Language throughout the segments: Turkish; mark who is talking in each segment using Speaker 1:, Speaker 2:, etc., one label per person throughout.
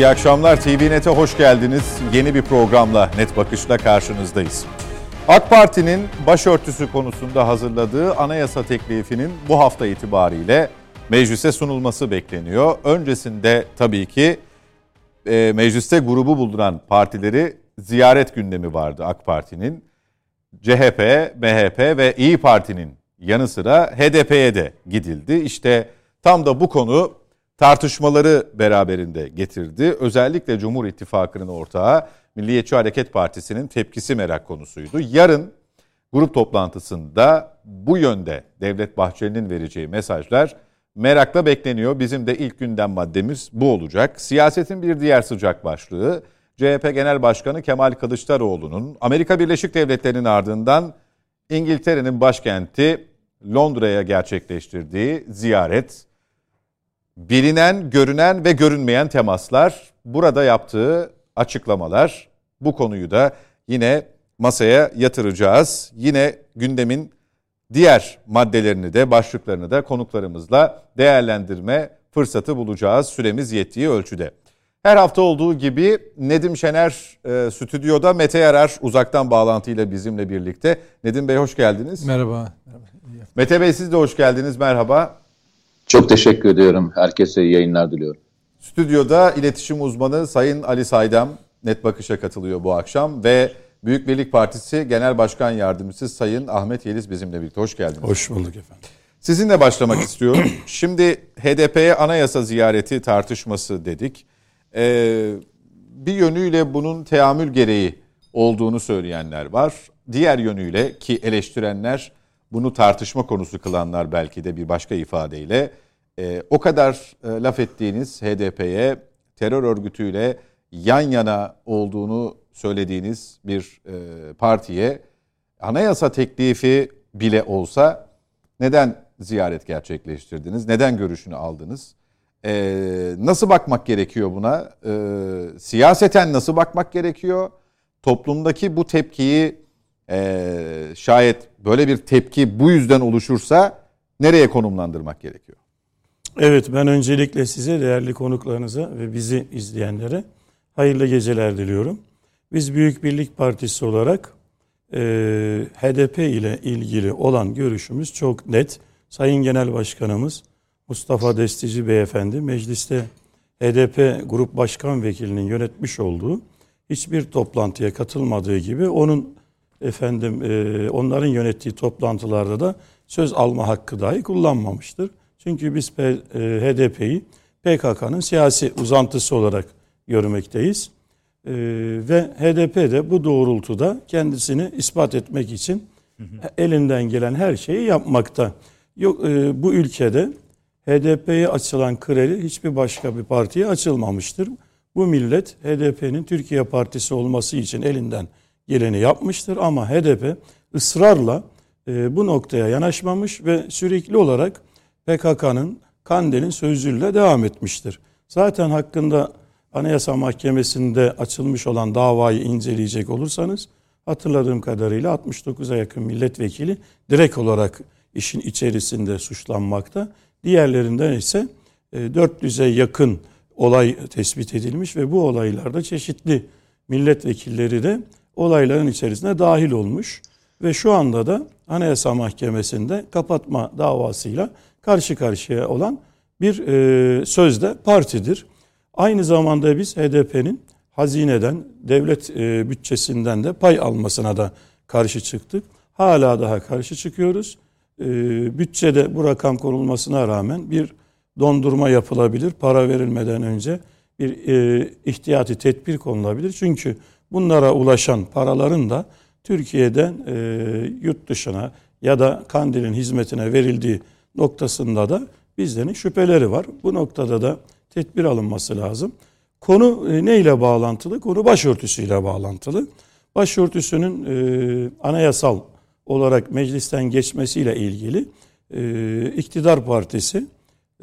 Speaker 1: İyi akşamlar. TVNet'e hoş geldiniz. Yeni bir programla Net Bakış'la karşınızdayız. AK Parti'nin başörtüsü konusunda hazırladığı anayasa teklifinin bu hafta itibariyle meclise sunulması bekleniyor. Öncesinde tabii ki e, mecliste grubu bulduran partileri ziyaret gündemi vardı AK Parti'nin. CHP, MHP ve İyi Parti'nin yanı sıra HDP'ye de gidildi. İşte tam da bu konu tartışmaları beraberinde getirdi. Özellikle Cumhur İttifakı'nın ortağı Milliyetçi Hareket Partisi'nin tepkisi merak konusuydu. Yarın grup toplantısında bu yönde Devlet Bahçeli'nin vereceği mesajlar merakla bekleniyor. Bizim de ilk gündem maddemiz bu olacak. Siyasetin bir diğer sıcak başlığı CHP Genel Başkanı Kemal Kılıçdaroğlu'nun Amerika Birleşik Devletleri'nin ardından İngiltere'nin başkenti Londra'ya gerçekleştirdiği ziyaret. Bilinen, görünen ve görünmeyen temaslar, burada yaptığı açıklamalar bu konuyu da yine masaya yatıracağız. Yine gündemin diğer maddelerini de başlıklarını da konuklarımızla değerlendirme fırsatı bulacağız süremiz yettiği ölçüde. Her hafta olduğu gibi Nedim Şener e, stüdyoda, Mete Yarar uzaktan bağlantıyla bizimle birlikte. Nedim Bey hoş geldiniz.
Speaker 2: Merhaba.
Speaker 1: Mete Bey siz de hoş geldiniz. Merhaba.
Speaker 3: Çok teşekkür ediyorum. Herkese iyi yayınlar diliyorum.
Speaker 1: Stüdyoda iletişim uzmanı Sayın Ali Saydam Net Bakış'a katılıyor bu akşam ve Büyük Birlik Partisi Genel Başkan Yardımcısı Sayın Ahmet Yeliz bizimle birlikte. Hoş geldiniz.
Speaker 2: Hoş bulduk efendim.
Speaker 1: Sizinle başlamak istiyorum. Şimdi HDP'ye anayasa ziyareti tartışması dedik. Ee, bir yönüyle bunun teamül gereği olduğunu söyleyenler var. Diğer yönüyle ki eleştirenler bunu tartışma konusu kılanlar belki de bir başka ifadeyle e, o kadar e, laf ettiğiniz HDP'ye terör örgütüyle yan yana olduğunu söylediğiniz bir e, partiye anayasa teklifi bile olsa neden ziyaret gerçekleştirdiniz? Neden görüşünü aldınız? E, nasıl bakmak gerekiyor buna? E, siyaseten nasıl bakmak gerekiyor? Toplumdaki bu tepkiyi e, şayet böyle bir tepki bu yüzden oluşursa nereye konumlandırmak gerekiyor?
Speaker 2: Evet ben öncelikle size değerli konuklarınıza ve bizi izleyenlere hayırlı geceler diliyorum. Biz Büyük Birlik Partisi olarak e, HDP ile ilgili olan görüşümüz çok net. Sayın Genel Başkanımız Mustafa Destici Beyefendi mecliste HDP Grup Başkan Vekilinin yönetmiş olduğu hiçbir toplantıya katılmadığı gibi onun efendim e, onların yönettiği toplantılarda da söz alma hakkı dahi kullanmamıştır. Çünkü biz e, HDP'yi PKK'nın siyasi uzantısı olarak görmekteyiz. E, ve HDP de bu doğrultuda kendisini ispat etmek için elinden gelen her şeyi yapmakta. Yok e, bu ülkede HDP'ye açılan kredi hiçbir başka bir partiye açılmamıştır. Bu millet HDP'nin Türkiye Partisi olması için elinden geleni yapmıştır ama HDP ısrarla e, bu noktaya yanaşmamış ve sürekli olarak PKK'nın Kandil'in sözüyle devam etmiştir. Zaten hakkında Anayasa Mahkemesi'nde açılmış olan davayı inceleyecek olursanız hatırladığım kadarıyla 69'a yakın milletvekili direkt olarak işin içerisinde suçlanmakta. Diğerlerinden ise 400'e yakın olay tespit edilmiş ve bu olaylarda çeşitli milletvekilleri de olayların içerisine dahil olmuş ve şu anda da Anayasa Mahkemesi'nde kapatma davasıyla karşı karşıya olan bir e, sözde partidir. Aynı zamanda biz HDP'nin hazineden, devlet e, bütçesinden de pay almasına da karşı çıktık. Hala daha karşı çıkıyoruz. E, bütçede bu rakam konulmasına rağmen bir dondurma yapılabilir. Para verilmeden önce bir e, ihtiyati tedbir konulabilir. Çünkü bunlara ulaşan paraların da Türkiye'den e, yurt dışına ya da Kandil'in hizmetine verildiği noktasında da bizlerin şüpheleri var. Bu noktada da tedbir alınması lazım. Konu e, ne ile bağlantılı? Konu başörtüsüyle bağlantılı. Başörtüsünün e, anayasal olarak meclisten geçmesiyle ilgili e, iktidar partisi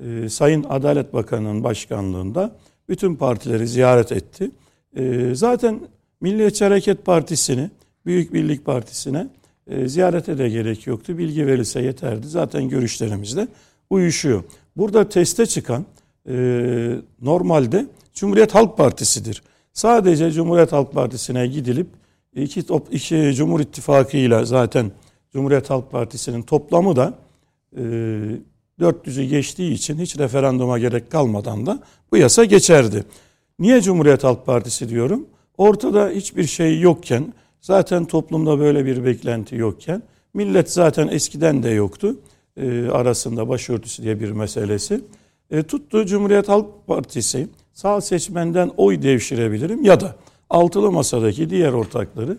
Speaker 2: e, Sayın Adalet Bakanı'nın başkanlığında bütün partileri ziyaret etti. E, zaten Milliyetçi Hareket Partisi'ni, Büyük Birlik Partisi'ne e, ziyarete de gerek yoktu. Bilgi verilse yeterdi. Zaten görüşlerimizde uyuşuyor. Burada teste çıkan e, normalde Cumhuriyet Halk Partisi'dir. Sadece Cumhuriyet Halk Partisi'ne gidilip iki, iki Cumhur İttifakı ile zaten Cumhuriyet Halk Partisi'nin toplamı da e, 400'ü geçtiği için hiç referanduma gerek kalmadan da bu yasa geçerdi. Niye Cumhuriyet Halk Partisi diyorum? Ortada hiçbir şey yokken, zaten toplumda böyle bir beklenti yokken, millet zaten eskiden de yoktu e, arasında başörtüsü diye bir meselesi. E, tuttu Cumhuriyet Halk Partisi sağ seçmenden oy devşirebilirim ya da altılı masadaki diğer ortakları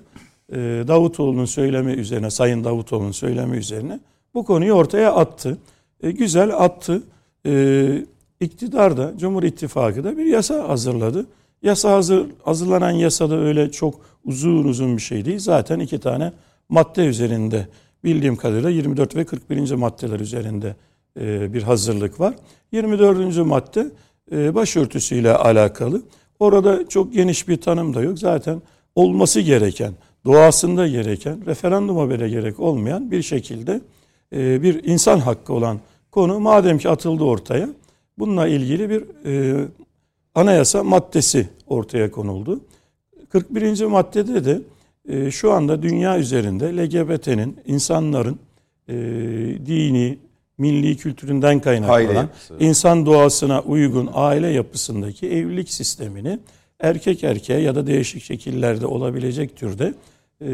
Speaker 2: e, Davutoğlu'nun söylemi üzerine, Sayın Davutoğlu'nun söylemi üzerine bu konuyu ortaya attı. E, güzel attı. E, iktidar da, Cumhur İttifakı da bir yasa hazırladı. Yasa hazır, hazırlanan yasada öyle çok uzun uzun bir şey değil. Zaten iki tane madde üzerinde bildiğim kadarıyla 24 ve 41. maddeler üzerinde e, bir hazırlık var. 24. madde e, başörtüsüyle alakalı. Orada çok geniş bir tanım da yok. Zaten olması gereken, doğasında gereken, referanduma bile gerek olmayan bir şekilde e, bir insan hakkı olan konu madem ki atıldı ortaya bununla ilgili bir anayasa maddesi ortaya konuldu. 41. maddede de şu anda dünya üzerinde LGBT'nin, insanların dini, milli kültüründen kaynaklanan insan doğasına uygun aile yapısındaki evlilik sistemini erkek erkeğe ya da değişik şekillerde olabilecek türde e,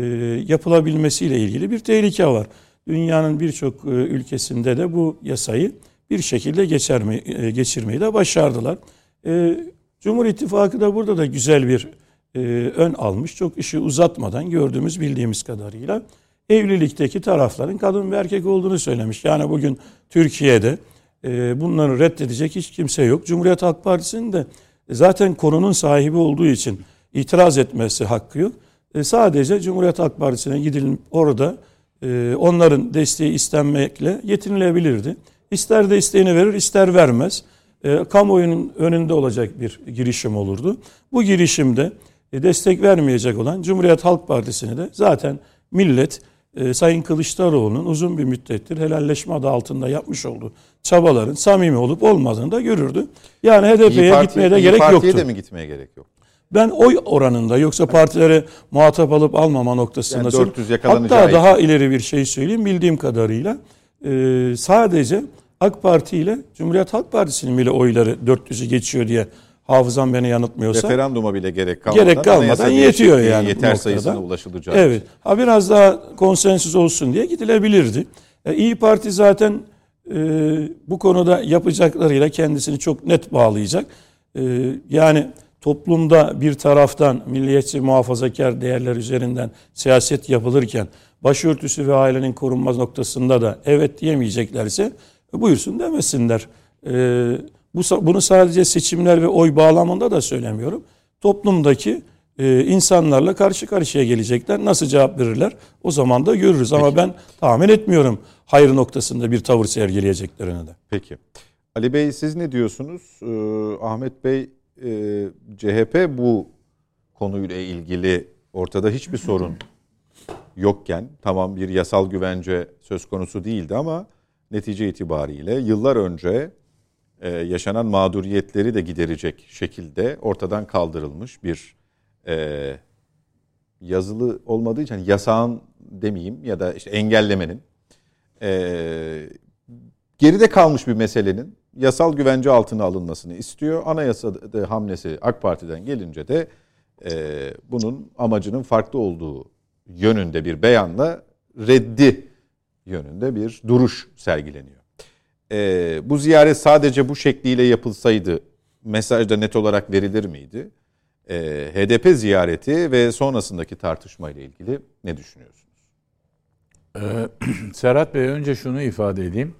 Speaker 2: yapılabilmesiyle ilgili bir tehlike var. Dünyanın birçok e, ülkesinde de bu yasayı bir şekilde geçirme, e, geçirmeyi de başardılar. E, Cumhur İttifakı da burada da güzel bir e, ön almış. Çok işi uzatmadan gördüğümüz bildiğimiz kadarıyla evlilikteki tarafların kadın ve erkek olduğunu söylemiş. Yani bugün Türkiye'de e, bunları reddedecek hiç kimse yok. Cumhuriyet Halk Partisi'nin de zaten konunun sahibi olduğu için itiraz etmesi hakkı yok. E, sadece Cumhuriyet Halk Partisi'ne gidilip orada e, onların desteği istenmekle yetinilebilirdi. İster de isteğini verir, ister vermez. E, kamuoyunun önünde olacak bir girişim olurdu. Bu girişimde e, destek vermeyecek olan Cumhuriyet Halk Partisi'ni de zaten millet e, Sayın Kılıçdaroğlu'nun uzun bir müddettir helalleşme adı altında yapmış olduğu çabaların samimi olup olmadığını da görürdü. Yani HDP'ye gitmeye de gerek yoktu.
Speaker 1: Partiye de mi gitmeye gerek yok?
Speaker 2: Ben oy oranında yoksa partilere muhatap alıp almama noktasında yani 400 hatta daha ileri bir şey söyleyeyim bildiğim kadarıyla e, sadece AK Parti ile Cumhuriyet Halk Partisi'nin bile oyları 400'ü geçiyor diye hafızam beni yanıltmıyorsa.
Speaker 1: Referanduma bile gerek kalmadan.
Speaker 2: Gerek kalmadan yetiyor yani.
Speaker 1: Yeter sayısına ulaşılacağı.
Speaker 2: Evet. Ha biraz daha konsensüs olsun diye gidilebilirdi. E, İyi Parti zaten e, bu konuda yapacaklarıyla kendisini çok net bağlayacak. E, yani toplumda bir taraftan milliyetçi muhafazakar değerler üzerinden siyaset yapılırken başörtüsü ve ailenin korunmaz noktasında da evet diyemeyeceklerse buyursun demesinler. E, bu, bunu sadece seçimler ve oy bağlamında da söylemiyorum. Toplumdaki e, insanlarla karşı karşıya gelecekler. Nasıl cevap verirler? O zaman da görürüz. Peki. Ama ben tahmin etmiyorum hayır noktasında bir tavır sergileyeceklerini de.
Speaker 1: Peki. Ali Bey siz ne diyorsunuz? Ee, Ahmet Bey e, CHP bu konuyla ilgili ortada hiçbir sorun yokken tamam bir yasal güvence söz konusu değildi ama netice itibariyle yıllar önce e, yaşanan mağduriyetleri de giderecek şekilde ortadan kaldırılmış bir e, yazılı olmadığı için hani yasağın demeyeyim ya da işte engellemenin e, geride kalmış bir meselenin yasal güvence altına alınmasını istiyor. Anayasa hamlesi AK Parti'den gelince de bunun amacının farklı olduğu yönünde bir beyanla reddi yönünde bir duruş sergileniyor e, bu ziyaret sadece bu şekliyle yapılsaydı mesaj da net olarak verilir miydi? E, HDP ziyareti ve sonrasındaki tartışma ile ilgili ne düşünüyorsunuz?
Speaker 4: Ee, Serhat Bey önce şunu ifade edeyim.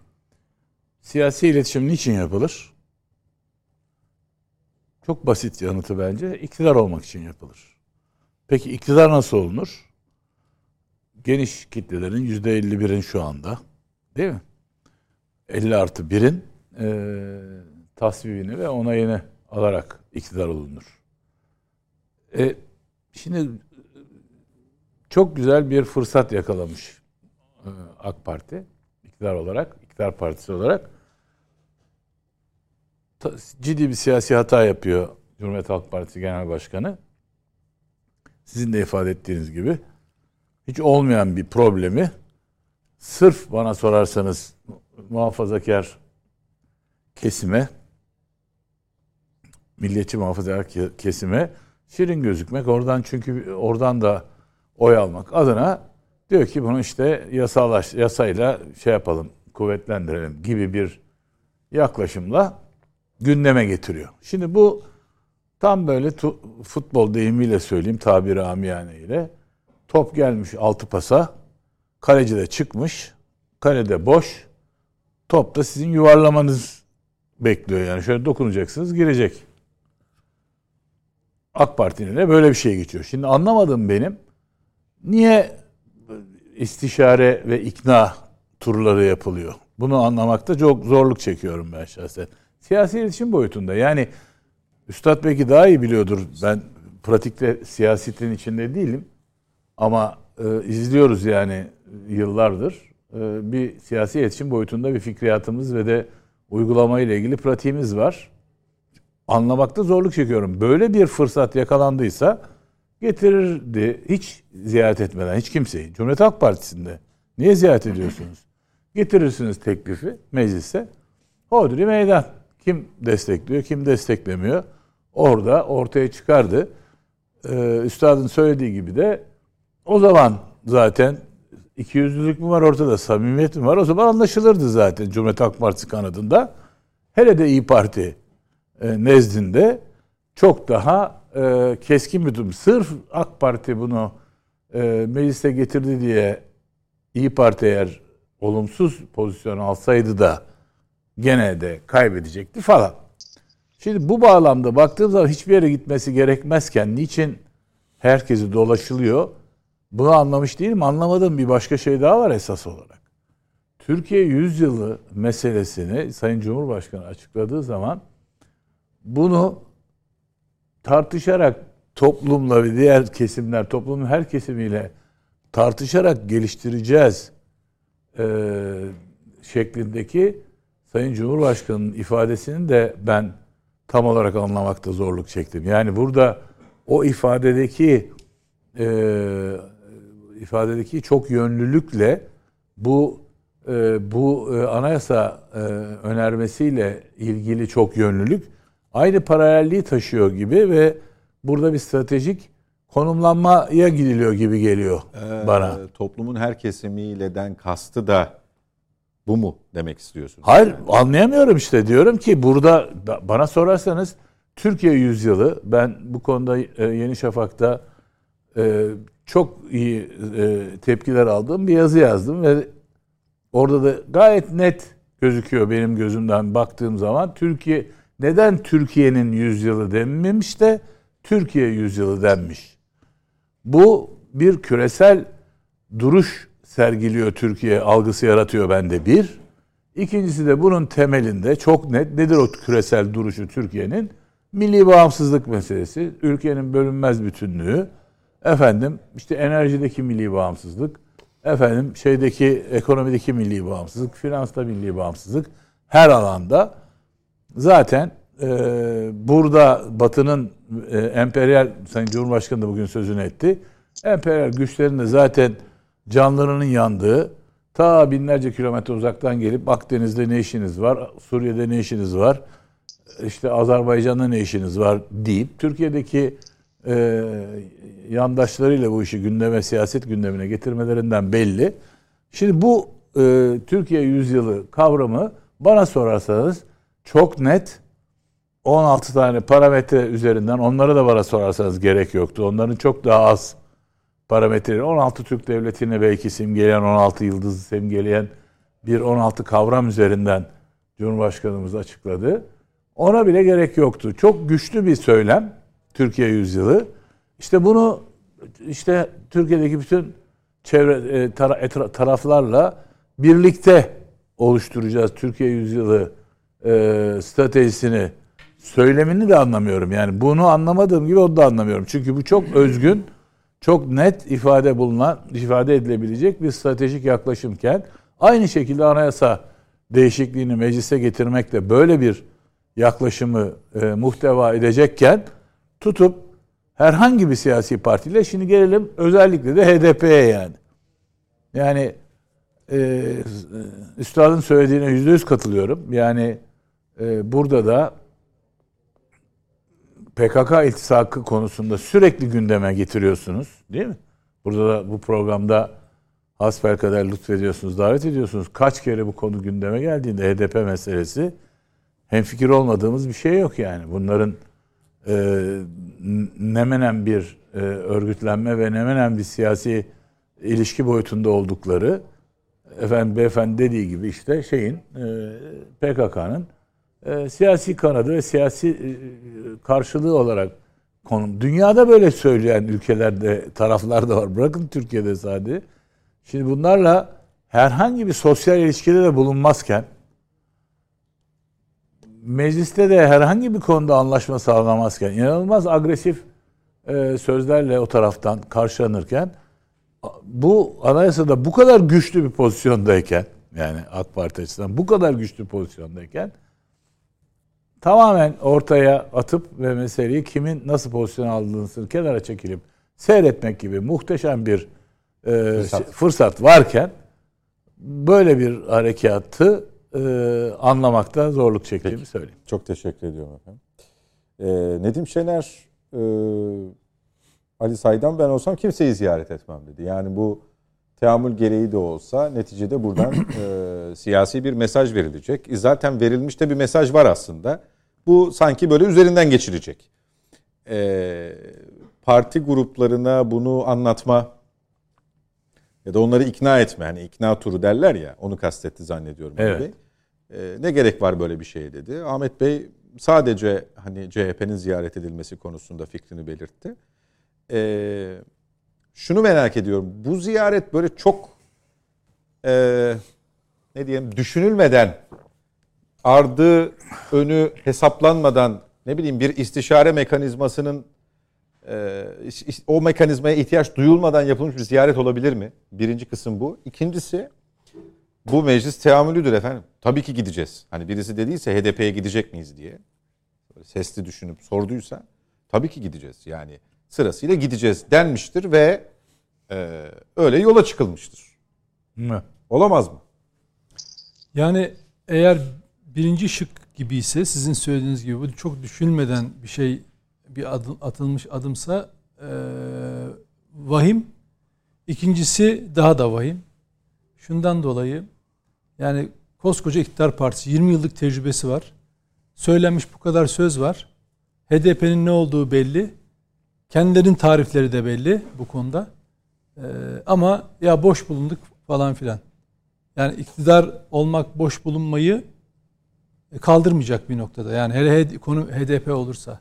Speaker 4: Siyasi iletişim niçin yapılır? Çok basit yanıtı bence. İktidar olmak için yapılır. Peki iktidar nasıl olunur? Geniş kitlelerin %51'in şu anda. Değil mi? 50 artı 1'in e, tasvibini ve onayını alarak iktidar olunur. E, şimdi çok güzel bir fırsat yakalamış e, AK Parti iktidar olarak, iktidar partisi olarak ciddi bir siyasi hata yapıyor Cumhuriyet Halk Partisi Genel Başkanı sizin de ifade ettiğiniz gibi hiç olmayan bir problemi sırf bana sorarsanız muhafazakar kesime milliyetçi muhafazakar kesime şirin gözükmek oradan çünkü oradan da oy almak adına diyor ki bunu işte yasalaş yasayla şey yapalım kuvvetlendirelim gibi bir yaklaşımla gündeme getiriyor. Şimdi bu tam böyle tu, futbol deyimiyle söyleyeyim tabiri amiyane ile top gelmiş altı pasa kaleci de çıkmış kalede boş top da sizin yuvarlamanız bekliyor yani şöyle dokunacaksınız girecek. AK Parti'nin de böyle bir şey geçiyor. Şimdi anlamadım benim niye istişare ve ikna turları yapılıyor? Bunu anlamakta çok zorluk çekiyorum ben şahsen. Siyasi iletişim boyutunda. Yani Üstad belki daha iyi biliyordur. Ben pratikte siyasetin içinde değilim. Ama e, izliyoruz yani yıllardır. E, bir siyasi iletişim boyutunda bir fikriyatımız ve de uygulama ile ilgili pratiğimiz var. Anlamakta zorluk çekiyorum. Böyle bir fırsat yakalandıysa getirirdi hiç ziyaret etmeden hiç kimseyi. Cumhuriyet Halk Partisi'nde niye ziyaret ediyorsunuz? Getirirsiniz teklifi meclise. Hodri meydan. Kim destekliyor, kim desteklemiyor. Orada ortaya çıkardı. Ee, üstadın söylediği gibi de o zaman zaten iki yüzlülük mü var ortada, samimiyet mi var? O zaman anlaşılırdı zaten Cumhuriyet Halk Partisi kanadında. Hele de İyi Parti e, nezdinde çok daha e, keskin bir durum. Sırf AK Parti bunu e, meclise getirdi diye İyi Parti eğer olumsuz pozisyon alsaydı da gene de kaybedecekti falan. Şimdi bu bağlamda baktığım zaman hiçbir yere gitmesi gerekmezken niçin herkesi dolaşılıyor? Bunu anlamış değilim. Anlamadığım bir başka şey daha var esas olarak. Türkiye 100 yılı meselesini Sayın Cumhurbaşkanı açıkladığı zaman bunu tartışarak toplumla ve diğer kesimler, toplumun her kesimiyle tartışarak geliştireceğiz e, şeklindeki Sayın Cumhurbaşkanı'nın ifadesini de ben tam olarak anlamakta zorluk çektim. Yani burada o ifadedeki e, ifadedeki çok yönlülükle bu e, bu e, anayasa e, önermesiyle ilgili çok yönlülük aynı paralelliği taşıyor gibi ve burada bir stratejik konumlanmaya gidiliyor gibi geliyor ee, bana.
Speaker 1: Toplumun her kesimiyle den kastı da bu mu demek istiyorsun?
Speaker 4: Hayır anlayamıyorum işte diyorum ki burada bana sorarsanız Türkiye yüzyılı ben bu konuda e, Yeni Şafak'ta e, çok iyi e, tepkiler aldığım bir yazı yazdım ve orada da gayet net gözüküyor benim gözümden baktığım zaman Türkiye neden Türkiye'nin yüzyılı denmemiş de Türkiye yüzyılı denmiş. Bu bir küresel duruş sergiliyor Türkiye algısı yaratıyor bende bir. İkincisi de bunun temelinde çok net nedir o küresel duruşu Türkiye'nin? Milli bağımsızlık meselesi, ülkenin bölünmez bütünlüğü, efendim işte enerjideki milli bağımsızlık, efendim şeydeki ekonomideki milli bağımsızlık, finansta milli bağımsızlık her alanda zaten e, burada Batı'nın e, emperyal Sayın Cumhurbaşkanı da bugün sözünü etti. Emperyal güçlerin de zaten canlarının yandığı ta binlerce kilometre uzaktan gelip Akdeniz'de ne işiniz var, Suriye'de ne işiniz var, işte Azerbaycan'da ne işiniz var deyip Türkiye'deki e, yandaşlarıyla bu işi gündeme, siyaset gündemine getirmelerinden belli. Şimdi bu e, Türkiye yüzyılı kavramı bana sorarsanız çok net 16 tane parametre üzerinden onları da bana sorarsanız gerek yoktu. Onların çok daha az parametreleri 16 Türk Devleti'ni belki simgeleyen 16 yıldızı simgeleyen bir 16 kavram üzerinden Cumhurbaşkanımız açıkladı. Ona bile gerek yoktu. Çok güçlü bir söylem Türkiye yüzyılı. İşte bunu işte Türkiye'deki bütün çevre e, taraflarla birlikte oluşturacağız Türkiye yüzyılı e, stratejisini söylemini de anlamıyorum. Yani bunu anlamadığım gibi onu da anlamıyorum. Çünkü bu çok özgün çok net ifade bulunan, ifade edilebilecek bir stratejik yaklaşımken aynı şekilde anayasa değişikliğini meclise getirmekle böyle bir yaklaşımı e, muhteva edecekken tutup herhangi bir siyasi partiyle şimdi gelelim özellikle de HDP'ye yani. Yani e, üstadın söylediğine yüzde yüz katılıyorum. Yani e, burada da PKK iltisakı konusunda sürekli gündeme getiriyorsunuz değil mi? Burada da bu programda hasbelkader lütfediyorsunuz, davet ediyorsunuz. Kaç kere bu konu gündeme geldiğinde HDP meselesi hemfikir olmadığımız bir şey yok yani. Bunların e, nemenen bir e, örgütlenme ve nemenen bir siyasi ilişki boyutunda oldukları efendim beyefendi dediği gibi işte şeyin e, PKK'nın e, siyasi kanadı ve siyasi e, karşılığı olarak konum. Dünyada böyle söyleyen ülkelerde taraflar da var. Bırakın Türkiye'de sadece. Şimdi bunlarla herhangi bir sosyal ilişkide de bulunmazken mecliste de herhangi bir konuda anlaşma sağlamazken inanılmaz agresif e, sözlerle o taraftan karşılanırken bu anayasada bu kadar güçlü bir pozisyondayken yani AK Parti açısından bu kadar güçlü pozisyondayken tamamen ortaya atıp ve meseleyi kimin nasıl pozisyon aldığını kenara çekilip seyretmek gibi muhteşem bir e, fırsat. fırsat varken böyle bir harekatı e, anlamakta zorluk çektiğimi Peki. söyleyeyim.
Speaker 1: Çok teşekkür ediyorum efendim. Ee, Nedim Şener e, Ali Say'dan ben olsam kimseyi ziyaret etmem dedi. Yani bu teamül gereği de olsa neticede buradan e, siyasi bir mesaj verilecek. E, zaten verilmiş de bir mesaj var aslında. Bu sanki böyle üzerinden geçilecek. E, parti gruplarına bunu anlatma ya da onları ikna etme. Hani ikna turu derler ya onu kastetti zannediyorum.
Speaker 4: Evet. Bey.
Speaker 1: E, ne gerek var böyle bir şeye dedi. Ahmet Bey sadece hani CHP'nin ziyaret edilmesi konusunda fikrini belirtti. E, şunu merak ediyorum. Bu ziyaret böyle çok e, ne diyeyim düşünülmeden ardı önü hesaplanmadan ne bileyim bir istişare mekanizmasının e, o mekanizmaya ihtiyaç duyulmadan yapılmış bir ziyaret olabilir mi? Birinci kısım bu. İkincisi bu meclis teamülüdür efendim. Tabii ki gideceğiz. Hani birisi dediyse HDP'ye gidecek miyiz diye sesli düşünüp sorduysa tabii ki gideceğiz. Yani sırasıyla gideceğiz denmiştir ve e, öyle yola çıkılmıştır.
Speaker 4: Mı?
Speaker 1: Olamaz mı?
Speaker 5: Yani eğer birinci şık gibi ise sizin söylediğiniz gibi bu çok düşünmeden bir şey bir adım, atılmış adımsa e, vahim. İkincisi daha da vahim. Şundan dolayı yani koskoca iktidar partisi 20 yıllık tecrübesi var. Söylenmiş bu kadar söz var. HDP'nin ne olduğu belli. Kendilerinin tarifleri de belli bu konuda. Ee, ama ya boş bulunduk falan filan. Yani iktidar olmak boş bulunmayı kaldırmayacak bir noktada. Yani hele konu HDP olursa.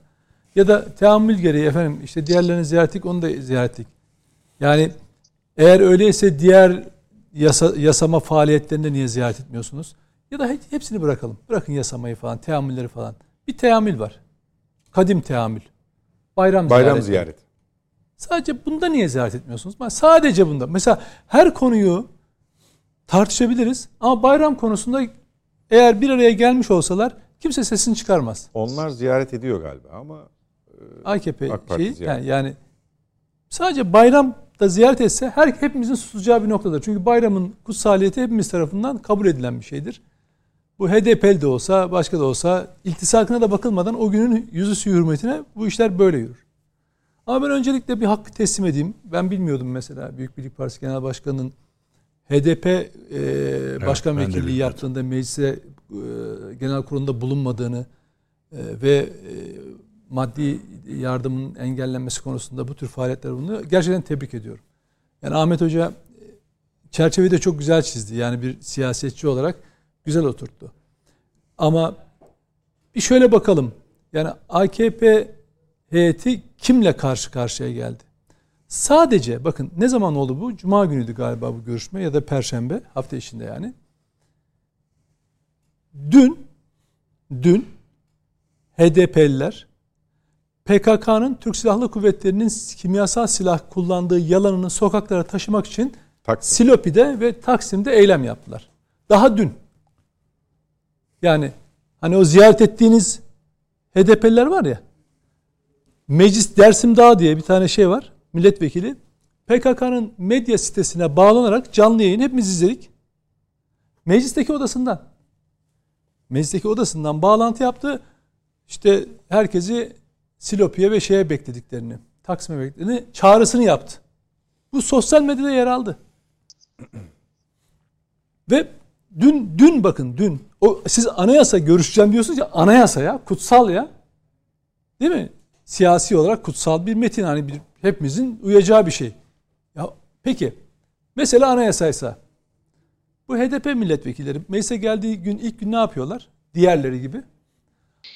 Speaker 5: Ya da teamül gereği efendim işte diğerlerini ziyaret ettik onu da ziyaret ettik. Yani eğer öyleyse diğer yasa, yasama faaliyetlerinde niye ziyaret etmiyorsunuz? Ya da hepsini bırakalım. Bırakın yasamayı falan, teamülleri falan. Bir teamül var. Kadim teamül. Bayram,
Speaker 1: Bayram ziyareti. ziyaret.
Speaker 5: Sadece bunda niye ziyaret etmiyorsunuz? Sadece bunda. Mesela her konuyu tartışabiliriz ama bayram konusunda eğer bir araya gelmiş olsalar kimse sesini çıkarmaz.
Speaker 1: Onlar ziyaret ediyor galiba ama
Speaker 5: e, AKP şeyi yani, yani sadece bayram da ziyaret etse her hepimizin susacağı bir noktadır. Çünkü bayramın kutsaliyeti hepimiz tarafından kabul edilen bir şeydir. Bu HDP'li de olsa, başka da olsa iltisakına da bakılmadan o günün yüzüsü hürmetine bu işler böyle yürür. Ama ben öncelikle bir hakkı teslim edeyim. Ben bilmiyordum mesela Büyük Birlik Partisi Genel Başkanı'nın HDP e, başkan evet, vekilliği yaptığında meclise e, genel kurulunda bulunmadığını e, ve e, maddi yardımın engellenmesi konusunda bu tür faaliyetler bulunuyor. Gerçekten tebrik ediyorum. Yani Ahmet Hoca e, çerçeveyi de çok güzel çizdi. Yani bir siyasetçi olarak güzel oturttu. Ama bir şöyle bakalım. Yani AKP heyeti kimle karşı karşıya geldi? Sadece bakın ne zaman oldu bu? Cuma günüydü galiba bu görüşme ya da perşembe hafta içinde yani. Dün dün HDP'liler PKK'nın Türk Silahlı Kuvvetleri'nin kimyasal silah kullandığı yalanını sokaklara taşımak için Taksim. Silopi'de ve Taksim'de eylem yaptılar. Daha dün. Yani hani o ziyaret ettiğiniz HDP'liler var ya Meclis Dersim Dağ diye bir tane şey var. Milletvekili. PKK'nın medya sitesine bağlanarak canlı yayın hepimiz izledik. Meclisteki odasından. Meclisteki odasından bağlantı yaptı. İşte herkesi Silopi'ye ve şeye beklediklerini, Taksim'e beklediklerini çağrısını yaptı. Bu sosyal medyada yer aldı. ve dün dün bakın dün o siz anayasa görüşeceğim diyorsunuz ya anayasa ya kutsal ya. Değil mi? Siyasi olarak kutsal bir metin hani bir, hepimizin uyacağı bir şey. Ya peki mesela anayasaysa bu HDP milletvekilleri meclise geldiği gün ilk gün ne yapıyorlar? Diğerleri gibi.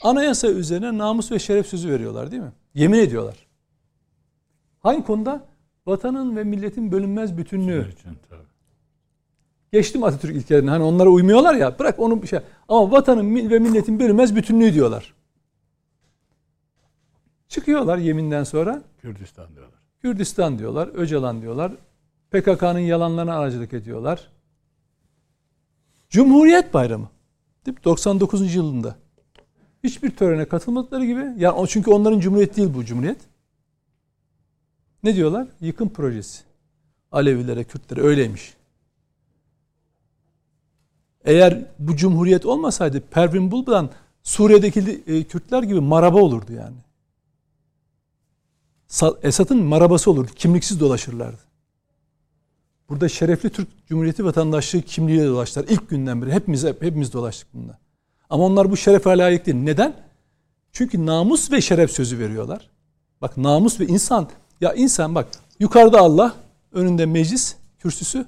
Speaker 5: Anayasa üzerine namus ve şeref sözü veriyorlar değil mi? Yemin ediyorlar. Hangi konuda? Vatanın ve milletin bölünmez bütünlüğü. Geçtim Atatürk ilkelerini. Hani onlara uymuyorlar ya. Bırak onu bir şey. Ama vatanın ve milletin bölünmez bütünlüğü diyorlar. Çıkıyorlar yeminden sonra.
Speaker 4: Kürdistan diyorlar.
Speaker 5: Kürdistan diyorlar. Öcalan diyorlar. PKK'nın yalanlarına aracılık ediyorlar. Cumhuriyet Bayramı. Değil mi? 99. yılında. Hiçbir törene katılmadıkları gibi. Yani çünkü onların cumhuriyet değil bu cumhuriyet. Ne diyorlar? Yıkım projesi. Alevilere, Kürtlere öyleymiş. Eğer bu cumhuriyet olmasaydı Pervin Buldan Suriye'deki e, Kürtler gibi maraba olurdu yani. Esad'ın marabası olurdu. Kimliksiz dolaşırlardı. Burada şerefli Türk Cumhuriyeti vatandaşlığı kimliğiyle dolaştılar. İlk günden beri hepimiz hepimiz dolaştık bunda. Ama onlar bu şerefe layık değil. Neden? Çünkü namus ve şeref sözü veriyorlar. Bak namus ve insan ya insan bak yukarıda Allah, önünde meclis kürsüsü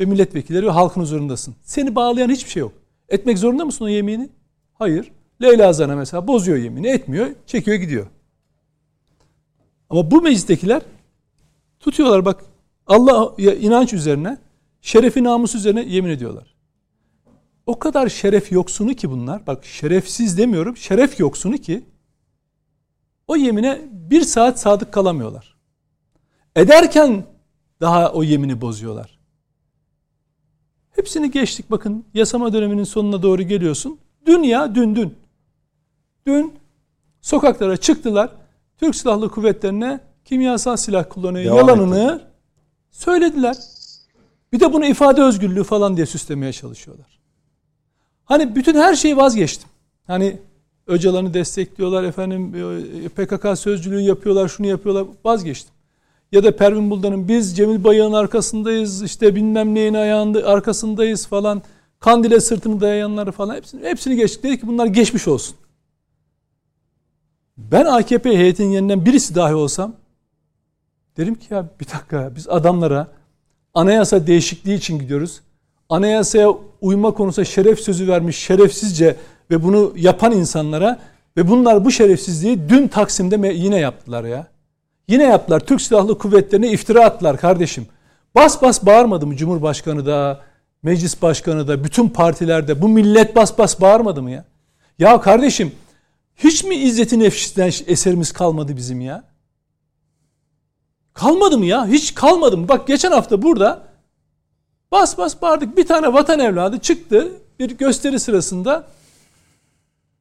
Speaker 5: ve milletvekilleri ve halkın huzurundasın. Seni bağlayan hiçbir şey yok. Etmek zorunda mısın o yemini? Hayır. Leyla Zana mesela bozuyor yemini, etmiyor, çekiyor gidiyor. Ama bu meclistekiler tutuyorlar bak Allah inanç üzerine, şerefi namus üzerine yemin ediyorlar. O kadar şeref yoksunu ki bunlar. Bak şerefsiz demiyorum. Şeref yoksunu ki o yemine bir saat sadık kalamıyorlar. Ederken daha o yemini bozuyorlar. Hepsini geçtik bakın yasama döneminin sonuna doğru geliyorsun. Dün ya dün dün. Dün sokaklara çıktılar. Türk Silahlı Kuvvetleri'ne kimyasal silah kullanıyor Devam yalanını etti. söylediler. Bir de bunu ifade özgürlüğü falan diye süslemeye çalışıyorlar. Hani bütün her şeyi vazgeçtim. Hani Öcalan'ı destekliyorlar efendim e, PKK sözcülüğü yapıyorlar şunu yapıyorlar vazgeçtim. Ya da Pervin Buldan'ın biz Cemil Bayık'ın arkasındayız işte bilmem neyin ayağında arkasındayız falan. Kandile sırtını dayayanları falan hepsini, hepsini geçtik. Dedi ki bunlar geçmiş olsun. Ben AKP heyetinin yerinden birisi dahi olsam derim ki ya bir dakika biz adamlara anayasa değişikliği için gidiyoruz. Anayasaya uyma konusunda şeref sözü vermiş şerefsizce ve bunu yapan insanlara ve bunlar bu şerefsizliği dün Taksim'de yine yaptılar ya. Yine yaptılar. Türk Silahlı Kuvvetleri'ne iftira attılar kardeşim. Bas bas bağırmadı mı Cumhurbaşkanı da, meclis başkanı da, bütün partilerde bu millet bas bas bağırmadı mı ya? Ya kardeşim hiç mi izzeti nefsisten eserimiz kalmadı bizim ya? Kalmadı mı ya? Hiç kalmadı mı? Bak geçen hafta burada bas bas bağırdık. Bir tane vatan evladı çıktı bir gösteri sırasında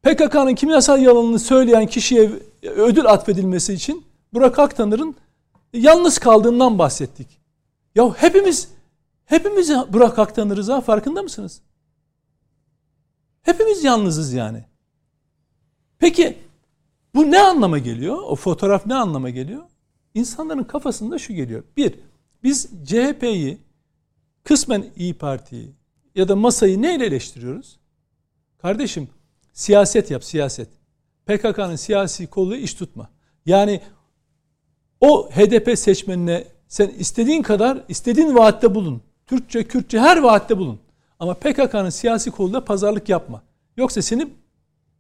Speaker 5: PKK'nın kimyasal yalanını söyleyen kişiye ödül atfedilmesi için Burak Aktanır'ın yalnız kaldığından bahsettik. Ya hepimiz hepimiz Burak Aktanır'ız ha farkında mısınız? Hepimiz yalnızız yani. Peki bu ne anlama geliyor? O fotoğraf ne anlama geliyor? İnsanların kafasında şu geliyor. Bir, biz CHP'yi, kısmen İyi Parti'yi ya da masayı neyle eleştiriyoruz? Kardeşim siyaset yap siyaset. PKK'nın siyasi kolu iş tutma. Yani o HDP seçmenine sen istediğin kadar istediğin vaatte bulun. Türkçe, Kürtçe her vaatte bulun. Ama PKK'nın siyasi kolunda pazarlık yapma. Yoksa seni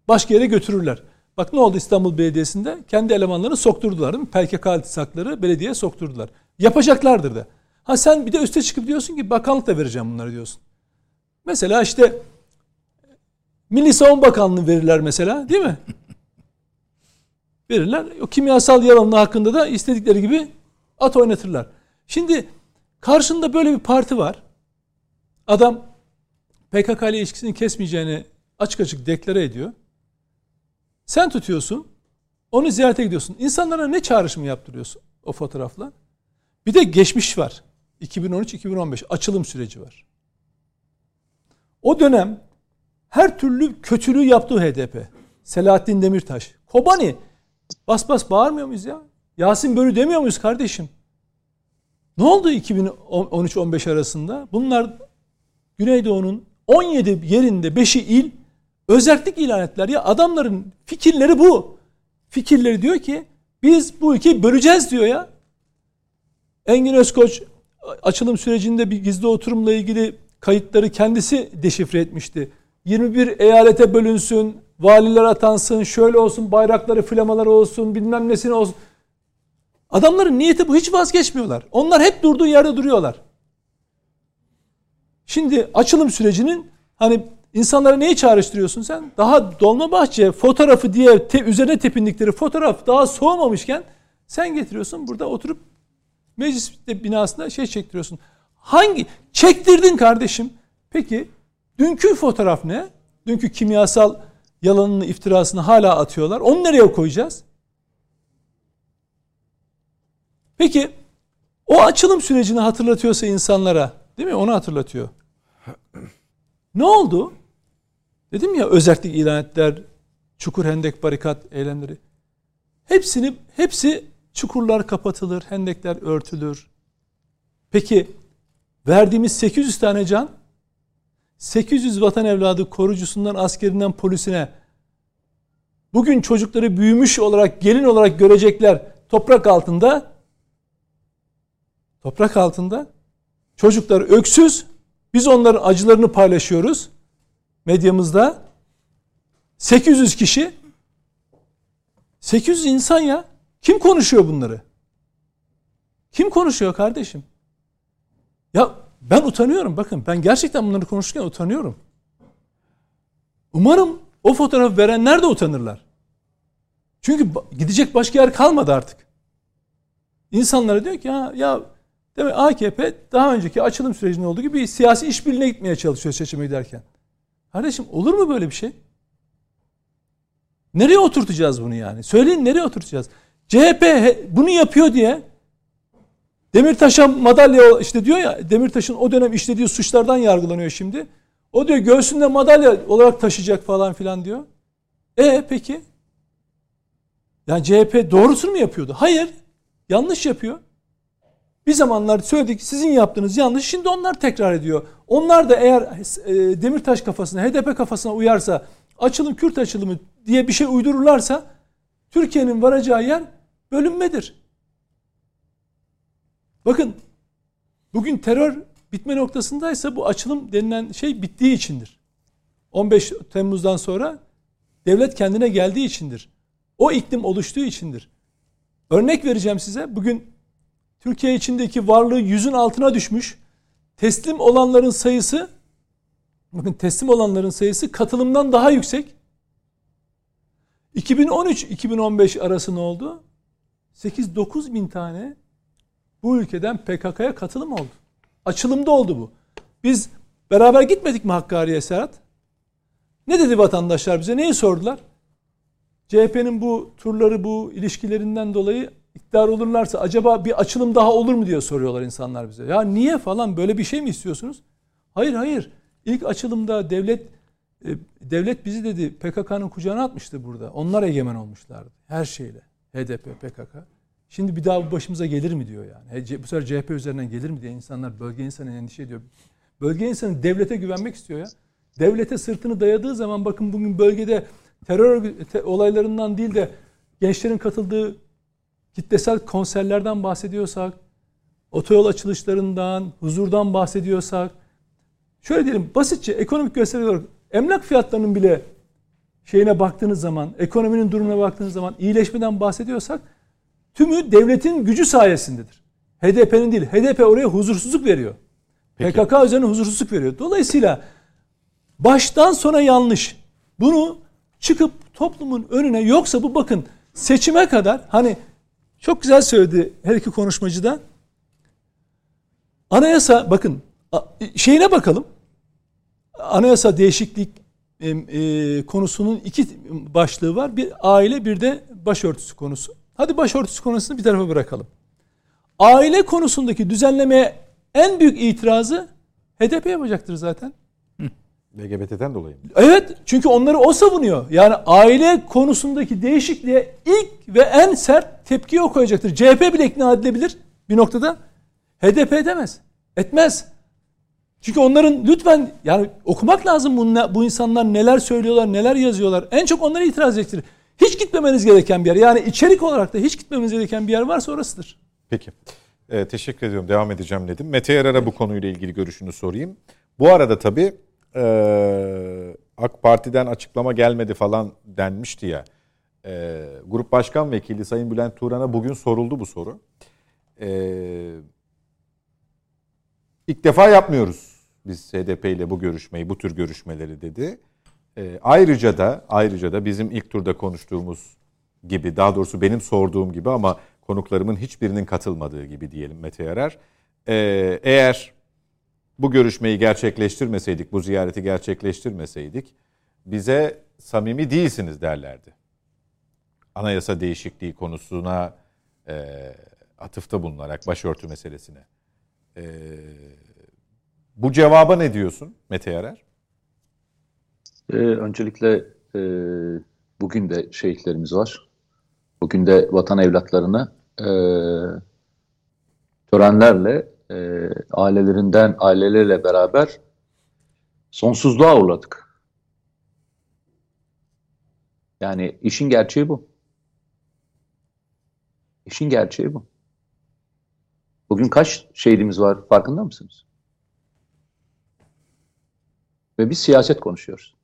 Speaker 5: başka yere götürürler. Bak ne oldu İstanbul Belediyesi'nde? Kendi elemanlarını sokturdular değil mi? PKK iltisakları belediyeye sokturdular. Yapacaklardır da. Ha sen bir de üste çıkıp diyorsun ki bakanlık da vereceğim bunları diyorsun. Mesela işte Milli Savunma Bakanlığı verirler mesela değil mi? Verirler. O kimyasal yalanlığı hakkında da istedikleri gibi at oynatırlar. Şimdi karşında böyle bir parti var. Adam PKK ile ilişkisini kesmeyeceğini açık açık deklare ediyor. Sen tutuyorsun. Onu ziyarete gidiyorsun. İnsanlara ne çağrışımı yaptırıyorsun o fotoğrafla? Bir de geçmiş var. 2013-2015 açılım süreci var. O dönem her türlü kötülüğü yaptığı HDP. Selahattin Demirtaş. Kobani. Bas bas bağırmıyor muyuz ya? Yasin Börü demiyor muyuz kardeşim? Ne oldu 2013-15 arasında? Bunlar Güneydoğu'nun 17 yerinde 5'i il özellik ilan ettiler. Ya adamların fikirleri bu. Fikirleri diyor ki biz bu ülkeyi böleceğiz diyor ya. Engin Özkoç açılım sürecinde bir gizli oturumla ilgili kayıtları kendisi deşifre etmişti. 21 eyalete bölünsün, valiler atansın, şöyle olsun, bayrakları, flamaları olsun, bilmem nesine olsun. Adamların niyeti bu. Hiç vazgeçmiyorlar. Onlar hep durduğu yerde duruyorlar. Şimdi açılım sürecinin hani insanlara neyi çağrıştırıyorsun sen? Daha Dolmabahçe fotoğrafı diye te, üzerine tepindikleri fotoğraf daha soğumamışken sen getiriyorsun burada oturup meclis binasında şey çektiriyorsun. Hangi? Çektirdin kardeşim. Peki dünkü fotoğraf ne? Dünkü kimyasal yalanını iftirasını hala atıyorlar. Onu nereye koyacağız? Peki o açılım sürecini hatırlatıyorsa insanlara değil mi? Onu hatırlatıyor. Ne oldu? Dedim ya özellik ilan ettiler. Çukur hendek barikat eylemleri. Hepsini hepsi çukurlar kapatılır, hendekler örtülür. Peki verdiğimiz 800 tane can 800 vatan evladı korucusundan askerinden polisine bugün çocukları büyümüş olarak gelin olarak görecekler toprak altında toprak altında çocuklar öksüz biz onların acılarını paylaşıyoruz medyamızda 800 kişi 800 insan ya kim konuşuyor bunları? Kim konuşuyor kardeşim? Ya ben utanıyorum bakın ben gerçekten bunları konuşurken utanıyorum. Umarım o fotoğrafı verenler de utanırlar. Çünkü gidecek başka yer kalmadı artık. İnsanlara diyor ki ya, ya demek AKP daha önceki açılım sürecinde olduğu gibi siyasi işbirliğine gitmeye çalışıyor seçime giderken. Kardeşim olur mu böyle bir şey? Nereye oturtacağız bunu yani? Söyleyin nereye oturtacağız? CHP bunu yapıyor diye Demirtaş'a madalya işte diyor ya Demirtaş'ın o dönem işlediği suçlardan yargılanıyor şimdi. O diyor göğsünde madalya olarak taşıyacak falan filan diyor. E peki? Yani CHP doğrusunu mu yapıyordu? Hayır. Yanlış yapıyor. Bir zamanlar söyledik sizin yaptığınız yanlış şimdi onlar tekrar ediyor. Onlar da eğer e, Demirtaş kafasına, HDP kafasına uyarsa, açılım Kürt açılımı diye bir şey uydururlarsa Türkiye'nin varacağı yer bölünmedir. Bakın bugün terör bitme noktasındaysa bu açılım denilen şey bittiği içindir. 15 Temmuz'dan sonra devlet kendine geldiği içindir. O iklim oluştuğu içindir. Örnek vereceğim size. Bugün Türkiye içindeki varlığı yüzün altına düşmüş. Teslim olanların sayısı bakın teslim olanların sayısı katılımdan daha yüksek. 2013-2015 arası ne oldu? 8-9 bin tane bu ülkeden PKK'ya katılım oldu. Açılımda oldu bu. Biz beraber gitmedik mi Hakkari'ye Serhat? Ne dedi vatandaşlar bize? Neyi sordular? CHP'nin bu turları, bu ilişkilerinden dolayı iktidar olurlarsa acaba bir açılım daha olur mu diye soruyorlar insanlar bize. Ya niye falan böyle bir şey mi istiyorsunuz? Hayır hayır. İlk açılımda devlet devlet bizi dedi PKK'nın kucağına atmıştı burada. Onlar egemen olmuşlardı her şeyle. HDP, PKK. Şimdi bir daha bu başımıza gelir mi diyor yani. Bu sefer CHP üzerinden gelir mi diye insanlar bölge insanı endişe ediyor. Bölge insanı devlete güvenmek istiyor ya. Devlete sırtını dayadığı zaman bakın bugün bölgede terör olaylarından değil de gençlerin katıldığı kitlesel konserlerden bahsediyorsak, otoyol açılışlarından, huzurdan bahsediyorsak, şöyle diyelim basitçe ekonomik gösterge olarak emlak fiyatlarının bile şeyine baktığınız zaman, ekonominin durumuna baktığınız zaman iyileşmeden bahsediyorsak tümü devletin gücü sayesindedir. HDP'nin değil. HDP oraya huzursuzluk veriyor. Peki. PKK üzerine huzursuzluk veriyor. Dolayısıyla baştan sona yanlış. Bunu çıkıp toplumun önüne yoksa bu bakın seçime kadar hani çok güzel söyledi her iki konuşmacı da. Anayasa bakın şeyine bakalım. Anayasa değişiklik e, konusunun iki başlığı var. Bir aile bir de başörtüsü konusu. Hadi başörtüsü konusunu bir tarafa bırakalım. Aile konusundaki düzenlemeye en büyük itirazı HDP yapacaktır zaten.
Speaker 1: LGBT'den dolayı mı?
Speaker 5: Evet çünkü onları o savunuyor. Yani aile konusundaki değişikliğe ilk ve en sert tepkiyi o koyacaktır. CHP bile ikna edilebilir bir noktada. HDP edemez. Etmez. Çünkü onların lütfen yani okumak lazım bu, bu insanlar neler söylüyorlar, neler yazıyorlar. En çok onlara itiraz edecektir. Hiç gitmemeniz gereken bir yer. Yani içerik olarak da hiç gitmemeniz gereken bir yer varsa orasıdır.
Speaker 1: Peki. Ee, teşekkür ediyorum. Devam edeceğim dedim. Mete Yarar'a bu konuyla ilgili görüşünü sorayım. Bu arada tabii e, AK Parti'den açıklama gelmedi falan denmişti ya. E, Grup Başkan Vekili Sayın Bülent Turan'a bugün soruldu bu soru. E, ilk defa yapmıyoruz biz HDP ile bu görüşmeyi, bu tür görüşmeleri dedi. E, ayrıca da ayrıca da bizim ilk turda konuştuğumuz gibi, daha doğrusu benim sorduğum gibi ama konuklarımın hiçbirinin katılmadığı gibi diyelim Mete Yarar. E, eğer bu görüşmeyi gerçekleştirmeseydik, bu ziyareti gerçekleştirmeseydik bize samimi değilsiniz derlerdi. Anayasa değişikliği konusuna e, atıfta bulunarak başörtü meselesine. E, bu cevaba ne diyorsun Mete Yarar?
Speaker 3: Ee, öncelikle e, bugün de şehitlerimiz var. Bugün de vatan evlatlarını e, törenlerle e, ailelerinden aileleriyle beraber sonsuzluğa uğradık. Yani işin gerçeği bu. İşin gerçeği bu. Bugün kaç şehidimiz var farkında mısınız? Ve biz siyaset konuşuyoruz.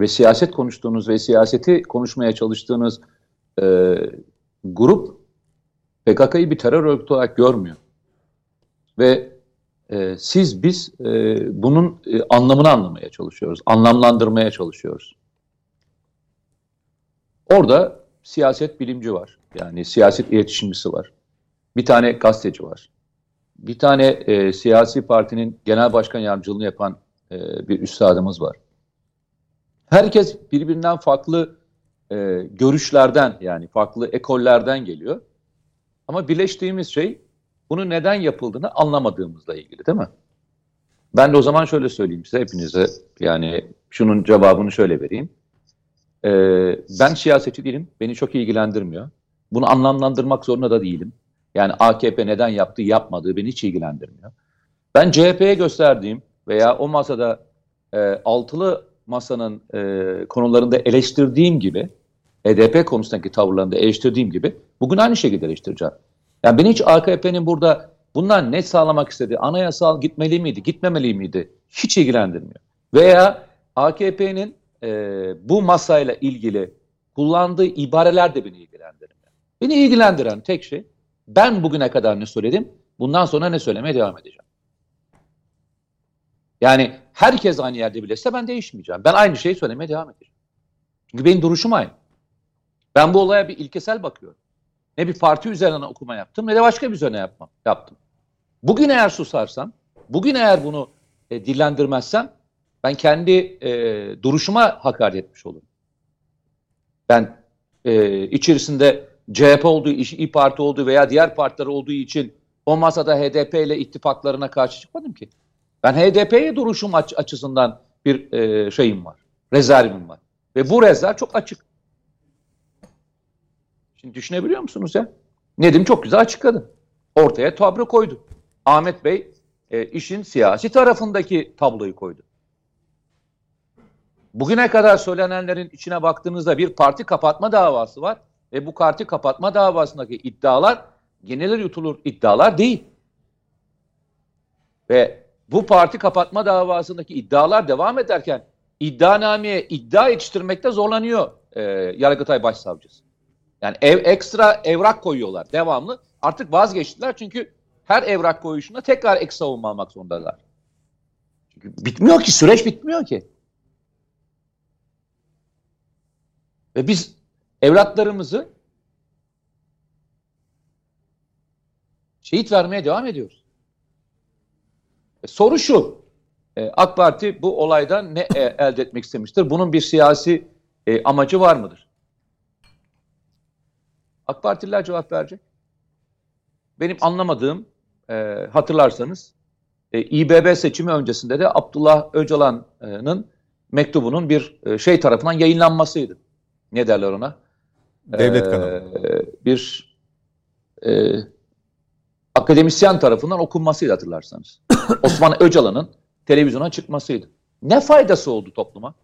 Speaker 3: Ve siyaset konuştuğunuz ve siyaseti konuşmaya çalıştığınız e, grup PKK'yı bir terör örgütü olarak görmüyor. Ve e, siz biz e, bunun e, anlamını anlamaya çalışıyoruz. Anlamlandırmaya çalışıyoruz. Orada siyaset bilimci var. Yani siyaset iletişimcisi var. Bir tane gazeteci var. Bir tane e, siyasi partinin genel başkan yardımcılığını yapan e, bir üstadımız var. Herkes birbirinden farklı e, görüşlerden yani farklı ekollerden geliyor. Ama birleştiğimiz şey bunu neden yapıldığını anlamadığımızla ilgili değil mi? Ben de o zaman şöyle söyleyeyim size hepinize yani şunun cevabını şöyle vereyim. Ee, ben siyasetçi değilim. Beni çok ilgilendirmiyor. Bunu anlamlandırmak zorunda da değilim. Yani AKP neden yaptığı yapmadığı beni hiç ilgilendirmiyor. Ben CHP'ye gösterdiğim veya o masada e, altılı masanın e, konularında eleştirdiğim gibi HDP konusundaki tavırlarında eleştirdiğim gibi bugün aynı şekilde eleştireceğim. Yani beni hiç AKP'nin burada bundan ne sağlamak istedi? Anayasal gitmeli miydi, gitmemeli miydi? Hiç ilgilendirmiyor. Veya AKP'nin e, bu masayla ilgili kullandığı ibareler de beni ilgilendirmiyor. Beni ilgilendiren tek şey ben bugüne kadar ne söyledim, bundan sonra ne söylemeye devam edeceğim. Yani herkes aynı yerde bilirse ben değişmeyeceğim. Ben aynı şeyi söylemeye devam edeceğim. Çünkü benim duruşum aynı. Ben bu olaya bir ilkesel bakıyorum. Ne bir parti üzerine okuma yaptım ne de başka bir üzerine yapmam, yaptım. Bugün eğer susarsam, bugün eğer bunu e, dillendirmezsem ben kendi e, duruşuma hakaret etmiş olurum. Ben e, içerisinde CHP olduğu, İyi Parti olduğu veya diğer partiler olduğu için o masada HDP ile ittifaklarına karşı çıkmadım ki. Ben HDP'ye duruşum aç açısından bir e, şeyim var, rezervim var. Ve bu rezerv çok açık. Şimdi düşünebiliyor musunuz ya? Nedim çok güzel açıkladı. Ortaya tabrı koydu. Ahmet Bey e, işin siyasi tarafındaki tabloyu koydu. Bugüne kadar söylenenlerin içine baktığınızda bir parti kapatma davası var ve bu parti kapatma davasındaki iddialar genelir yutulur iddialar değil. Ve bu parti kapatma davasındaki iddialar devam ederken iddianameye iddia yetiştirmekte zorlanıyor e, Yargıtay Başsavcısı. Yani ev, ekstra evrak koyuyorlar devamlı. Artık vazgeçtiler çünkü her evrak koyuşunda tekrar ek savunma almak zorundalar. Çünkü bitmiyor ki süreç bitmiyor ki. Ve biz evlatlarımızı şehit vermeye devam ediyoruz. E, soru şu. E, AK Parti bu olaydan ne e, elde etmek istemiştir? Bunun bir siyasi e, amacı var mıdır? AK Partililer cevap verecek. Benim anlamadığım e, hatırlarsanız e, İBB seçimi öncesinde de Abdullah Öcalan'ın mektubunun bir e, şey tarafından yayınlanmasıydı. Ne derler ona?
Speaker 1: Devlet kanalı.
Speaker 3: Bir e, akademisyen tarafından okunmasıydı hatırlarsanız. Osman Öcalan'ın televizyona çıkmasıydı. Ne faydası oldu topluma?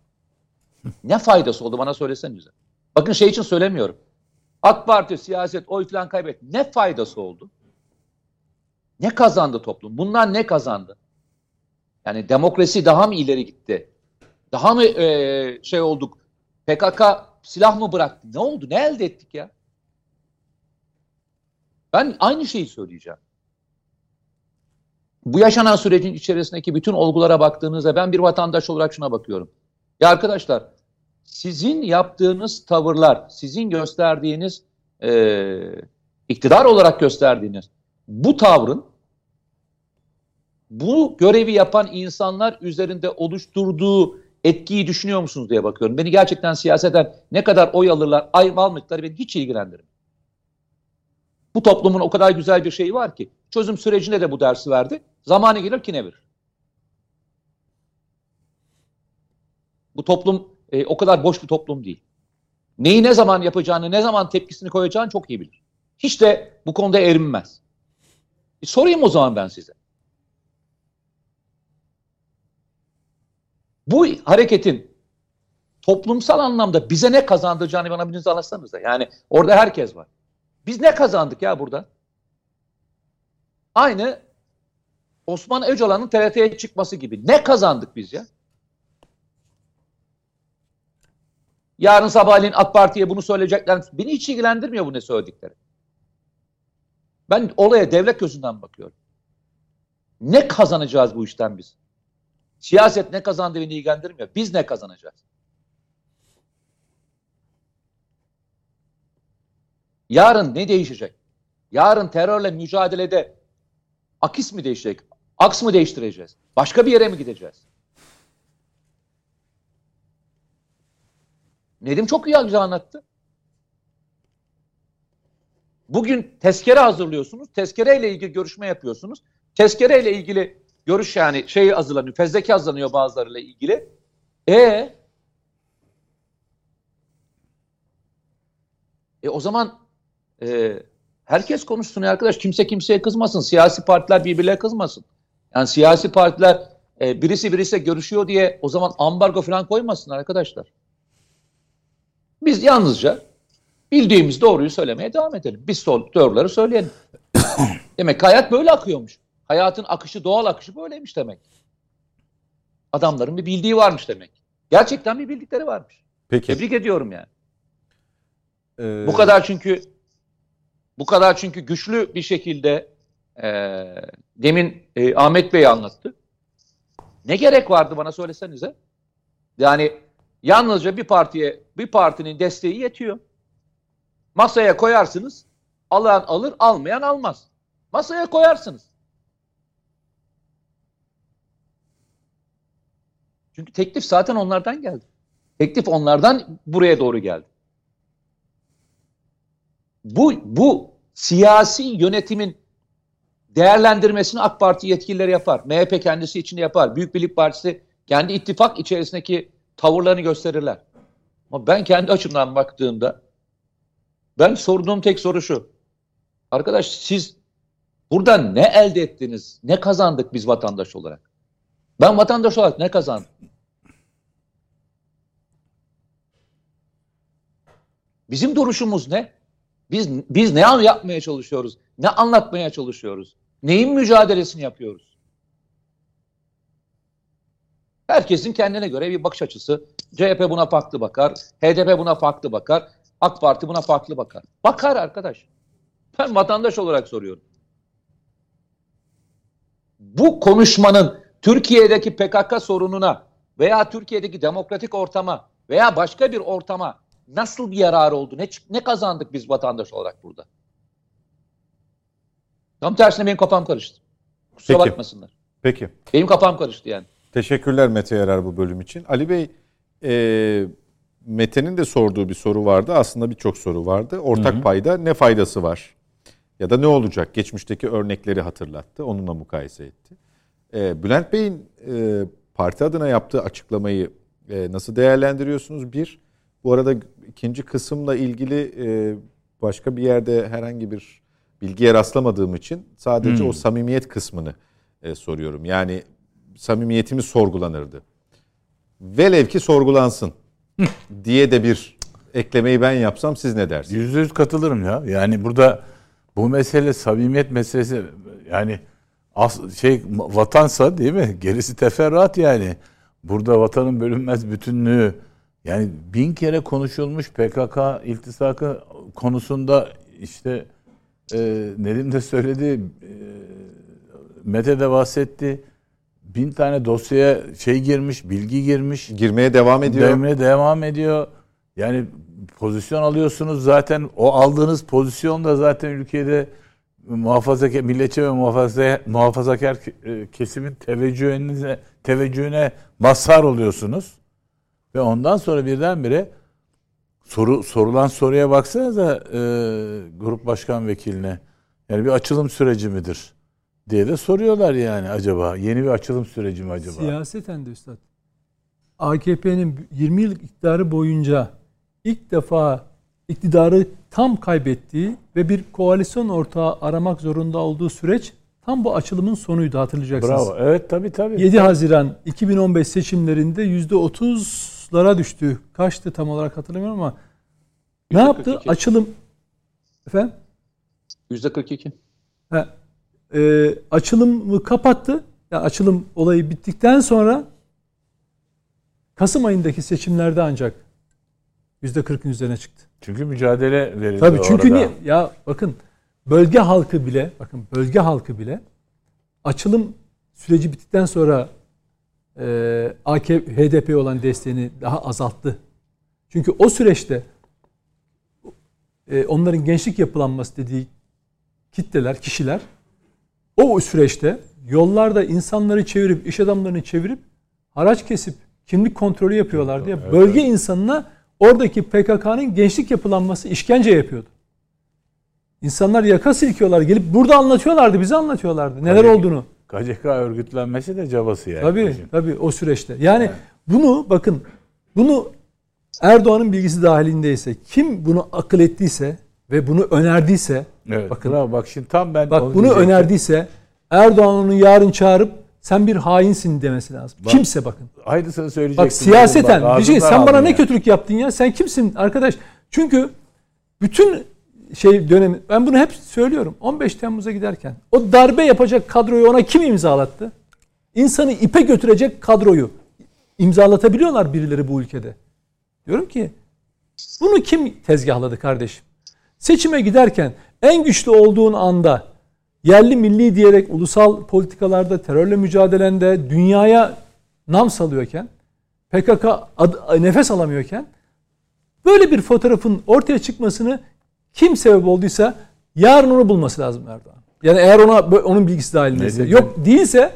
Speaker 3: Ne faydası oldu bana söylesenize. Bakın şey için söylemiyorum. AK Parti siyaset oy falan kaybetti. Ne faydası oldu? Ne kazandı toplum? Bunlar ne kazandı? Yani demokrasi daha mı ileri gitti? Daha mı e, şey olduk? PKK silah mı bıraktı? Ne oldu? Ne elde ettik ya? Ben aynı şeyi söyleyeceğim. Bu yaşanan sürecin içerisindeki bütün olgulara baktığınızda ben bir vatandaş olarak şuna bakıyorum. Ya arkadaşlar sizin yaptığınız tavırlar, sizin gösterdiğiniz e, iktidar olarak gösterdiğiniz bu tavrın bu görevi yapan insanlar üzerinde oluşturduğu etkiyi düşünüyor musunuz diye bakıyorum. Beni gerçekten siyaseten ne kadar oy alırlar, ay almadıkları beni hiç ilgilendirmiyor. Bu toplumun o kadar güzel bir şeyi var ki çözüm sürecinde de bu dersi verdi. Zamanı gelir kine verir. Bu toplum e, o kadar boş bir toplum değil. Neyi ne zaman yapacağını, ne zaman tepkisini koyacağını çok iyi bilir. Hiç de bu konuda erinmez. E, sorayım o zaman ben size. Bu hareketin toplumsal anlamda bize ne kazandıracağını bana biriniz anlatsanıza. Yani orada herkes var. Biz ne kazandık ya burada? Aynı Osman Öcalan'ın TRT'ye çıkması gibi. Ne kazandık biz ya? Yarın sabahleyin AK Parti'ye bunu söyleyecekler. Beni hiç ilgilendirmiyor bu ne söyledikleri. Ben olaya devlet gözünden bakıyorum. Ne kazanacağız bu işten biz? Siyaset ne kazandı beni ilgilendirmiyor. Biz ne kazanacağız? Yarın ne değişecek? Yarın terörle mücadelede akis mi değişecek? Aks mı değiştireceğiz? Başka bir yere mi gideceğiz? Nedim çok iyi güzel anlattı. Bugün tezkere hazırlıyorsunuz. Tezkereyle ilgili görüşme yapıyorsunuz. Tezkereyle ilgili görüş yani şey hazırlanıyor. Fezleke hazırlanıyor bazılarıyla ilgili. E E o zaman e, herkes konuşsun ya arkadaş. Kimse kimseye kızmasın. Siyasi partiler birbirlerine kızmasın. Yani siyasi partiler e, birisi birisiyle görüşüyor diye o zaman ambargo falan koymasın arkadaşlar. Biz yalnızca bildiğimiz doğruyu söylemeye devam edelim. Biz doğruları söyleyelim. demek hayat böyle akıyormuş. Hayatın akışı, doğal akışı böyleymiş demek. Adamların bir bildiği varmış demek. Gerçekten bir bildikleri varmış.
Speaker 1: Peki.
Speaker 3: Tebrik ediyorum yani. Ee... Bu kadar çünkü bu kadar çünkü güçlü bir şekilde e, demin e, Ahmet Bey anlattı. Ne gerek vardı bana söylesenize. Yani Yalnızca bir partiye, bir partinin desteği yetiyor. Masaya koyarsınız, alan alır, almayan almaz. Masaya koyarsınız. Çünkü teklif zaten onlardan geldi. Teklif onlardan buraya doğru geldi. Bu, bu siyasi yönetimin değerlendirmesini AK Parti yetkilileri yapar. MHP kendisi için yapar. Büyük Birlik Partisi kendi ittifak içerisindeki tavırlarını gösterirler. Ama ben kendi açımdan baktığımda ben sorduğum tek soru şu. Arkadaş siz buradan ne elde ettiniz? Ne kazandık biz vatandaş olarak? Ben vatandaş olarak ne kazandım? Bizim duruşumuz ne? Biz biz ne yapmaya çalışıyoruz? Ne anlatmaya çalışıyoruz? Neyin mücadelesini yapıyoruz? Herkesin kendine göre bir bakış açısı. CHP buna farklı bakar, HDP buna farklı bakar, AK Parti buna farklı bakar. Bakar arkadaş. Ben vatandaş olarak soruyorum. Bu konuşmanın Türkiye'deki PKK sorununa veya Türkiye'deki demokratik ortama veya başka bir ortama nasıl bir yarar oldu? Ne, ne kazandık biz vatandaş olarak burada? Tam tersine benim kafam karıştı. Kusura Peki. bakmasınlar.
Speaker 1: Peki.
Speaker 3: Benim kafam karıştı yani.
Speaker 1: Teşekkürler Mete Yarar bu bölüm için. Ali Bey, e, Mete'nin de sorduğu bir soru vardı. Aslında birçok soru vardı. Ortak hı hı. payda ne faydası var? Ya da ne olacak? Geçmişteki örnekleri hatırlattı. Onunla mukayese etti. E, Bülent Bey'in e, parti adına yaptığı açıklamayı e, nasıl değerlendiriyorsunuz? Bir, bu arada ikinci kısımla ilgili e, başka bir yerde herhangi bir bilgiye rastlamadığım için sadece hmm. o samimiyet kısmını e, soruyorum. Yani samimiyetimiz sorgulanırdı. Velev ki sorgulansın diye de bir eklemeyi ben yapsam siz ne dersiniz?
Speaker 4: Yüzde yüz katılırım ya. Yani burada bu mesele samimiyet meselesi yani as, şey vatansa değil mi? Gerisi teferruat yani. Burada vatanın bölünmez bütünlüğü yani bin kere konuşulmuş PKK iltisakı konusunda işte e, Nedim de söyledi e, Mete de bahsetti bin tane dosyaya şey girmiş, bilgi girmiş.
Speaker 1: Girmeye devam ediyor.
Speaker 4: Girmeye devam ediyor. Yani pozisyon alıyorsunuz zaten o aldığınız pozisyon da zaten ülkede muhafazakar, milliyetçi ve muhafazakar, muhafazakar e, kesimin teveccühüne, teveccühüne mazhar oluyorsunuz. Ve ondan sonra birdenbire soru sorulan soruya baksanıza e, grup başkan vekiline. Yani bir açılım süreci midir? diye de soruyorlar yani acaba. Yeni bir açılım süreci mi acaba?
Speaker 5: Siyaseten de üstad. AKP'nin 20 yıl iktidarı boyunca ilk defa iktidarı tam kaybettiği ve bir koalisyon ortağı aramak zorunda olduğu süreç tam bu açılımın sonuydu hatırlayacaksınız.
Speaker 4: Bravo. Evet tabii tabii.
Speaker 5: 7 Haziran 2015 seçimlerinde %30'lara düştü. Kaçtı tam olarak hatırlamıyorum ama ne yaptı? Açılım efendim?
Speaker 3: %42.
Speaker 5: He, e, açılımı kapattı. Yani açılım olayı bittikten sonra Kasım ayındaki seçimlerde ancak yüzde kırkın üzerine çıktı.
Speaker 4: Çünkü mücadele verildi
Speaker 5: Tabii çünkü orada. niye? Ya bakın bölge halkı bile bakın bölge halkı bile açılım süreci bittikten sonra e, AKP HDP olan desteğini daha azalttı. Çünkü o süreçte e, onların gençlik yapılanması dediği kitleler, kişiler o süreçte yollarda insanları çevirip, iş adamlarını çevirip haraç kesip kimlik kontrolü yapıyorlar diye evet, bölge evet. insanına oradaki PKK'nın gençlik yapılanması işkence yapıyordu. İnsanlar yaka silkiyorlar. Gelip burada anlatıyorlardı, bize anlatıyorlardı neler KCK, olduğunu.
Speaker 4: KCK örgütlenmesi de cabası yani.
Speaker 5: Tabii, başım. tabii o süreçte. Yani evet. bunu bakın, bunu Erdoğan'ın bilgisi dahilindeyse, kim bunu akıl ettiyse ve bunu önerdiyse
Speaker 4: Evet. Bakın bravo, bak şimdi tam ben
Speaker 5: Bak bunu diyecektim. önerdiyse Erdoğan onu yarın çağırıp sen bir hainsin demesi lazım. Bak, Kimse bakın.
Speaker 4: Aynısını söyleyecektim.
Speaker 5: Bak siyaseten bak, bir şey sen bana ya. ne kötülük yaptın ya? Sen kimsin arkadaş? Çünkü bütün şey dönemi ben bunu hep söylüyorum. 15 Temmuz'a giderken o darbe yapacak kadroyu ona kim imzalattı? İnsanı ipe götürecek kadroyu imzalatabiliyorlar birileri bu ülkede. Diyorum ki bunu kim tezgahladı kardeşim? Seçime giderken en güçlü olduğun anda yerli milli diyerek ulusal politikalarda terörle mücadelende dünyaya nam salıyorken PKK ad, nefes alamıyorken böyle bir fotoğrafın ortaya çıkmasını kim sebep olduysa yarın onu bulması lazım Erdoğan. Yani eğer ona onun bilgisi dahilindeyse. Yok değilse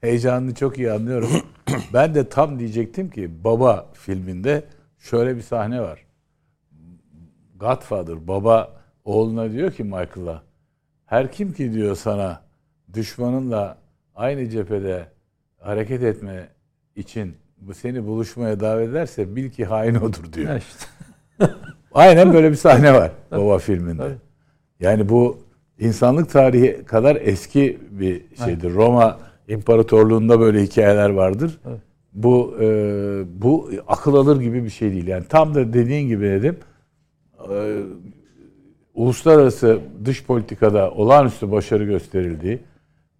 Speaker 4: heyecanını çok iyi anlıyorum. ben de tam diyecektim ki Baba filminde şöyle bir sahne var. Godfather baba oğluna diyor ki Michael'a her kim ki diyor sana düşmanınla aynı cephede hareket etme için seni buluşmaya davet ederse bil ki hain odur diyor. işte. Aynen böyle bir sahne var baba filminde. Yani bu insanlık tarihi kadar eski bir şeydir. Roma İmparatorluğunda böyle hikayeler vardır. Bu e, bu akıl alır gibi bir şey değil. Yani tam da dediğin gibi dedim. E, uluslararası dış politikada olağanüstü başarı gösterildiği,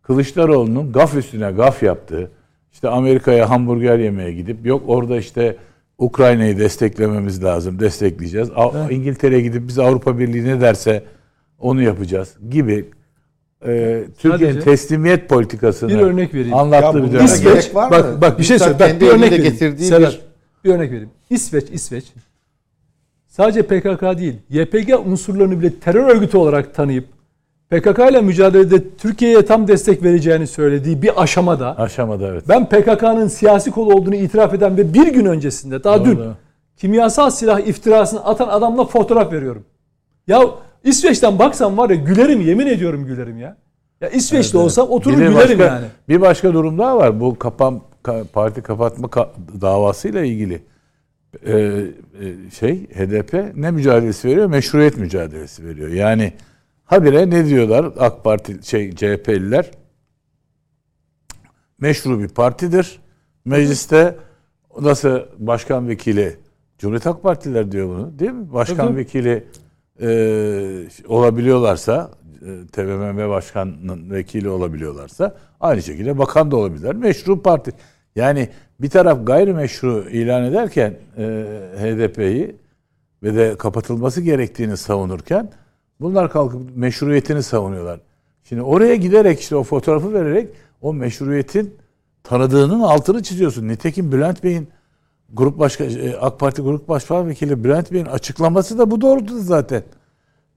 Speaker 4: Kılıçdaroğlu'nun gaf üstüne gaf yaptığı, işte Amerika'ya hamburger yemeye gidip yok orada işte Ukrayna'yı desteklememiz lazım, destekleyeceğiz. Evet. İngiltere'ye gidip biz Avrupa Birliği ne derse onu yapacağız gibi e, Türkiye'nin teslimiyet politikasını bir örnek vereyim. anlattığı
Speaker 5: bir dönem. İsveç, var mı? Bak, bak bir şey söyle. Bak, bir örnek vereyim. Getirdiği Serhat, bir... bir örnek vereyim. İsveç, İsveç sadece PKK değil, YPG unsurlarını bile terör örgütü olarak tanıyıp PKK ile mücadelede Türkiye'ye tam destek vereceğini söylediği bir aşamada
Speaker 4: aşamada evet.
Speaker 5: Ben PKK'nın siyasi kolu olduğunu itiraf eden ve bir gün öncesinde daha Doğru. dün kimyasal silah iftirasını atan adamla fotoğraf veriyorum. Ya İsveç'ten baksam var ya gülerim yemin ediyorum gülerim ya. Ya İsveç'te evet, olsam oturur gülerim
Speaker 4: başka,
Speaker 5: yani.
Speaker 4: Bir başka durum daha var. Bu kapan parti kapatma davasıyla ilgili e, e, şey HDP ne mücadelesi veriyor? Meşruiyet mücadelesi veriyor. Yani habire ne diyorlar AK Parti şey CHP'liler? Meşru bir partidir. Mecliste nasıl başkan vekili Cumhuriyet Halk Partiler diyor bunu değil mi? Başkan evet. vekili e, olabiliyorlarsa e, TBMM başkanının vekili olabiliyorlarsa aynı şekilde bakan da olabilirler. Meşru parti. Yani bir taraf gayrimeşru ilan ederken e, HDP'yi ve de kapatılması gerektiğini savunurken bunlar kalkıp meşruiyetini savunuyorlar. Şimdi oraya giderek işte o fotoğrafı vererek o meşruiyetin tanıdığının altını çiziyorsun. Nitekim Bülent Bey'in Grup Başkan e, AK Parti Grup Başkan Vekili Bülent Bey'in açıklaması da bu doğrultuda zaten.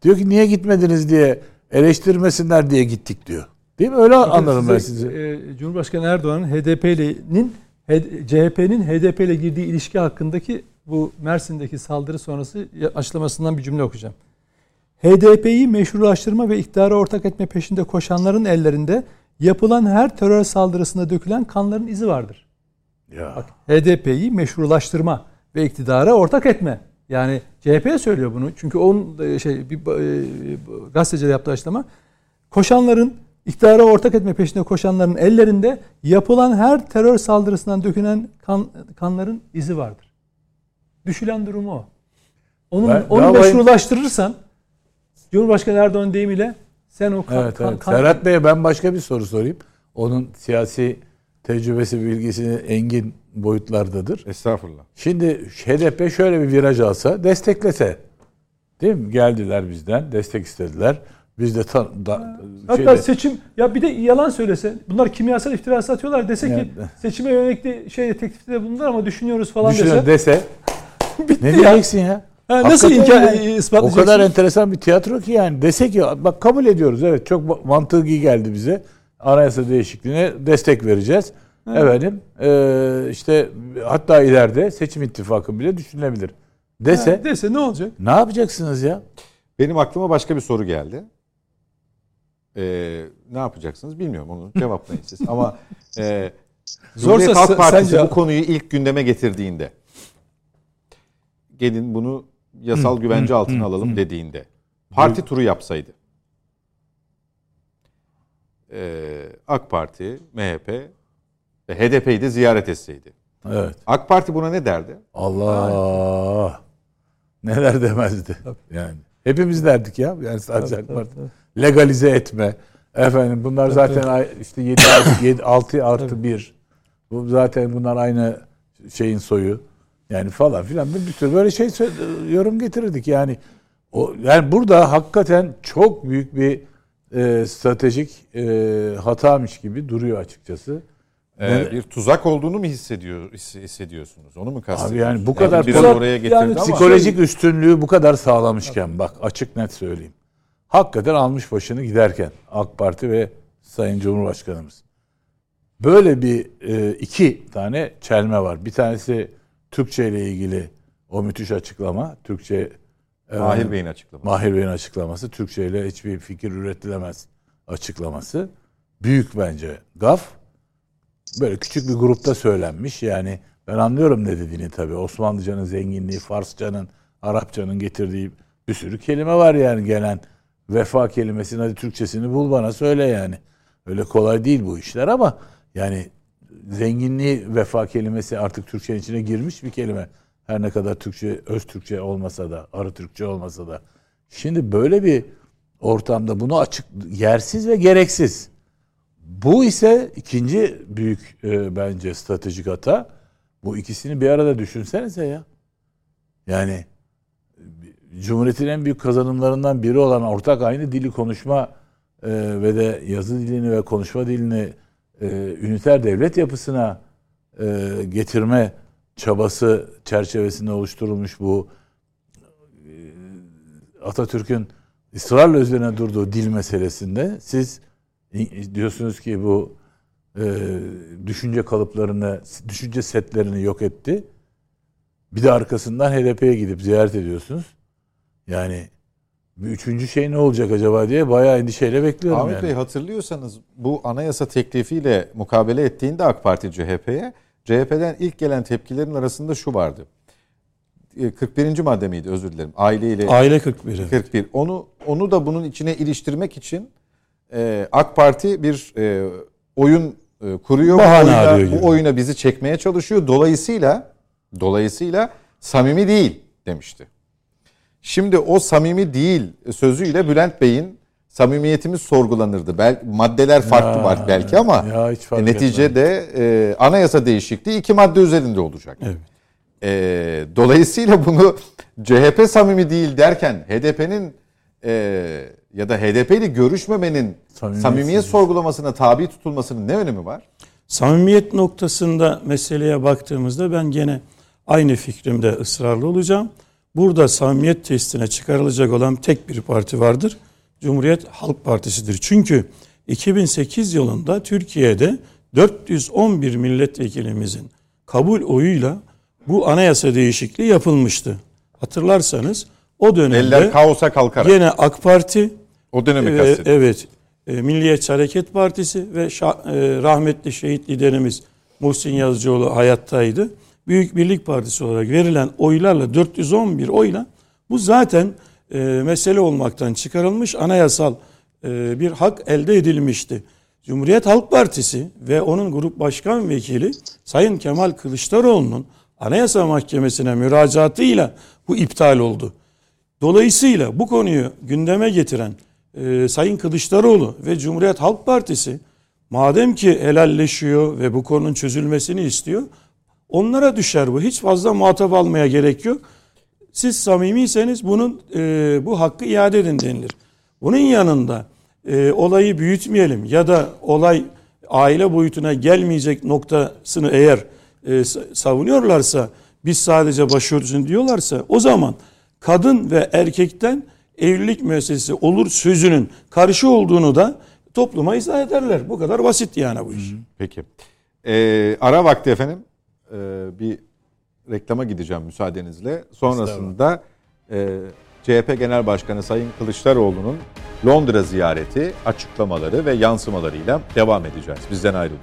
Speaker 4: Diyor ki niye gitmediniz diye eleştirmesinler diye gittik diyor. Değil mi? Öyle Bakın anladım size, ben sizi.
Speaker 5: E, Cumhurbaşkanı Erdoğan'ın HDP'nin CHP'nin HDP ile girdiği ilişki hakkındaki bu Mersin'deki saldırı sonrası açıklamasından bir cümle okuyacağım. HDP'yi meşrulaştırma ve iktidara ortak etme peşinde koşanların ellerinde yapılan her terör saldırısında dökülen kanların izi vardır. Ya. Bak, HDP'yi meşrulaştırma ve iktidara ortak etme. Yani CHP söylüyor bunu. Çünkü onun e, şey bir e, gazeteciler yaptığı açıklama koşanların iktidara ortak etme peşinde koşanların ellerinde yapılan her terör saldırısından dökülen kan, kanların izi vardır. Düşülen durumu o. Onun ben, onu meşrulaştırırsan Cumhurbaşkanı Erdoğan deyimiyle sen o
Speaker 4: kan, evet, evet. kan, Serhat Bey'e ben başka bir soru sorayım. Onun siyasi tecrübesi, bilgisi engin boyutlardadır.
Speaker 1: Estağfurullah.
Speaker 4: Şimdi HDP şöyle bir viraj alsa, desteklese. Değil mi? Geldiler bizden, destek istediler. Biz de ta, da,
Speaker 5: Hatta şeyde, seçim ya bir de yalan söylese bunlar kimyasal iftirası atıyorlar dese yani, ki seçime yönelik şey teklifte bulundular ama düşünüyoruz falan
Speaker 4: dese. dese.
Speaker 5: bitti
Speaker 4: ne diyeceksin ya?
Speaker 5: Ha, nasıl inkar yani, ispatlayacaksın?
Speaker 4: O kadar enteresan bir tiyatro ki yani dese ki bak kabul ediyoruz evet çok mantıklı geldi bize anayasa değişikliğine destek vereceğiz. Evet. Efendim e, işte hatta ileride seçim ittifakı bile düşünülebilir. Dese,
Speaker 5: ha, dese ne olacak?
Speaker 4: Ne yapacaksınız ya?
Speaker 1: Benim aklıma başka bir soru geldi. Ee, ne yapacaksınız bilmiyorum onu cevaplayın siz. Ama e, Cumhuriyet Halk Partisi sence... bu konuyu ilk gündeme getirdiğinde gelin bunu yasal güvence altına alalım dediğinde parti turu yapsaydı e, AK Parti, MHP ve HDP'yi de ziyaret etseydi.
Speaker 4: Evet.
Speaker 1: AK Parti buna ne derdi?
Speaker 4: Allah! Neler demezdi. Yani hepimiz derdik ya. Yani sadece AK Parti. Legalize etme. Efendim bunlar zaten işte 7, 7 6 artı 1. Bu zaten bunlar aynı şeyin soyu. Yani falan filan bir sürü böyle şey yorum getirirdik yani. O yani burada hakikaten çok büyük bir e, stratejik e, hatamış gibi duruyor açıkçası.
Speaker 1: Ee, bir tuzak olduğunu mu hissediyor hissediyorsunuz? Onu mu kastediyorsunuz?
Speaker 4: Abi yani bu kadar yani tuzak, oraya getirdi yani psikolojik şey... üstünlüğü bu kadar sağlamışken bak açık net söyleyeyim. Hakikaten almış başını giderken AK Parti ve Sayın Cumhurbaşkanımız. Böyle bir e, iki tane çelme var. Bir tanesi Türkçe ile ilgili o müthiş açıklama. Türkçe
Speaker 1: Mahir Bey'in açıklaması.
Speaker 4: Mahir Bey'in açıklaması. Türkçe ile hiçbir fikir üretilemez açıklaması. Büyük bence gaf. Böyle küçük bir grupta söylenmiş. Yani ben anlıyorum ne dediğini tabii. Osmanlıcanın zenginliği, Farsçanın, Arapçanın getirdiği bir sürü kelime var yani gelen. Vefa kelimesinin hadi Türkçesini bul bana söyle yani. Öyle kolay değil bu işler ama yani zenginliği vefa kelimesi artık Türkçenin içine girmiş bir kelime. Her ne kadar Türkçe, öz Türkçe olmasa da, arı Türkçe olmasa da. Şimdi böyle bir ortamda bunu açık, yersiz ve gereksiz. Bu ise ikinci büyük e, bence stratejik hata. Bu ikisini bir arada düşünsenize ya. Yani Cumhuriyet'in en büyük kazanımlarından biri olan ortak aynı dili konuşma e, ve de yazı dilini ve konuşma dilini e, üniter devlet yapısına e, getirme çabası çerçevesinde oluşturulmuş bu e, Atatürk'ün ısrarla üzerine durduğu dil meselesinde siz diyorsunuz ki bu e, düşünce kalıplarını, düşünce setlerini yok etti. Bir de arkasından HDP'ye gidip ziyaret ediyorsunuz. Yani bir üçüncü şey ne olacak acaba diye bayağı endişeyle bekliyorum
Speaker 1: Ahmet
Speaker 4: yani.
Speaker 1: Bey hatırlıyorsanız bu anayasa teklifiyle mukabele ettiğinde AK Parti CHP'ye CHP'den ilk gelen tepkilerin arasında şu vardı. 41. madde miydi özür dilerim. Aile ile
Speaker 2: Aile 41.
Speaker 1: 41. Onu onu da bunun içine iliştirmek için e, AK Parti bir e, oyun e, kuruyor.
Speaker 2: Bahane
Speaker 1: bu, oyuna,
Speaker 2: arıyor gibi.
Speaker 1: bu oyuna bizi çekmeye çalışıyor. Dolayısıyla dolayısıyla samimi değil demişti. Şimdi o samimi değil sözüyle Bülent Bey'in samimiyetimiz sorgulanırdı. Belki maddeler farklı
Speaker 4: Ya,
Speaker 1: var belki ama
Speaker 4: ya hiç fark
Speaker 1: neticede e, anayasa değişikliği iki madde üzerinde olacak.
Speaker 2: Evet.
Speaker 1: E, dolayısıyla bunu CHP samimi değil derken HDP'nin e, ya da HDP ile görüşmemenin
Speaker 4: Samimiyetsiz.
Speaker 1: samimiyet sorgulamasına tabi tutulmasının ne önemi var?
Speaker 2: Samimiyet noktasında meseleye baktığımızda ben gene aynı fikrimde ısrarlı olacağım. Burada samimiyet testine çıkarılacak olan tek bir parti vardır. Cumhuriyet Halk Partisi'dir. Çünkü 2008 yılında Türkiye'de 411 milletvekilimizin kabul oyuyla bu anayasa değişikliği yapılmıştı. Hatırlarsanız o dönemde
Speaker 1: Eller kaosa kalkarak.
Speaker 2: yine AK Parti
Speaker 1: o dönemi kastediyor.
Speaker 2: evet. Ee, Milliyetçi Hareket Partisi ve e, rahmetli şehit liderimiz Muhsin Yazıcıoğlu hayattaydı. Büyük Birlik Partisi olarak verilen oylarla 411 oyla bu zaten e, mesele olmaktan çıkarılmış anayasal e, bir hak elde edilmişti. Cumhuriyet Halk Partisi ve onun grup başkan vekili Sayın Kemal Kılıçdaroğlu'nun Anayasa Mahkemesi'ne müracaatıyla bu iptal oldu. Dolayısıyla bu konuyu gündeme getiren e, Sayın Kılıçdaroğlu ve Cumhuriyet Halk Partisi madem ki helalleşiyor ve bu konunun çözülmesini istiyor onlara düşer bu. Hiç fazla muhatap almaya gerek yok. Siz samimiyseniz bunun e, bu hakkı iade edin denilir. Bunun yanında e, olayı büyütmeyelim ya da olay aile boyutuna gelmeyecek noktasını eğer e, savunuyorlarsa biz sadece başörtüsün diyorlarsa o zaman kadın ve erkekten evlilik müessesesi olur sözünün karşı olduğunu da topluma izah ederler. Bu kadar basit yani bu iş.
Speaker 1: Peki. Ee, ara vakti efendim. Ee, bir reklama gideceğim müsaadenizle. Sonrasında e, CHP Genel Başkanı Sayın Kılıçdaroğlu'nun Londra ziyareti, açıklamaları ve yansımalarıyla devam edeceğiz. Bizden ayrılın.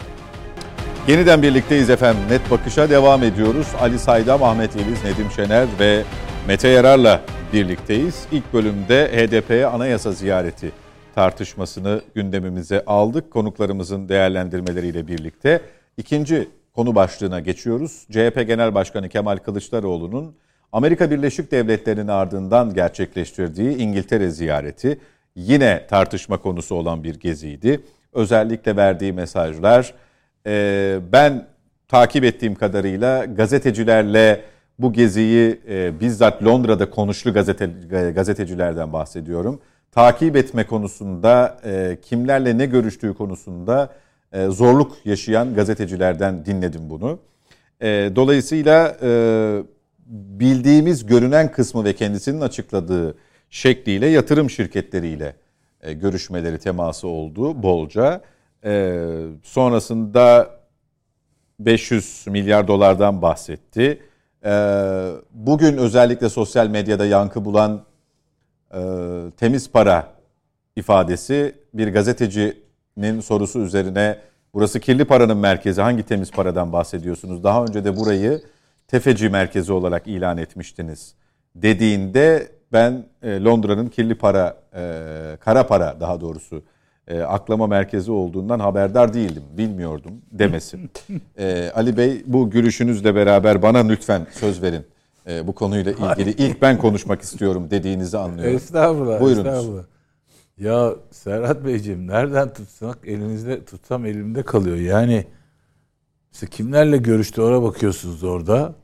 Speaker 1: Yeniden birlikteyiz efendim. Net Bakış'a devam ediyoruz. Ali Saydam, Ahmet Yeliz, Nedim Şener ve Mete Yarar'la birlikteyiz. İlk bölümde HDP'ye anayasa ziyareti tartışmasını gündemimize aldık. Konuklarımızın değerlendirmeleriyle birlikte. İkinci konu başlığına geçiyoruz. CHP Genel Başkanı Kemal Kılıçdaroğlu'nun Amerika Birleşik Devletleri'nin ardından gerçekleştirdiği İngiltere ziyareti yine tartışma konusu olan bir geziydi. Özellikle verdiği mesajlar ben takip ettiğim kadarıyla gazetecilerle bu geziyi e, bizzat Londra'da konuşlu gazete, gazetecilerden bahsediyorum. Takip etme konusunda e, kimlerle ne görüştüğü konusunda e, zorluk yaşayan gazetecilerden dinledim bunu. E, dolayısıyla e, bildiğimiz görünen kısmı ve kendisinin açıkladığı şekliyle yatırım şirketleriyle e, görüşmeleri teması oldu bolca. E, sonrasında 500 milyar dolardan bahsetti. E, bugün özellikle sosyal medyada yankı bulan e, temiz para ifadesi bir gazetecinin sorusu üzerine burası kirli paranın merkezi hangi temiz paradan bahsediyorsunuz? Daha önce de burayı tefeci merkezi olarak ilan etmiştiniz dediğinde ben e, Londra'nın kirli para, e, kara para daha doğrusu e, aklama merkezi olduğundan haberdar değildim, bilmiyordum demesin. E, Ali Bey bu gülüşünüzle beraber bana lütfen söz verin. E, bu konuyla ilgili ilk ben konuşmak istiyorum dediğinizi anlıyorum.
Speaker 4: Estağfurullah.
Speaker 1: Buyurunuz.
Speaker 4: Estağfurullah. Ya Serhat Beyciğim nereden tutsak elinizde tutsam elimde kalıyor. Yani işte kimlerle görüştü ona bakıyorsunuz orada.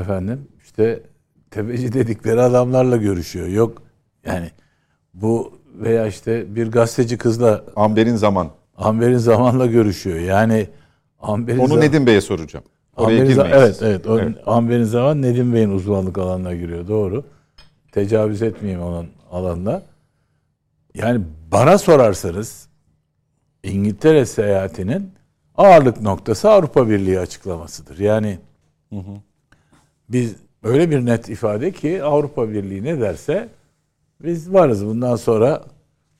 Speaker 4: Efendim işte tepeci dedikleri adamlarla görüşüyor. Yok yani bu veya işte bir gazeteci kızla
Speaker 1: Amber'in zaman.
Speaker 4: Amber'in zamanla görüşüyor. Yani Amber'in
Speaker 1: Onu
Speaker 4: zaman-
Speaker 1: Nedim Bey'e soracağım. Oraya
Speaker 4: Amber'in
Speaker 1: girmeyiz.
Speaker 4: evet evet. O,
Speaker 1: Evet.
Speaker 4: Amber'in zaman Nedim Bey'in uzmanlık alanına giriyor. Doğru. Tecavüz etmeyeyim onun alanına. Yani bana sorarsanız İngiltere seyahatinin ağırlık noktası Avrupa Birliği açıklamasıdır. Yani biz öyle bir net ifade ki Avrupa Birliği ne derse biz varız bundan sonra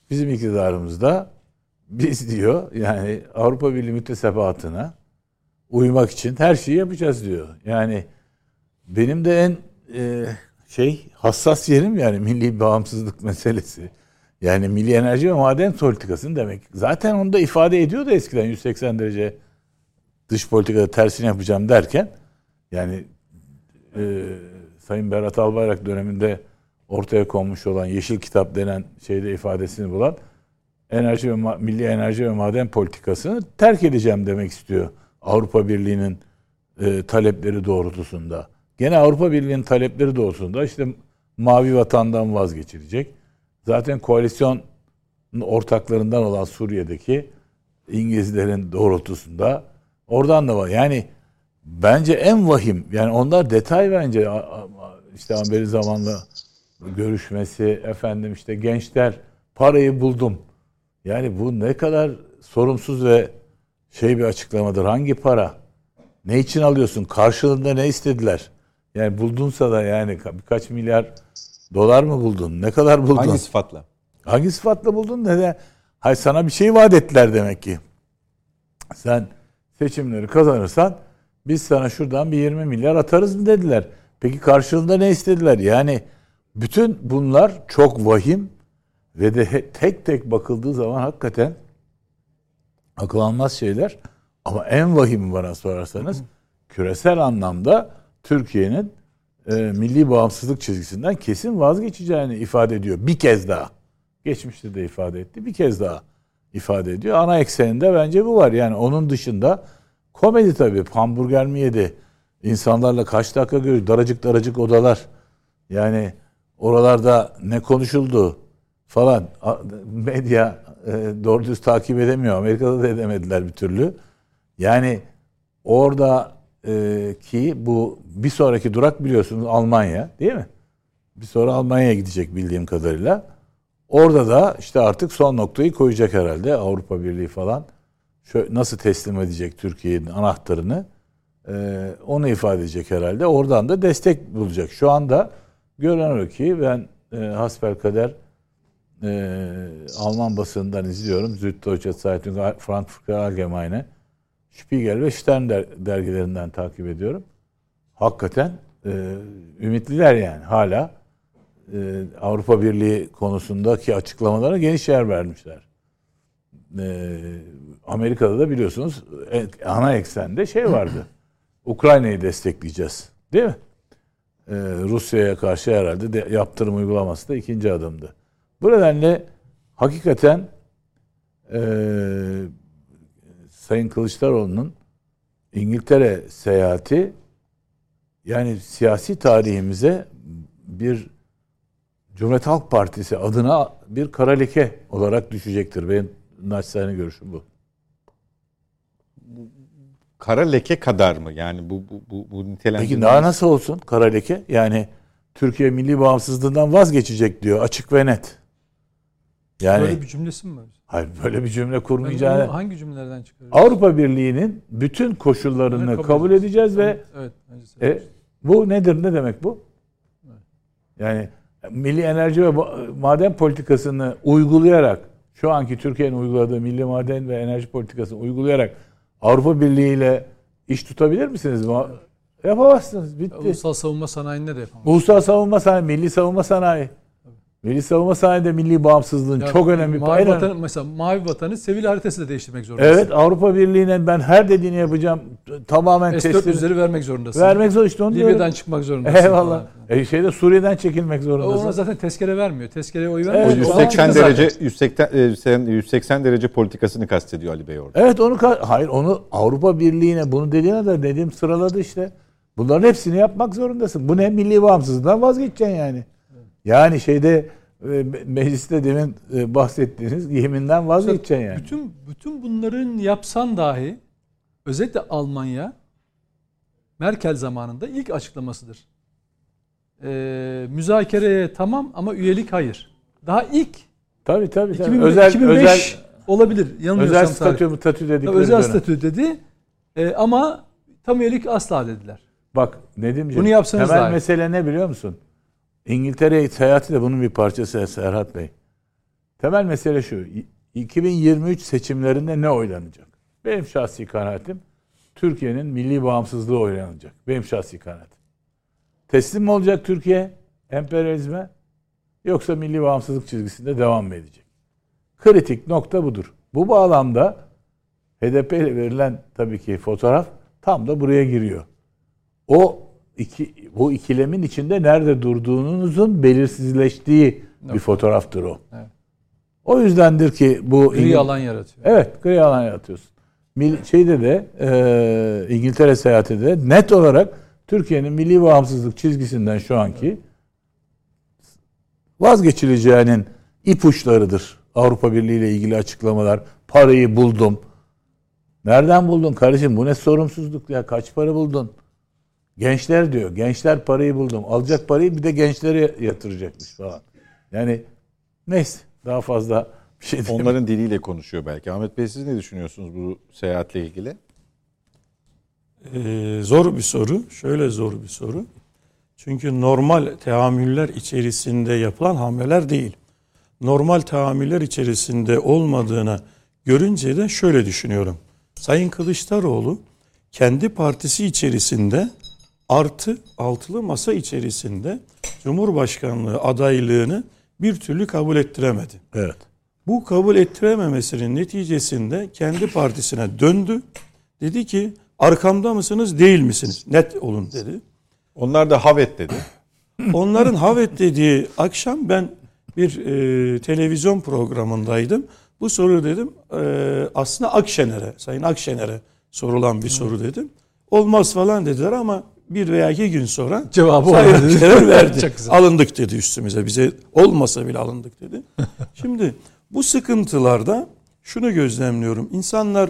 Speaker 4: bizim iktidarımızda biz diyor yani Avrupa Birliği müttesebatına uymak için her şeyi yapacağız diyor. Yani benim de en e, şey hassas yerim yani milli bağımsızlık meselesi. Yani milli enerji ve maden politikasını demek. Zaten onu da ifade ediyordu eskiden 180 derece dış politikada tersini yapacağım derken yani e, Sayın Berat Albayrak döneminde ortaya konmuş olan Yeşil Kitap denen şeyde ifadesini bulan enerji ve milli enerji ve maden politikasını terk edeceğim demek istiyor Avrupa Birliği'nin e, talepleri doğrultusunda. Gene Avrupa Birliği'nin talepleri doğrultusunda işte mavi vatandan vazgeçilecek. Zaten koalisyon ortaklarından olan Suriye'deki İngilizlerin doğrultusunda oradan da var. Yani bence en vahim yani onlar detay bence işte Amberi zamanla görüşmesi efendim işte gençler parayı buldum. Yani bu ne kadar sorumsuz ve şey bir açıklamadır. Hangi para? Ne için alıyorsun? Karşılığında ne istediler? Yani buldunsa da yani birkaç milyar dolar mı buldun? Ne kadar buldun?
Speaker 1: Hangi sıfatla?
Speaker 4: Hangi sıfatla buldun? Ne de? Hayır sana bir şey vaat ettiler demek ki. Sen seçimleri kazanırsan biz sana şuradan bir 20 milyar atarız mı dediler. Peki karşılığında ne istediler? Yani bütün bunlar çok vahim ve de tek tek bakıldığı zaman hakikaten akıl almaz şeyler. Ama en vahimi bana sorarsanız küresel anlamda Türkiye'nin e, milli bağımsızlık çizgisinden kesin vazgeçeceğini ifade ediyor. Bir kez daha. Geçmişte de ifade etti. Bir kez daha ifade ediyor. Ana ekseninde bence bu var. Yani onun dışında komedi tabii. Hamburger mi yedi? İnsanlarla kaç dakika görüyor? Daracık daracık odalar. Yani oralarda ne konuşuldu falan. Medya e, doğru düz takip edemiyor. Amerika'da da edemediler bir türlü. Yani orada e, ki bu bir sonraki durak biliyorsunuz Almanya değil mi? Bir sonra Almanya'ya gidecek bildiğim kadarıyla. Orada da işte artık son noktayı koyacak herhalde Avrupa Birliği falan. Şöyle nasıl teslim edecek Türkiye'nin anahtarını e, onu ifade edecek herhalde. Oradan da destek bulacak. Şu anda görünen o ki ben e, hasbelkader e, Alman basından izliyorum. Süddeutsche Zeitung, Frankfurter Allgemeine, Spiegel ve Stern der, dergilerinden takip ediyorum. Hakikaten e, ümitliler yani hala e, Avrupa Birliği konusundaki açıklamalara geniş yer vermişler. E, Amerika'da da biliyorsunuz e, ana eksende şey vardı. Ukrayna'yı destekleyeceğiz. Değil mi? E, Rusya'ya karşı herhalde de yaptırım uygulaması da ikinci adımdı. Bu nedenle hakikaten e, Sayın Kılıçdaroğlu'nun İngiltere seyahati yani siyasi tarihimize bir Cumhuriyet Halk Partisi adına bir kara leke olarak düşecektir. Benim naçizane görüşüm bu.
Speaker 1: Kara leke kadar mı? Yani bu bu bu, bu nitelendirme...
Speaker 4: Peki daha nasıl olsun kara leke? Yani Türkiye milli bağımsızlığından vazgeçecek diyor açık ve net.
Speaker 5: Yani böyle bir cümlesi mi var?
Speaker 4: Hayır böyle bir cümle kurmayacağını. Yani
Speaker 5: hangi cümlelerden çıkarıyor?
Speaker 4: Avrupa Birliği'nin bütün koşullarını kabul, kabul edeceğiz ve evet, e, bu nedir ne demek bu? Evet. Yani milli enerji ve maden politikasını uygulayarak şu anki Türkiye'nin uyguladığı milli maden ve enerji politikasını uygulayarak Avrupa Birliği ile iş tutabilir misiniz? Yapamazsınız. Bitti.
Speaker 5: Ulusal savunma sanayinde de
Speaker 4: yapamazsınız. Ulusal savunma sanayi, milli savunma sanayi. Milli savunma sanayinde milli bağımsızlığın yani çok önemli.
Speaker 5: Mavi vatan, mesela mavi vatanı sivil haritası da değiştirmek
Speaker 4: zorundasın. Evet Avrupa Birliği'ne ben her dediğini yapacağım. Tamamen
Speaker 5: S-400'leri vermek zorundasın.
Speaker 4: Vermek zor işte onu
Speaker 5: Libya'dan diyorum. çıkmak zorundasın.
Speaker 4: Eyvallah. E şeyde Suriye'den çekilmek zorundasın.
Speaker 5: Ona zaten tezkere vermiyor. Tezkereye oy vermiyor.
Speaker 1: Evet, 180 derece 180, 180 derece politikasını kastediyor Ali Bey orada.
Speaker 4: Evet onu hayır onu Avrupa Birliği'ne bunu dediğine de dediğim sıraladı işte. Bunların hepsini yapmak zorundasın. Bu ne milli bağımsızlıktan vazgeçeceksin yani. Yani şeyde mecliste demin e, bahsettiğiniz yeminden vazgeçeceksin yani.
Speaker 5: Bütün bütün bunların yapsan dahi özellikle Almanya Merkel zamanında ilk açıklamasıdır. Ee, müzakereye tamam ama üyelik hayır. Daha ilk
Speaker 4: tabii tabii, 2000, özel 2005 özel
Speaker 5: olabilir.
Speaker 4: Özel statü statü dedikleri
Speaker 5: Özel statü dedi. Ee, ama tam üyelik asla dediler.
Speaker 4: Bak Nedimciğim
Speaker 5: Bunu yapsanız
Speaker 4: temel
Speaker 5: daha iyi.
Speaker 4: mesele ne biliyor musun? İngiltere seyahati de bunun bir parçası Serhat Bey. Temel mesele şu. 2023 seçimlerinde ne oylanacak? Benim şahsi kanaatim Türkiye'nin milli bağımsızlığı oylanacak. Benim şahsi kanaatim. Teslim mi olacak Türkiye emperyalizme yoksa milli bağımsızlık çizgisinde devam mı edecek? Kritik nokta budur. Bu bağlamda HDP ile verilen tabii ki fotoğraf tam da buraya giriyor. O iki, bu ikilemin içinde nerede durduğunuzun belirsizleştiği bir fotoğraftır o.
Speaker 5: Evet.
Speaker 4: O yüzdendir ki bu
Speaker 5: Gri
Speaker 4: İngil-
Speaker 5: alan yaratıyor.
Speaker 4: Evet, gri alan yaratıyorsun. Mil- şeyde de e, İngiltere seyahatinde de net olarak Türkiye'nin milli bağımsızlık çizgisinden şu anki vazgeçileceğinin ipuçlarıdır. Avrupa Birliği ile ilgili açıklamalar. Parayı buldum. Nereden buldun kardeşim? Bu ne sorumsuzluk ya? Kaç para buldun? Gençler diyor. Gençler parayı buldum. Alacak parayı bir de gençlere yatıracakmış falan. Yani neyse daha fazla bir şey diyemem.
Speaker 1: Onların diliyle konuşuyor belki. Ahmet Bey siz ne düşünüyorsunuz bu seyahatle ilgili?
Speaker 2: Ee, zor bir soru. Şöyle zor bir soru. Çünkü normal teamüller içerisinde yapılan hamleler değil. Normal teamüller içerisinde olmadığını görünce de şöyle düşünüyorum. Sayın Kılıçdaroğlu kendi partisi içerisinde artı altılı masa içerisinde Cumhurbaşkanlığı adaylığını bir türlü kabul ettiremedi.
Speaker 4: Evet.
Speaker 2: Bu kabul ettirememesinin neticesinde kendi partisine döndü. Dedi ki arkamda mısınız değil misiniz? Net olun dedi.
Speaker 1: Onlar da havet dedi.
Speaker 2: Onların havet dediği akşam ben bir e, televizyon programındaydım. Bu soru dedim e, aslında Akşener'e, Sayın Akşener'e sorulan bir soru dedim. Olmaz falan dediler ama bir veya iki gün sonra
Speaker 5: Cevabı
Speaker 2: Sayın verdi. Alındık dedi üstümüze. Bize olmasa bile alındık dedi. Şimdi bu sıkıntılarda şunu gözlemliyorum. İnsanlar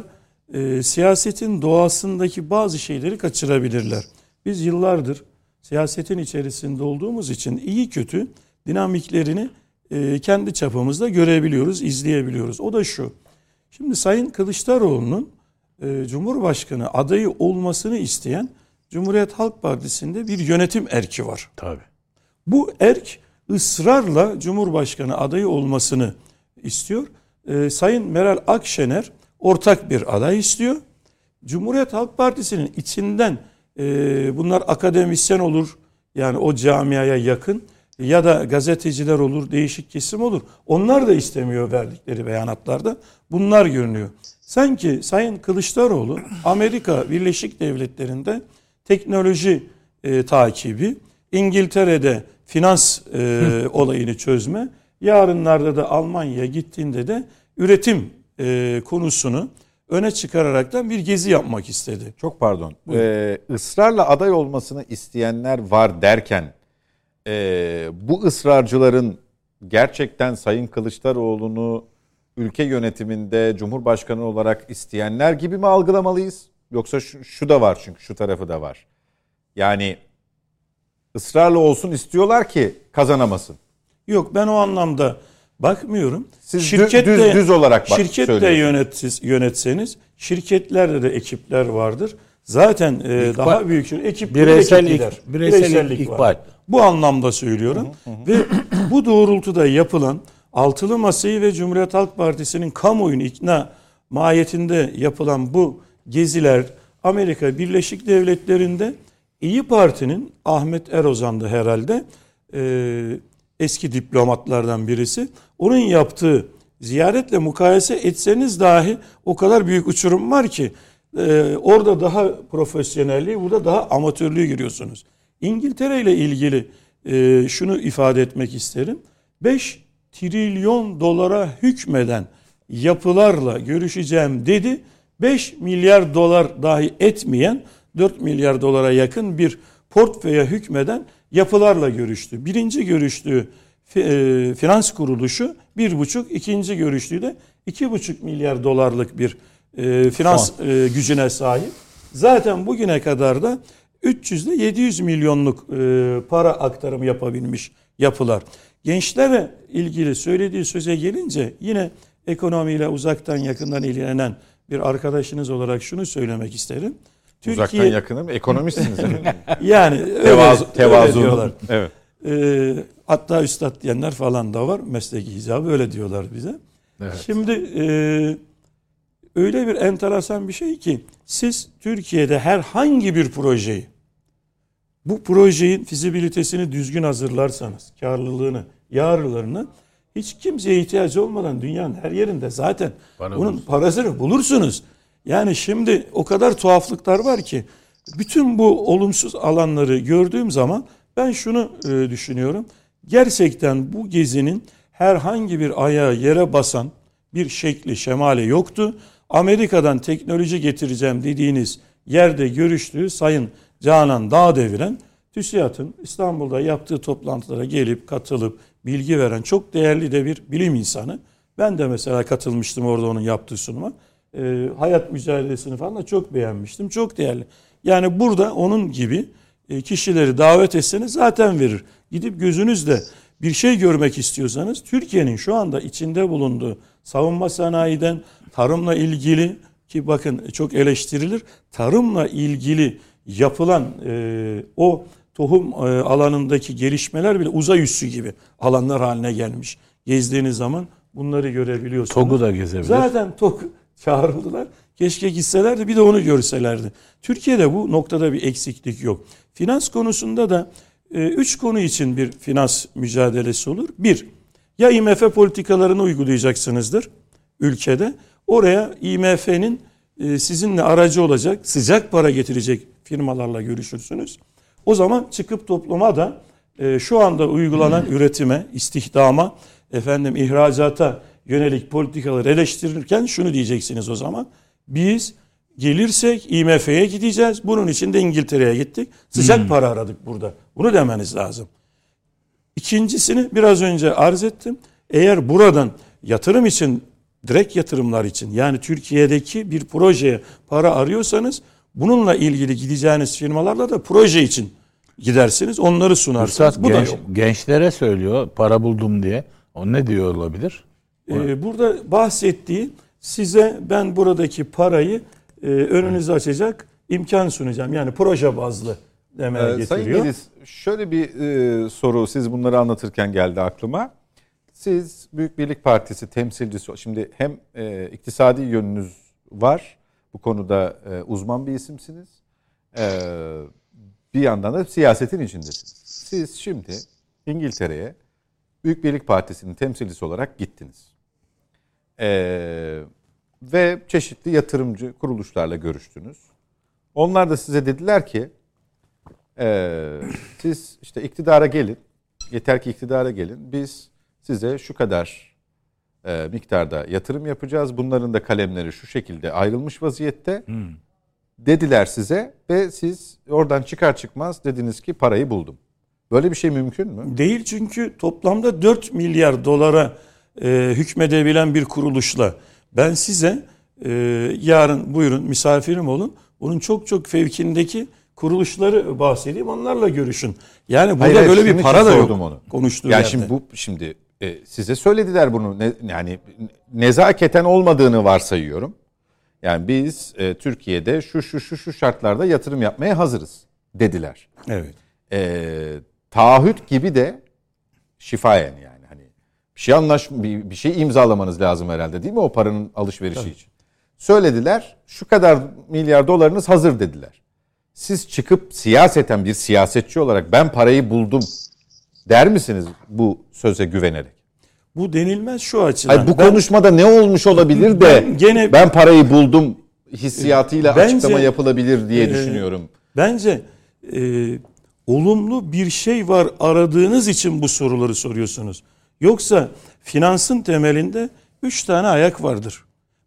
Speaker 2: e, siyasetin doğasındaki bazı şeyleri kaçırabilirler. Biz yıllardır siyasetin içerisinde olduğumuz için iyi kötü dinamiklerini e, kendi çapımızda görebiliyoruz, izleyebiliyoruz. O da şu. Şimdi Sayın Kılıçdaroğlu'nun e, Cumhurbaşkanı adayı olmasını isteyen Cumhuriyet Halk Partisi'nde bir yönetim erki var.
Speaker 4: Tabii.
Speaker 2: Bu erk ısrarla Cumhurbaşkanı adayı olmasını istiyor. Ee, Sayın Meral Akşener ortak bir aday istiyor. Cumhuriyet Halk Partisi'nin içinden e, bunlar akademisyen olur yani o camiaya yakın ya da gazeteciler olur, değişik kesim olur. Onlar da istemiyor verdikleri beyanatlarda. Bunlar görünüyor. Sanki Sayın Kılıçdaroğlu Amerika Birleşik Devletleri'nde teknoloji e, takibi, İngiltere'de finans e, olayını çözme, yarınlarda da Almanya'ya gittiğinde de üretim e, konusunu öne çıkararaktan bir gezi yapmak istedi.
Speaker 1: Çok pardon. Ee, ısrarla aday olmasını isteyenler var derken e, bu ısrarcıların gerçekten Sayın Kılıçdaroğlu'nu ülke yönetiminde Cumhurbaşkanı olarak isteyenler gibi mi algılamalıyız? Yoksa şu, şu da var çünkü şu tarafı da var. Yani ısrarla olsun istiyorlar ki kazanamasın.
Speaker 2: Yok ben o anlamda bakmıyorum.
Speaker 1: Siz
Speaker 2: Şirketle-
Speaker 1: düz, düz olarak bak,
Speaker 2: şirketle
Speaker 1: söylüyorsunuz.
Speaker 2: yönetsiz, yönetseniz şirketlerde de ekipler vardır. Zaten e, daha büyük ekip
Speaker 4: Bireysel
Speaker 2: gider.
Speaker 4: bireysel
Speaker 2: Bireysellik
Speaker 4: ikbal.
Speaker 2: var. Bu anlamda söylüyorum. Ve bu doğrultuda yapılan Altılı Masayı ve Cumhuriyet Halk Partisi'nin kamuoyunu ikna mahiyetinde yapılan bu geziler Amerika Birleşik Devletleri'nde İyi Parti'nin Ahmet Erozan'dı herhalde e, eski diplomatlardan birisi. Onun yaptığı ziyaretle mukayese etseniz dahi o kadar büyük uçurum var ki e, orada daha profesyonelliği burada daha amatörlüğü görüyorsunuz. İngiltere ile ilgili e, şunu ifade etmek isterim. 5 trilyon dolara hükmeden yapılarla görüşeceğim dedi. 5 milyar dolar dahi etmeyen 4 milyar dolara yakın bir portföye hükmeden yapılarla görüştü. Birinci görüştüğü e, finans kuruluşu bir buçuk, ikinci görüştüğü de iki buçuk milyar dolarlık bir e, finans e, gücüne sahip. Zaten bugüne kadar da 300 ile 700 milyonluk e, para aktarımı yapabilmiş yapılar. Gençlere ilgili söylediği söze gelince yine ekonomiyle uzaktan yakından ilgilenen bir arkadaşınız olarak şunu söylemek isterim.
Speaker 1: Uzaktan yakınım. Ekonomistsiniz.
Speaker 2: yani öyle,
Speaker 1: Tevazu, tevazu.
Speaker 2: öyle diyorlar.
Speaker 1: Evet.
Speaker 2: Ee, hatta üstad diyenler falan da var. Mesleki icabı öyle diyorlar bize.
Speaker 4: Evet.
Speaker 2: Şimdi e, öyle bir enteresan bir şey ki siz Türkiye'de herhangi bir projeyi bu projenin fizibilitesini düzgün hazırlarsanız, karlılığını, yararlarını hiç kimseye ihtiyacı olmadan dünyanın her yerinde zaten
Speaker 4: Para
Speaker 2: bunun
Speaker 4: bulursun.
Speaker 2: parasını bulursunuz. Yani şimdi o kadar tuhaflıklar var ki bütün bu olumsuz alanları gördüğüm zaman ben şunu e, düşünüyorum. Gerçekten bu gezinin herhangi bir ayağı yere basan bir şekli şemali yoktu. Amerika'dan teknoloji getireceğim dediğiniz yerde görüştüğü Sayın Canan Dağdeviren TÜSİAD'ın İstanbul'da yaptığı toplantılara gelip katılıp bilgi veren çok değerli de bir bilim insanı. Ben de mesela katılmıştım orada onun yaptığı sunuma. Ee, hayat mücadelesini falan da çok beğenmiştim. Çok değerli. Yani burada onun gibi e, kişileri davet etseniz zaten verir. Gidip gözünüzle bir şey görmek istiyorsanız Türkiye'nin şu anda içinde bulunduğu savunma sanayiden tarımla ilgili ki bakın çok eleştirilir. Tarımla ilgili yapılan e, o tohum e, alanındaki gelişmeler bile uzay üssü gibi alanlar haline gelmiş. Gezdiğiniz zaman bunları görebiliyorsunuz.
Speaker 4: TOG'u da gezebilir.
Speaker 2: Zaten TOG çağrıldılar. Keşke gitselerdi bir de onu görselerdi. Türkiye'de bu noktada bir eksiklik yok. Finans konusunda da e, üç konu için bir finans mücadelesi olur. Bir, ya IMF politikalarını uygulayacaksınızdır ülkede. Oraya IMF'nin e, sizinle aracı olacak, sıcak para getirecek firmalarla görüşürsünüz. O zaman çıkıp topluma da e, şu anda uygulanan üretime, istihdama, efendim ihracata yönelik politikaları eleştirirken şunu diyeceksiniz o zaman. Biz gelirsek IMF'ye gideceğiz. Bunun için de İngiltere'ye gittik. Sıcak para aradık burada. Bunu demeniz lazım. İkincisini biraz önce arz ettim. Eğer buradan yatırım için, direkt yatırımlar için yani Türkiye'deki bir projeye para arıyorsanız bununla ilgili gideceğiniz firmalarla da proje için gidersiniz. Onları sunarsınız.
Speaker 4: Üstad
Speaker 2: Bu da
Speaker 4: genç-
Speaker 2: yok.
Speaker 4: gençlere söylüyor para buldum diye. O ne diyor olabilir?
Speaker 2: Ee, burada bahsettiği size ben buradaki parayı e, önünüzü açacak imkan sunacağım. Yani proje bazlı demeye
Speaker 1: Ee, Sayın
Speaker 2: getiriyor.
Speaker 1: Gediz, şöyle bir e, soru siz bunları anlatırken geldi aklıma. Siz Büyük Birlik Partisi temsilcisi, şimdi hem e, iktisadi yönünüz var, bu konuda e, uzman bir isimsiniz. E, bir yandan da siyasetin içindesiniz. Siz şimdi İngiltere'ye Büyük Birlik Partisi'nin temsilcisi olarak gittiniz. E, ve çeşitli yatırımcı kuruluşlarla görüştünüz. Onlar da size dediler ki ee, siz işte iktidara gelin. Yeter ki iktidara gelin. Biz size şu kadar e, miktarda yatırım yapacağız. Bunların da kalemleri şu şekilde ayrılmış vaziyette. Dediler size ve siz oradan çıkar çıkmaz dediniz ki parayı buldum. Böyle bir şey mümkün mü?
Speaker 2: Değil çünkü toplamda 4 milyar dolara e, hükmedebilen bir kuruluşla ben size e, yarın buyurun misafirim olun. Bunun çok çok fevkindeki kuruluşları bahsedeyim onlarla görüşün. Yani burada
Speaker 1: Hayır,
Speaker 2: böyle bir para da yok
Speaker 1: onu.
Speaker 2: konuştuğu
Speaker 1: Yani
Speaker 2: yerde.
Speaker 1: şimdi bu şimdi e, size söylediler bunu ne, yani nezaketen olmadığını varsayıyorum. Yani biz e, Türkiye'de şu şu şu şu şartlarda yatırım yapmaya hazırız dediler.
Speaker 2: Evet.
Speaker 1: e, taahhüt gibi de şifayen yani hani bir şey anlaş bir, bir şey imzalamanız lazım herhalde değil mi o paranın alışverişi için. Söylediler şu kadar milyar dolarınız hazır dediler. Siz çıkıp siyaseten bir siyasetçi olarak ben parayı buldum der misiniz bu söze güvenerek?
Speaker 2: Bu denilmez şu açıdan.
Speaker 1: Hayır, bu
Speaker 2: Ben-
Speaker 1: konuşmada ne olmuş olabilir de
Speaker 2: Ben
Speaker 1: ben,
Speaker 2: gene-
Speaker 1: parayı buldum hissiyatıyla
Speaker 2: Bence-
Speaker 1: açıklama yapılabilir diye
Speaker 2: e,
Speaker 1: düşünüyorum.
Speaker 2: Bence e, olumlu bir şey var aradığınız için bu soruları soruyorsunuz. Yoksa finansın temelinde üç tane ayak vardır.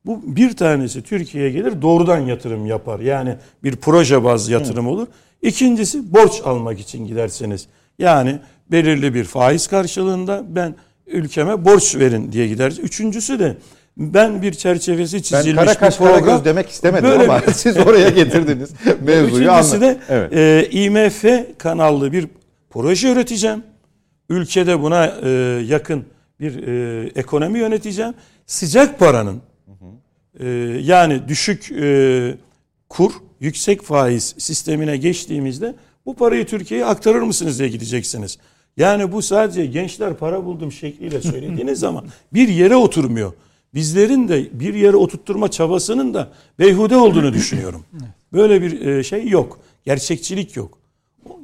Speaker 2: Bu bir tanesi Türkiye'ye gelir doğrudan yatırım yapar. Yani bir proje bazlı yatırım olur. İkincisi borç almak için giderseniz. Yani belirli bir faiz karşılığında ben ülkeme borç verin diye gideriz. Üçüncüsü de ben bir çerçevesi
Speaker 1: Ben
Speaker 2: çizilmiş
Speaker 1: kara
Speaker 2: bir
Speaker 1: kaş
Speaker 2: program.
Speaker 1: kara göz demek istemedim
Speaker 2: Böyle
Speaker 1: ama
Speaker 2: bir-
Speaker 1: siz oraya getirdiniz mevzuyu
Speaker 2: Üçüncüsü
Speaker 1: anlat.
Speaker 2: de
Speaker 1: Evet.
Speaker 2: e, IMF kanallı bir proje üreteceğim. Ülkede buna e, yakın bir e, ekonomi yöneteceğim. Sıcak paranın e, yani düşük e, kur yüksek faiz sistemine geçtiğimizde bu parayı Türkiye'ye aktarır mısınız diye gideceksiniz. Yani bu sadece gençler para buldum şekliyle söylediğiniz zaman bir yere oturmuyor. Bizlerin de bir yere oturtturma çabasının da beyhude olduğunu düşünüyorum. Böyle bir e, şey yok. Gerçekçilik yok.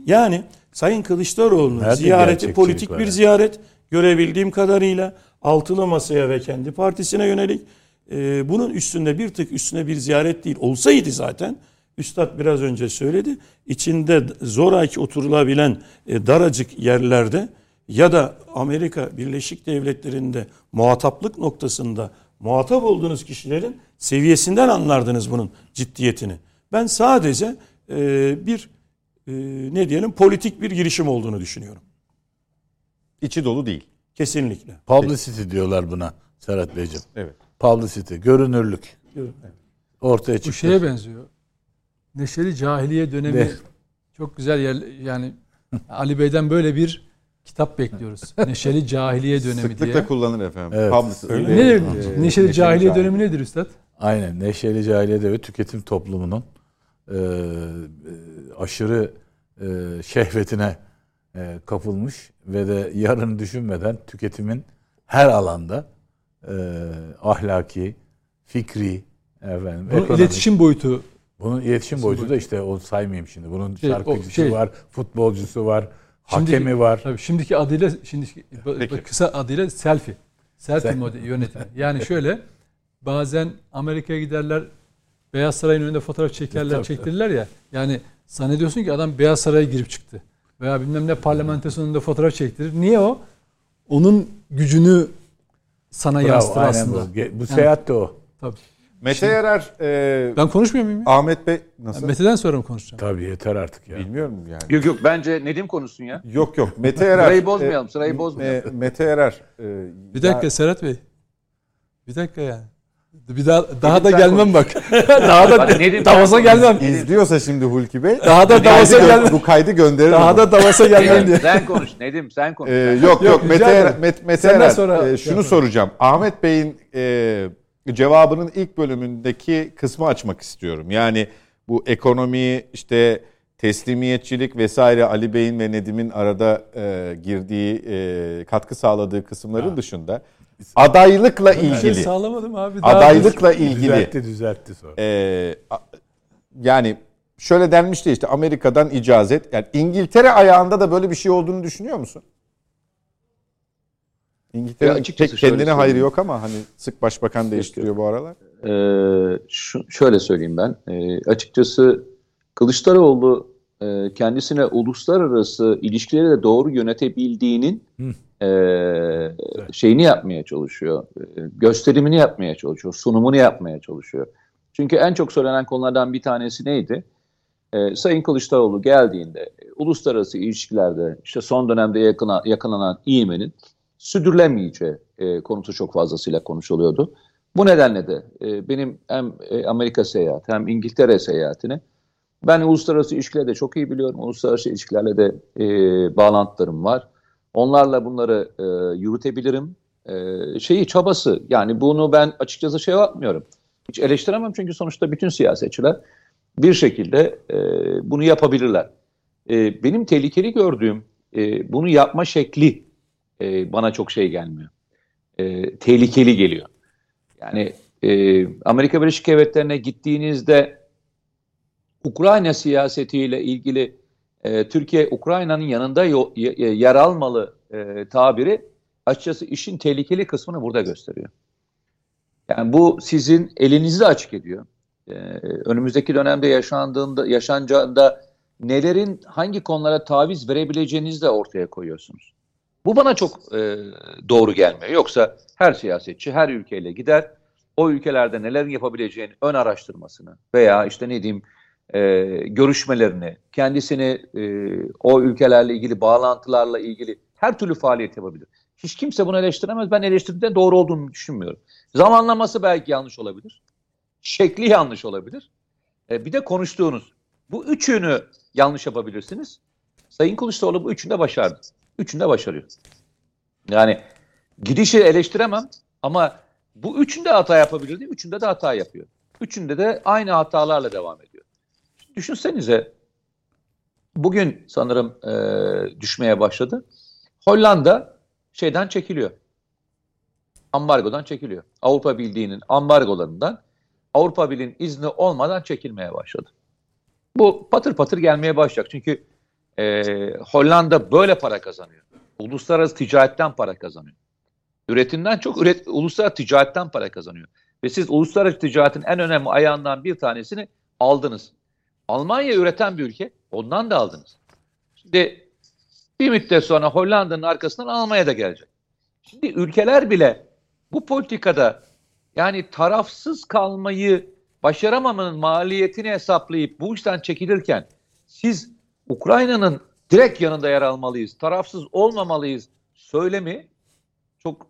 Speaker 2: Yani Sayın Kılıçdaroğlu'nun
Speaker 4: Nerede
Speaker 2: ziyareti
Speaker 4: gerçekçilik
Speaker 2: politik
Speaker 4: var
Speaker 2: bir
Speaker 4: ya?
Speaker 2: ziyaret görebildiğim kadarıyla altılı masaya ve kendi partisine yönelik e, bunun üstünde bir tık üstüne bir ziyaret değil olsaydı zaten Üstad biraz önce söyledi içinde zoraki oturulabilen e, daracık yerlerde ya da Amerika Birleşik Devletleri'nde muhataplık noktasında muhatap olduğunuz kişilerin seviyesinden anlardınız bunun ciddiyetini. Ben sadece e, bir e, ne diyelim politik bir girişim olduğunu düşünüyorum.
Speaker 1: İçi dolu değil.
Speaker 2: Kesinlikle.
Speaker 4: Publicity diyorlar buna Serhat Beyciğim.
Speaker 1: Evet.
Speaker 4: Publicity, görünürlük. Ortaya
Speaker 5: Bu
Speaker 4: çıktı.
Speaker 5: şeye benziyor. Neşeli Cahiliye dönemi
Speaker 4: Ne?
Speaker 5: çok güzel yer yani Ali Bey'den böyle bir kitap bekliyoruz. Neşeli Cahiliye dönemi diye.
Speaker 1: Sıklıkla kullanır efendim.
Speaker 4: Evet.
Speaker 1: Publicity
Speaker 2: Öyle
Speaker 5: Ne
Speaker 1: e,
Speaker 5: neşeli,
Speaker 1: neşeli
Speaker 5: Cahiliye
Speaker 1: cahil.
Speaker 5: dönemi nedir üstad?
Speaker 4: Aynen. Neşeli cahiliye ve tüketim toplumunun e, e, aşırı e, şehvetine e, kapılmış ve de yarını düşünmeden tüketimin her alanda e, ahlaki, fikri, efendim,
Speaker 5: Bunun
Speaker 4: ekonomik,
Speaker 5: iletişim boyutu
Speaker 4: bunun iletişim boyutu da işte o saymayayım şimdi. Bunun
Speaker 5: Şey,
Speaker 4: şarkıcısı
Speaker 5: şey-
Speaker 4: var, futbolcusu var,
Speaker 5: Şimdiki-
Speaker 4: hakemi var.
Speaker 5: Tabii şimdiki adıyla şimdiki
Speaker 1: Peki.
Speaker 5: kısa adıyla selfie. Selfie
Speaker 4: Sel-
Speaker 5: modeli yönetimi. Yani şöyle bazen Amerika'ya giderler Beyaz Saray'ın önünde fotoğraf çekerler,
Speaker 4: Tabii,
Speaker 5: çektirirler ya. Yani zannediyorsun ki adam Beyaz Saray'a girip çıktı. Veya bilmem ne parlamentosunun önünde fotoğraf çektirir. Niye o? Onun gücünü sana
Speaker 4: Bravo,
Speaker 5: yansıtır
Speaker 4: aynen
Speaker 5: aslında.
Speaker 4: Bu, bu seyahat de o.
Speaker 5: Tabii.
Speaker 1: Mete Yarar, e,
Speaker 5: Ben konuşmuyor muyum? ya?
Speaker 1: Ahmet Bey nasıl?
Speaker 5: Mete'den sonra mı konuşacağım?
Speaker 4: Tabii yeter artık ya.
Speaker 1: Bilmiyorum yani.
Speaker 3: Yok yok bence Nedim konuşsun ya.
Speaker 1: Yok yok. Mete Yarar.
Speaker 3: Sırayı bozmayalım,
Speaker 1: e,
Speaker 3: sırayı bozmayalım.
Speaker 1: e, Mete Yarar. e,
Speaker 5: Bir dakika
Speaker 1: ya-
Speaker 5: Serhat Bey. Bir dakika yani. Bir daha daha
Speaker 3: Nedim
Speaker 5: da gelmem bak. daha da Davos'a
Speaker 3: konuş.
Speaker 5: gelmem.
Speaker 1: İzliyorsa şimdi Hulki Bey.
Speaker 5: Daha da Davos'a gelmem.
Speaker 1: Bu kaydı gönderir.
Speaker 5: Daha da Davos'a gelmem diye.
Speaker 3: sen konuş Nedim sen konuş.
Speaker 1: Ee, yok yok,
Speaker 5: Yok,
Speaker 1: Mete Mete Yarar,
Speaker 5: sonra
Speaker 1: e,
Speaker 5: şey
Speaker 1: şunu
Speaker 5: yaparım.
Speaker 1: soracağım. Ahmet Bey'in e, cevabının ilk bölümündeki kısmı açmak istiyorum. Yani bu ekonomi işte teslimiyetçilik vesaire Ali Bey'in ve Nedim'in arada e, girdiği e, katkı sağladığı kısımların dışında adaylıkla
Speaker 5: şey
Speaker 1: ilgili
Speaker 5: sağlamadım abi. Daha
Speaker 1: adaylıkla ilgili
Speaker 4: Düzeltti düzeltti sonra.
Speaker 1: e, yani şöyle denmişti işte Amerika'dan icazet. Yani İngiltere ayağında da böyle bir şey olduğunu düşünüyor musun? İngiltere
Speaker 3: Ya açıkçası
Speaker 1: pek kendine hayrı yok ama hani sık başbakan değiştiriyor bu aralar.
Speaker 3: Ee, şu, şöyle söyleyeyim ben. Ee, açıkçası Kılıçdaroğlu e, kendisine uluslararası ilişkileri de doğru yönetebildiğinin e, şeyini yapmaya çalışıyor. E, gösterimini yapmaya çalışıyor. Sunumunu yapmaya çalışıyor. Çünkü en çok söylenen konulardan bir tanesi neydi? E, Sayın Kılıçdaroğlu geldiğinde e, uluslararası ilişkilerde işte son dönemde yakına, yakalanan iğmenin sürdürülemeyeceği e, konusu çok fazlasıyla konuşuluyordu. Bu nedenle de e, benim hem e, Amerika seyahati hem İngiltere seyahatini ben uluslararası ilişkileri de çok iyi biliyorum. Uluslararası ilişkilerle de e, bağlantılarım var. Onlarla bunları e, yürütebilirim. E, şeyi çabası yani bunu ben açıkçası şey yapmıyorum. Hiç eleştiremem çünkü sonuçta bütün siyasetçiler bir şekilde e, bunu yapabilirler. E, benim tehlikeli gördüğüm e, bunu yapma şekli e, bana çok şey gelmiyor. E, tehlikeli geliyor. Yani e, Amerika Birleşik Devletleri'ne gittiğinizde Ukrayna siyasetiyle ilgili e, Türkiye Ukrayna'nın yanında yo- y- y- yer almalı e, tabiri açıkçası işin tehlikeli kısmını burada gösteriyor. Yani bu sizin elinizi açık ediyor. E, önümüzdeki dönemde yaşandığında yaşanacağında nelerin hangi konulara taviz verebileceğinizi de ortaya koyuyorsunuz. Bu bana çok e, doğru gelmiyor. Yoksa her siyasetçi her ülkeyle gider. O ülkelerde neler yapabileceğini ön araştırmasını veya işte ne diyeyim e, görüşmelerini, kendisini e, o ülkelerle ilgili bağlantılarla ilgili her türlü faaliyet yapabilir. Hiç kimse bunu eleştiremez. Ben eleştirdiğinde doğru olduğunu düşünmüyorum. Zamanlaması belki yanlış olabilir. Şekli yanlış olabilir. E, bir de konuştuğunuz. Bu üçünü yanlış yapabilirsiniz. Sayın Kılıçdaroğlu bu üçünü de başardı. Üçünü de başarıyor. Yani gidişi eleştiremem ama bu üçünde hata yapabilirdi. Üçünde de hata yapıyor. Üçünde de aynı hatalarla devam ediyor. düşünsenize bugün sanırım e, düşmeye başladı. Hollanda şeyden çekiliyor. Ambargodan çekiliyor. Avrupa Birliği'nin ambargolarından Avrupa Birliği'nin izni olmadan çekilmeye başladı. Bu patır patır gelmeye başlayacak. Çünkü e, Hollanda böyle para kazanıyor. Uluslararası ticaretten para kazanıyor. Üretimden çok üret, uluslararası ticaretten para kazanıyor. Ve siz uluslararası ticaretin en önemli ayağından bir tanesini aldınız. Almanya üreten bir ülke. Ondan da aldınız. Şimdi bir müddet sonra Hollanda'nın arkasından Almanya da gelecek. Şimdi ülkeler bile bu politikada yani tarafsız kalmayı başaramamanın maliyetini hesaplayıp bu işten çekilirken siz Ukrayna'nın direkt yanında yer almalıyız, tarafsız olmamalıyız söylemi çok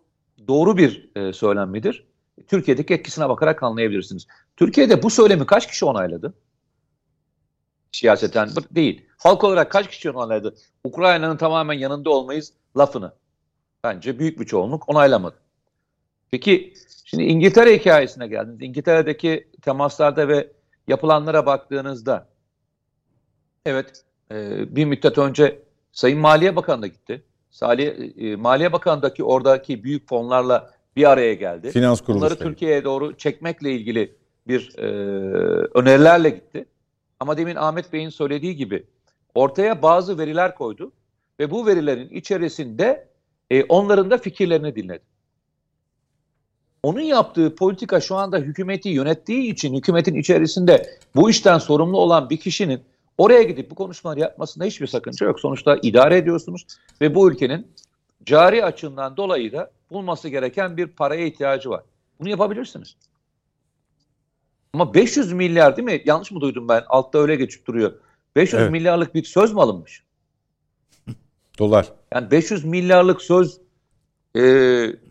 Speaker 3: doğru bir e, söylenmedir. Türkiye'deki etkisine bakarak anlayabilirsiniz. Türkiye'de bu söylemi kaç kişi onayladı? Siyaseten değil. Halk olarak kaç kişi onayladı? Ukrayna'nın tamamen yanında olmayız lafını. Bence büyük bir çoğunluk onaylamadı. Peki şimdi İngiltere hikayesine geldiniz. İngiltere'deki temaslarda ve yapılanlara baktığınızda evet e, bir müddet önce Sayın Maliye Bakanı da gitti. Salih, e, Maliye Bakanı'ndaki oradaki büyük fonlarla bir araya geldi.
Speaker 1: Finans kuruluşu.
Speaker 3: Bunları Türkiye'ye doğru çekmekle ilgili bir e, önerilerle gitti. Ama demin Ahmet Bey'in söylediği gibi ortaya bazı veriler koydu ve bu verilerin içerisinde e, onların da fikirlerini dinledi. Onun yaptığı politika şu anda hükümeti yönettiği için hükümetin içerisinde bu işten sorumlu olan bir kişinin oraya gidip bu konuşmaları yapmasında hiçbir sakınca yok. Sonuçta idare ediyorsunuz ve bu ülkenin cari açığından dolayı da bulması gereken bir paraya ihtiyacı var. Bunu yapabilirsiniz. Ama 500 milyar değil mi? Yanlış mı duydum ben? Altta öyle geçip duruyor. 500 evet. milyarlık bir söz mü alınmış?
Speaker 1: Dolar.
Speaker 3: Yani 500 milyarlık söz e,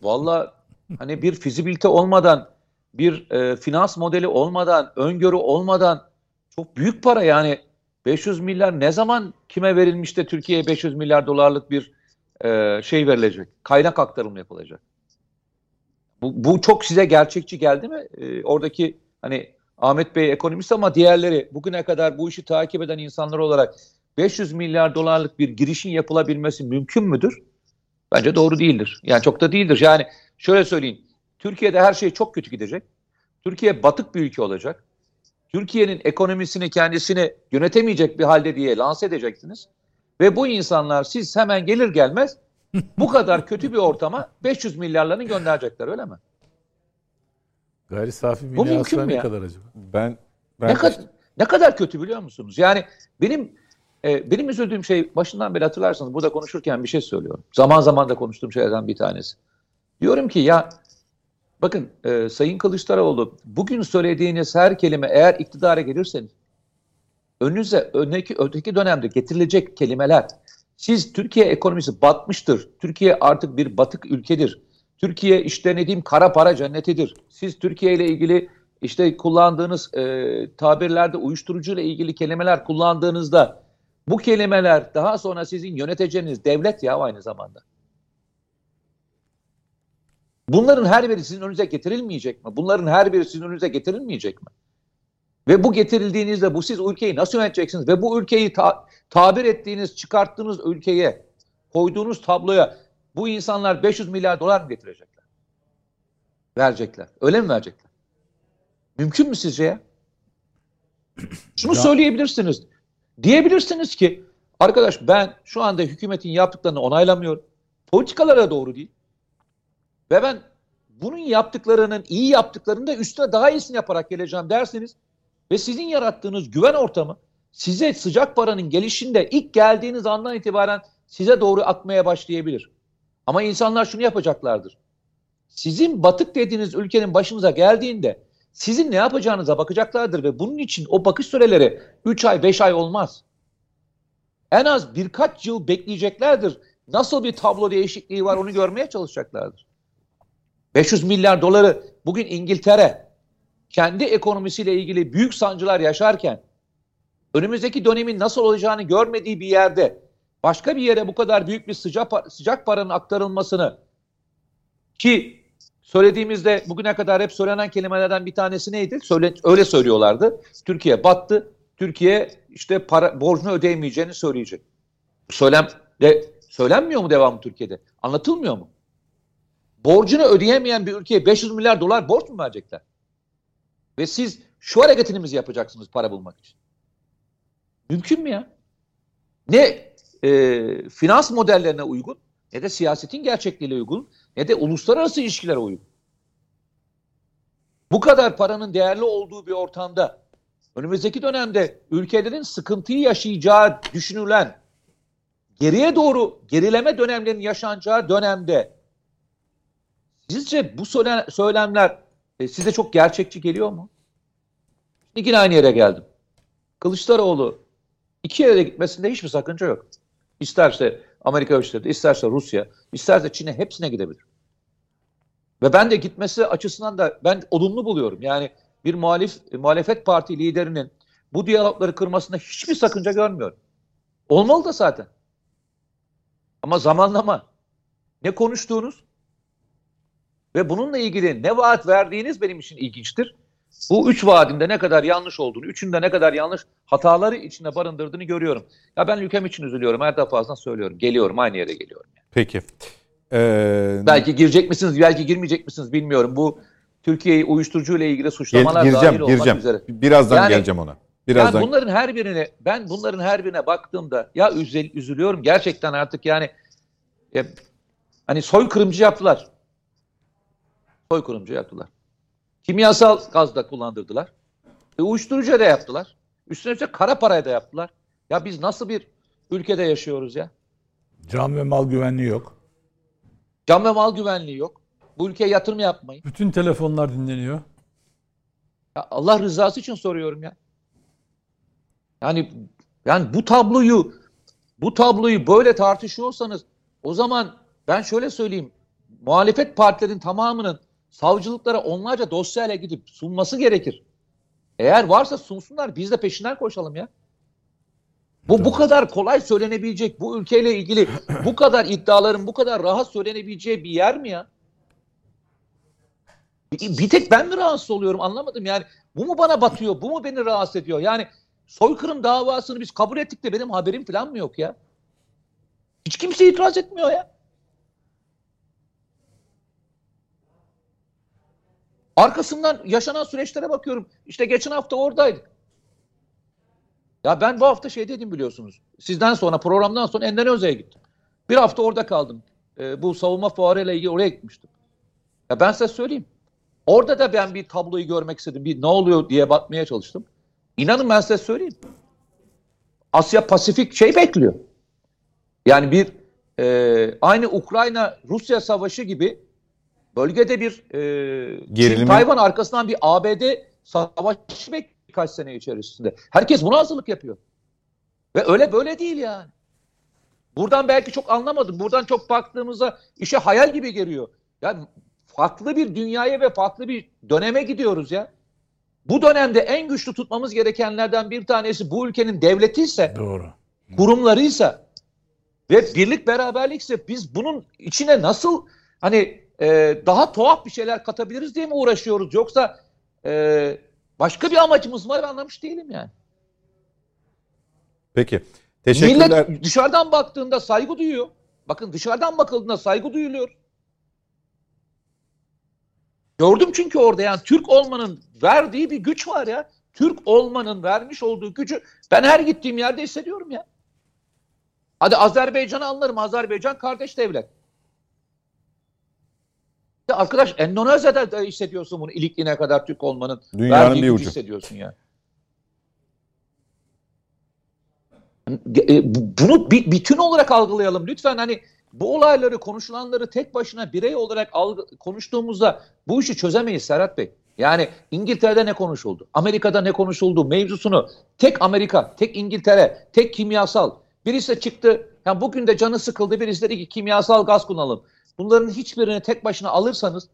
Speaker 3: valla hani bir fizibilite olmadan, bir e, finans modeli olmadan, öngörü olmadan çok büyük para yani 500 milyar ne zaman kime verilmiş de Türkiye'ye 500 milyar dolarlık bir e, şey verilecek, kaynak aktarımı yapılacak. Bu, bu çok size gerçekçi geldi mi? E, oradaki hani Ahmet Bey ekonomist ama diğerleri bugüne kadar bu işi takip eden insanlar olarak 500 milyar dolarlık bir girişin yapılabilmesi mümkün müdür? Bence doğru değildir. Yani çok da değildir. Yani şöyle söyleyeyim. Türkiye'de her şey çok kötü gidecek. Türkiye batık bir ülke olacak. Türkiye'nin ekonomisini kendisini yönetemeyecek bir halde diye lanse edeceksiniz. Ve bu insanlar siz hemen gelir gelmez bu kadar kötü bir ortama 500 milyarlarını gönderecekler öyle mi?
Speaker 4: Gayri safi milli Bu mümkün mü ne ya? kadar acaba?
Speaker 1: Ben, ben
Speaker 3: ne, kadar, ne kadar kötü biliyor musunuz? Yani benim e, benim üzüldüğüm şey başından beri hatırlarsanız burada konuşurken bir şey söylüyorum. Zaman zaman da konuştuğum şeylerden bir tanesi. Diyorum ki ya bakın e, Sayın Kılıçdaroğlu bugün söylediğiniz her kelime eğer iktidara gelirseniz önünüze öteki, öteki dönemde getirilecek kelimeler siz Türkiye ekonomisi batmıştır. Türkiye artık bir batık ülkedir. Türkiye işte ne diyeyim kara para cennetidir. Siz Türkiye ile ilgili işte kullandığınız e, tabirlerde uyuşturucu ile ilgili kelimeler kullandığınızda bu kelimeler daha sonra sizin yöneteceğiniz devlet ya aynı zamanda. Bunların her biri sizin önünüze getirilmeyecek mi? Bunların her biri sizin önünüze getirilmeyecek mi? Ve bu getirildiğinizde bu siz ülkeyi nasıl yöneteceksiniz? Ve bu ülkeyi ta- tabir ettiğiniz, çıkarttığınız ülkeye, koyduğunuz tabloya bu insanlar 500 milyar dolar mı getirecekler? Verecekler. Öyle mi verecekler? Mümkün mü sizce ya? Şunu ya. söyleyebilirsiniz. Diyebilirsiniz ki arkadaş ben şu anda hükümetin yaptıklarını onaylamıyorum. Politikalara doğru değil. Ve ben bunun yaptıklarının iyi yaptıklarını da üstüne daha iyisini yaparak geleceğim derseniz ve sizin yarattığınız güven ortamı size sıcak paranın gelişinde ilk geldiğiniz andan itibaren size doğru akmaya başlayabilir. Ama insanlar şunu yapacaklardır. Sizin batık dediğiniz ülkenin başınıza geldiğinde sizin ne yapacağınıza bakacaklardır ve bunun için o bakış süreleri 3 ay 5 ay olmaz. En az birkaç yıl bekleyeceklerdir. Nasıl bir tablo değişikliği var onu görmeye çalışacaklardır. 500 milyar doları bugün İngiltere kendi ekonomisiyle ilgili büyük sancılar yaşarken önümüzdeki dönemin nasıl olacağını görmediği bir yerde başka bir yere bu kadar büyük bir sıcak, sıcak paranın aktarılmasını ki söylediğimizde bugüne kadar hep söylenen kelimelerden bir tanesi neydi? Söyle, öyle söylüyorlardı. Türkiye battı. Türkiye işte para borcunu ödeyemeyeceğini söyleyecek. Söylem de söylenmiyor mu devamlı Türkiye'de? Anlatılmıyor mu? Borcunu ödeyemeyen bir ülkeye 500 milyar dolar borç mu verecekler? Ve siz şu hareketini mi yapacaksınız para bulmak için? Mümkün mü ya? Ne e, finans modellerine uygun ne de siyasetin gerçekliğine uygun ne de uluslararası ilişkilere uygun. Bu kadar paranın değerli olduğu bir ortamda önümüzdeki dönemde ülkelerin sıkıntıyı yaşayacağı düşünülen geriye doğru gerileme dönemlerinin yaşanacağı dönemde sizce bu söylemler e, size çok gerçekçi geliyor mu? Yine aynı yere geldim. Kılıçdaroğlu iki yere gitmesinde hiçbir sakınca yok. İsterse Amerika Birleşik isterse Rusya, isterse Çin'e hepsine gidebilir. Ve ben de gitmesi açısından da ben olumlu buluyorum. Yani bir muhalif muhalefet parti liderinin bu diyalogları kırmasında hiçbir sakınca görmüyorum. Olmalı da zaten. Ama zamanlama, ne konuştuğunuz ve bununla ilgili ne vaat verdiğiniz benim için ilginçtir. Bu üç vaadinde ne kadar yanlış olduğunu, üçünde ne kadar yanlış hataları içinde barındırdığını görüyorum. Ya ben ülkem için üzülüyorum. Her defasında söylüyorum. Geliyorum, aynı yere geliyorum. Yani.
Speaker 1: Peki.
Speaker 3: Ee... Belki girecek misiniz, belki girmeyecek misiniz bilmiyorum. Bu Türkiye'yi uyuşturucu ile ilgili suçlamalar
Speaker 1: Gel, gireceğim,
Speaker 3: dahil olmak
Speaker 1: gireceğim.
Speaker 3: üzere.
Speaker 1: Birazdan yani, geleceğim ona. Birazdan.
Speaker 3: Yani bunların her birine, ben bunların her birine baktığımda ya üzül, üzülüyorum gerçekten artık yani e, hani soykırımcı yaptılar. Soykırımcı yaptılar. Kimyasal gaz da kullandırdılar. E, uyuşturucu da yaptılar. Üstüne üstlük kara parayı da yaptılar. Ya biz nasıl bir ülkede yaşıyoruz ya?
Speaker 4: Can ve mal güvenliği yok.
Speaker 3: Can ve mal güvenliği yok. Bu ülkeye yatırım yapmayın.
Speaker 5: Bütün telefonlar dinleniyor.
Speaker 3: Ya Allah rızası için soruyorum ya. Yani yani bu tabloyu bu tabloyu böyle tartışıyorsanız o zaman ben şöyle söyleyeyim. Muhalefet partilerin tamamının savcılıklara onlarca dosyayla gidip sunması gerekir. Eğer varsa sunsunlar biz de peşinden koşalım ya. Bu bu kadar kolay söylenebilecek bu ülkeyle ilgili bu kadar iddiaların bu kadar rahat söylenebileceği bir yer mi ya? Bir, tek ben mi rahatsız oluyorum anlamadım yani. Bu mu bana batıyor? Bu mu beni rahatsız ediyor? Yani soykırım davasını biz kabul ettik de benim haberim falan mı yok ya? Hiç kimse itiraz etmiyor ya. Arkasından yaşanan süreçlere bakıyorum. İşte geçen hafta oradaydık. Ya ben bu hafta şey dedim biliyorsunuz. Sizden sonra programdan sonra Endonezya'ya gittim. Bir hafta orada kaldım. E, bu savunma fuarıyla ilgili oraya gitmiştim. Ya ben size söyleyeyim. Orada da ben bir tabloyu görmek istedim. Bir ne oluyor diye bakmaya çalıştım. İnanın ben size söyleyeyim. Asya Pasifik şey bekliyor. Yani bir e, aynı Ukrayna-Rusya savaşı gibi bölgede bir e, Çin, Tayvan arkasından bir ABD savaşı bekliyor birkaç sene içerisinde. Herkes buna hazırlık yapıyor. Ve öyle böyle değil yani. Buradan belki çok anlamadım. Buradan çok baktığımızda işe hayal gibi geliyor. Yani farklı bir dünyaya ve farklı bir döneme gidiyoruz ya. Bu dönemde en güçlü tutmamız gerekenlerden bir tanesi bu ülkenin devleti ise,
Speaker 4: Doğru.
Speaker 3: kurumlarıysa ve birlik beraberlikse biz bunun içine nasıl hani e, daha tuhaf bir şeyler katabiliriz diye mi uğraşıyoruz? Yoksa e, başka bir amacımız var anlamış değilim yani.
Speaker 1: Peki. Teşekkürler.
Speaker 3: Millet dışarıdan baktığında saygı duyuyor. Bakın dışarıdan bakıldığında saygı duyuluyor. Gördüm çünkü orada yani Türk olmanın verdiği bir güç var ya. Türk olmanın vermiş olduğu gücü ben her gittiğim yerde hissediyorum ya. Hadi Azerbaycan'ı anlarım. Azerbaycan kardeş devlet. Ya arkadaş Endonezya'da da hissediyorsun bunu ilikliğine kadar Türk olmanın.
Speaker 1: Dünyanın bir ucu.
Speaker 3: hissediyorsun ya. E, bunu bir bütün olarak algılayalım lütfen hani bu olayları konuşulanları tek başına birey olarak algı, konuştuğumuzda bu işi çözemeyiz Serhat Bey. Yani İngiltere'de ne konuşuldu? Amerika'da ne konuşuldu? Mevzusunu tek Amerika, tek İngiltere, tek kimyasal. Birisi çıktı. Yani bugün de canı sıkıldı. Birisi dedi ki kimyasal gaz kullanalım. Bunların hiçbirini tek başına alırsanız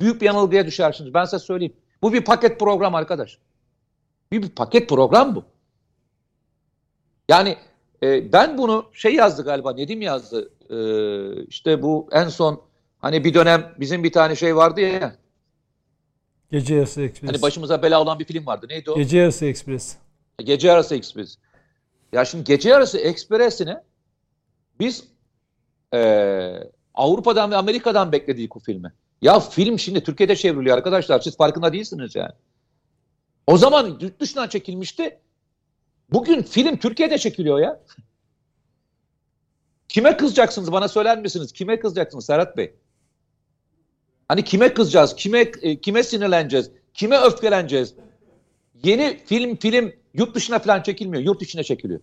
Speaker 3: büyük bir yanılgıya düşersiniz. Ben size söyleyeyim. Bu bir paket program arkadaş. Bir, bir paket program bu. Yani e, ben bunu şey yazdı galiba Nedim yazdı. E, işte bu en son hani bir dönem bizim bir tane şey vardı ya
Speaker 5: Gece Yarısı Ekspres.
Speaker 3: Hani başımıza bela olan bir film vardı. Neydi o?
Speaker 5: Gece Yarısı Ekspres.
Speaker 3: Gece yarısı ekspres. Ya şimdi gece yarısı ekspresini biz e, Avrupa'dan ve Amerika'dan bekledik bu filmi. Ya film şimdi Türkiye'de çevriliyor arkadaşlar. Siz farkında değilsiniz yani. O zaman yurt dışından çekilmişti. Bugün film Türkiye'de çekiliyor ya. Kime kızacaksınız bana söyler misiniz? Kime kızacaksınız Serhat Bey? Hani kime kızacağız? Kime e, kime sinirleneceğiz? Kime öfkeleneceğiz? Yeni film film yurt dışına falan çekilmiyor. Yurt içine çekiliyor.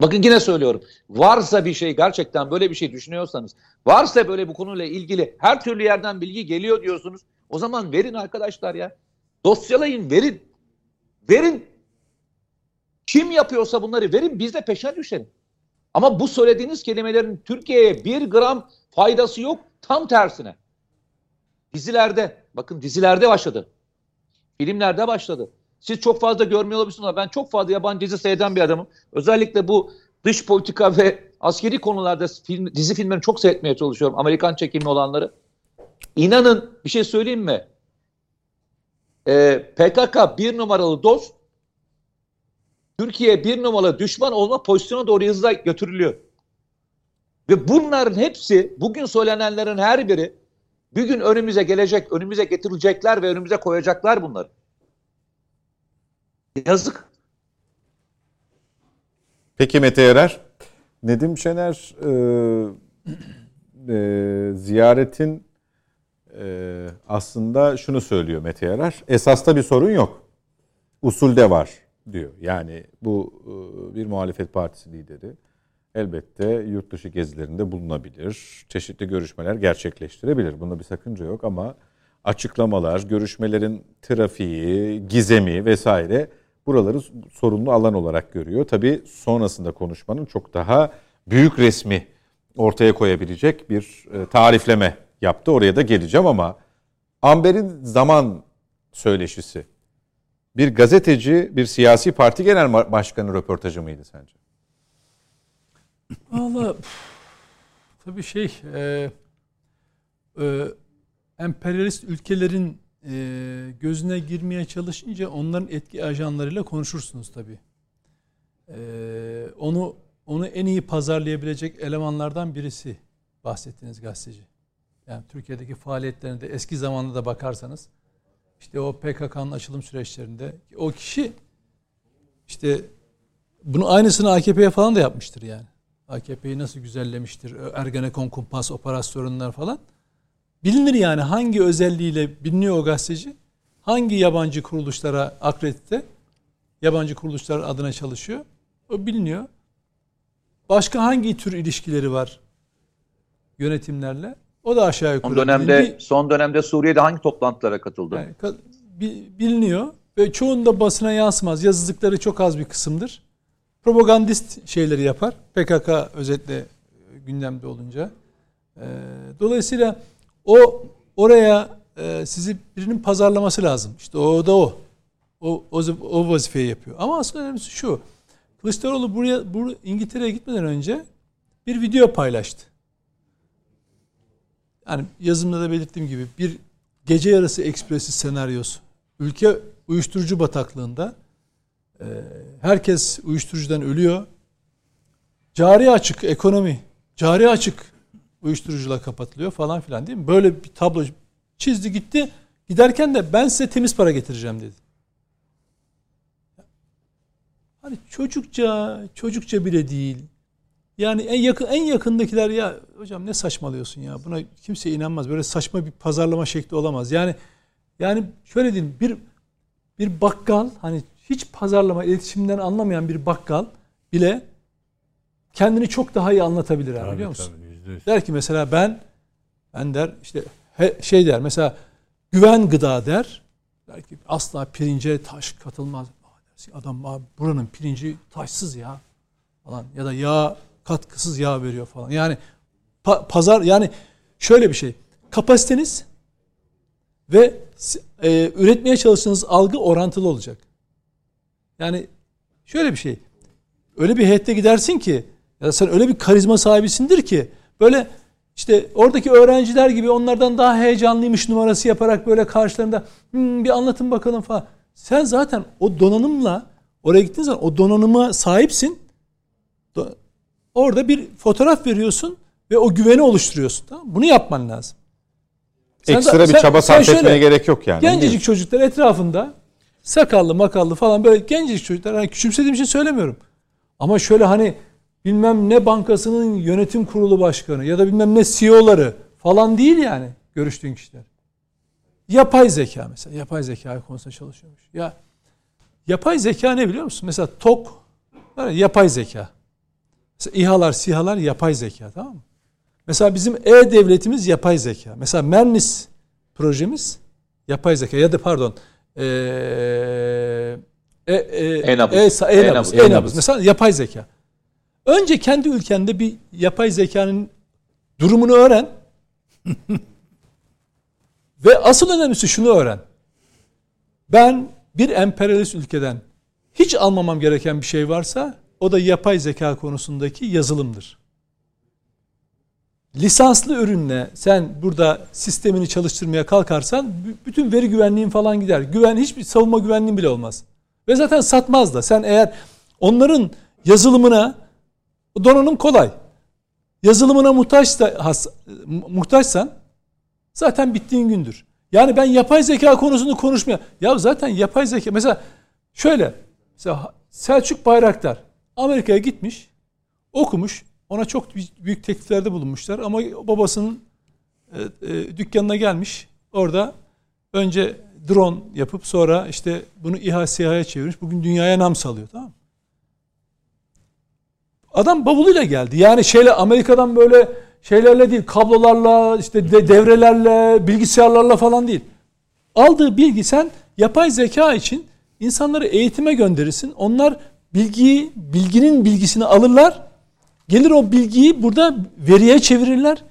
Speaker 3: Bakın yine söylüyorum. Varsa bir şey gerçekten böyle bir şey düşünüyorsanız, varsa böyle bu konuyla ilgili her türlü yerden bilgi geliyor diyorsunuz. O zaman verin arkadaşlar ya. Dosyalayın, verin. Verin. Kim yapıyorsa bunları verin biz de peşine düşelim. Ama bu söylediğiniz kelimelerin Türkiye'ye bir gram faydası yok. Tam tersine. Dizilerde, bakın dizilerde başladı. Filmlerde başladı. Siz çok fazla görmüyor olabilirsiniz ama ben çok fazla yabancı dizi seyreden bir adamım. Özellikle bu dış politika ve askeri konularda film, dizi filmlerini çok seyretmeye çalışıyorum. Amerikan çekimli olanları. İnanın bir şey söyleyeyim mi? Ee, PKK bir numaralı dost, Türkiye bir numaralı düşman olma pozisyona doğru hızla götürülüyor. Ve bunların hepsi, bugün söylenenlerin her biri bir gün önümüze gelecek, önümüze getirilecekler ve önümüze koyacaklar bunları. Yazık.
Speaker 1: Peki Mete Yarar, Nedim Şener e, e, ziyaretin e, aslında şunu söylüyor Mete Yarar. Esasta bir sorun yok. Usulde var diyor. Yani bu e, bir muhalefet partisi lideri elbette yurt dışı gezilerinde bulunabilir. Çeşitli görüşmeler gerçekleştirebilir. Bunda bir sakınca yok ama açıklamalar, görüşmelerin trafiği, gizemi vesaire buraları sorunlu alan olarak görüyor. Tabii sonrasında konuşmanın çok daha büyük resmi ortaya koyabilecek bir e, tarifleme yaptı. Oraya da geleceğim ama Amber'in zaman söyleşisi bir gazeteci, bir siyasi parti genel başkanı röportajı mıydı sence?
Speaker 5: Valla tabii şey e, e, emperyalist ülkelerin e, gözüne girmeye çalışınca onların etki ajanlarıyla konuşursunuz tabii. E, onu onu en iyi pazarlayabilecek elemanlardan birisi bahsettiğiniz gazeteci. Yani Türkiye'deki faaliyetlerinde eski zamanda da bakarsanız işte o PKK'nın açılım süreçlerinde o kişi işte bunu aynısını AKP'ye falan da yapmıştır yani. AKP'yi nasıl güzellemiştir, Ergenekon kumpas operasyonlar falan. Bilinir yani hangi özelliğiyle biliniyor o gazeteci, hangi yabancı kuruluşlara akredite, yabancı kuruluşlar adına çalışıyor, o biliniyor. Başka hangi tür ilişkileri var yönetimlerle? O da aşağı yukarı.
Speaker 3: Son dönemde bilindi. son dönemde Suriye'de hangi toplantılara katıldı?
Speaker 5: Yani, biliniyor ve çoğunda basına yansımaz. Yazdıkları çok az bir kısımdır propagandist şeyleri yapar. PKK özetle gündemde olunca. Ee, dolayısıyla o oraya e, sizi birinin pazarlaması lazım. İşte o da o. O, o, o vazifeyi yapıyor. Ama aslında önemlisi şu. Kılıçdaroğlu buraya bur İngiltere'ye gitmeden önce bir video paylaştı. Yani yazımda da belirttiğim gibi bir gece yarısı ekspresi senaryosu. Ülke uyuşturucu bataklığında ee, herkes uyuşturucudan ölüyor. Cari açık ekonomi, cari açık uyuşturucuyla kapatılıyor falan filan değil mi? Böyle bir tablo çizdi gitti. Giderken de ben size temiz para getireceğim dedi. Hani çocukça, çocukça bile değil. Yani en yakın en yakındakiler ya hocam ne saçmalıyorsun ya. Buna kimse inanmaz. Böyle saçma bir pazarlama şekli olamaz. Yani yani şöyle diyeyim bir bir bakkal hani hiç pazarlama, iletişimden anlamayan bir bakkal bile kendini çok daha iyi anlatabilir abi, biliyor musun? Tabii, der ki mesela ben ben der işte he, şey der mesela güven gıda der. Der ki asla pirince taş katılmaz. Adam buranın pirinci taşsız ya falan ya da yağ katkısız yağ veriyor falan. Yani pa- pazar yani şöyle bir şey. Kapasiteniz ve e, üretmeye çalıştığınız algı orantılı olacak. Yani şöyle bir şey. Öyle bir heyette gidersin ki ya sen öyle bir karizma sahibisindir ki böyle işte oradaki öğrenciler gibi onlardan daha heyecanlıymış numarası yaparak böyle karşılarında hmm, bir anlatın bakalım falan. Sen zaten o donanımla Oraya gittiğin zaman o donanıma sahipsin. Orada bir fotoğraf veriyorsun ve o güveni oluşturuyorsun. Tamam Bunu yapman lazım.
Speaker 1: Sen Ekstra bir sen, çaba sarf etmeye gerek yok yani.
Speaker 5: Gencecik çocuklar etrafında sakallı makallı falan böyle gencecik çocuklar hani küçümsediğim için söylemiyorum. Ama şöyle hani bilmem ne bankasının yönetim kurulu başkanı ya da bilmem ne CEO'ları falan değil yani görüştüğün kişiler. Yapay zeka mesela. Yapay zeka konusunda çalışıyormuş. Ya yapay zeka ne biliyor musun? Mesela TOK yapay zeka. Mesela İHA'lar, SİHA'lar yapay zeka tamam mı? Mesela bizim e-devletimiz yapay zeka. Mesela Mernis projemiz yapay zeka ya da pardon ee, e, e,
Speaker 3: e-nabız.
Speaker 5: E, e-nabız, e-nabız. Mesela yapay zeka. Önce kendi ülkende bir yapay zekanın durumunu öğren. Ve asıl önemlisi şunu öğren. Ben bir emperyalist ülkeden hiç almamam gereken bir şey varsa o da yapay zeka konusundaki yazılımdır. Lisanslı ürünle sen burada sistemini çalıştırmaya kalkarsan bütün veri güvenliğin falan gider. Güven hiçbir savunma güvenliğin bile olmaz. Ve zaten satmaz da. Sen eğer onların yazılımına donanım kolay. Yazılımına muhtaçsa, has, muhtaçsan zaten bittiğin gündür. Yani ben yapay zeka konusunu konuşmaya. Ya zaten yapay zeka mesela şöyle mesela Selçuk Bayraktar Amerika'ya gitmiş, okumuş. Ona çok büyük tekliflerde bulunmuşlar ama babasının e, e, dükkanına gelmiş. Orada önce drone yapıp sonra işte bunu İHA SİHA'ya çevirmiş. Bugün dünyaya nam salıyor tamam Adam bavuluyla geldi. Yani şeyle Amerika'dan böyle şeylerle değil, kablolarla, işte de, devrelerle, bilgisayarlarla falan değil. Aldığı bilgi sen yapay zeka için insanları eğitime gönderirsin. Onlar bilgiyi, bilginin bilgisini alırlar. Gelir o bilgiyi burada veriye çevirirler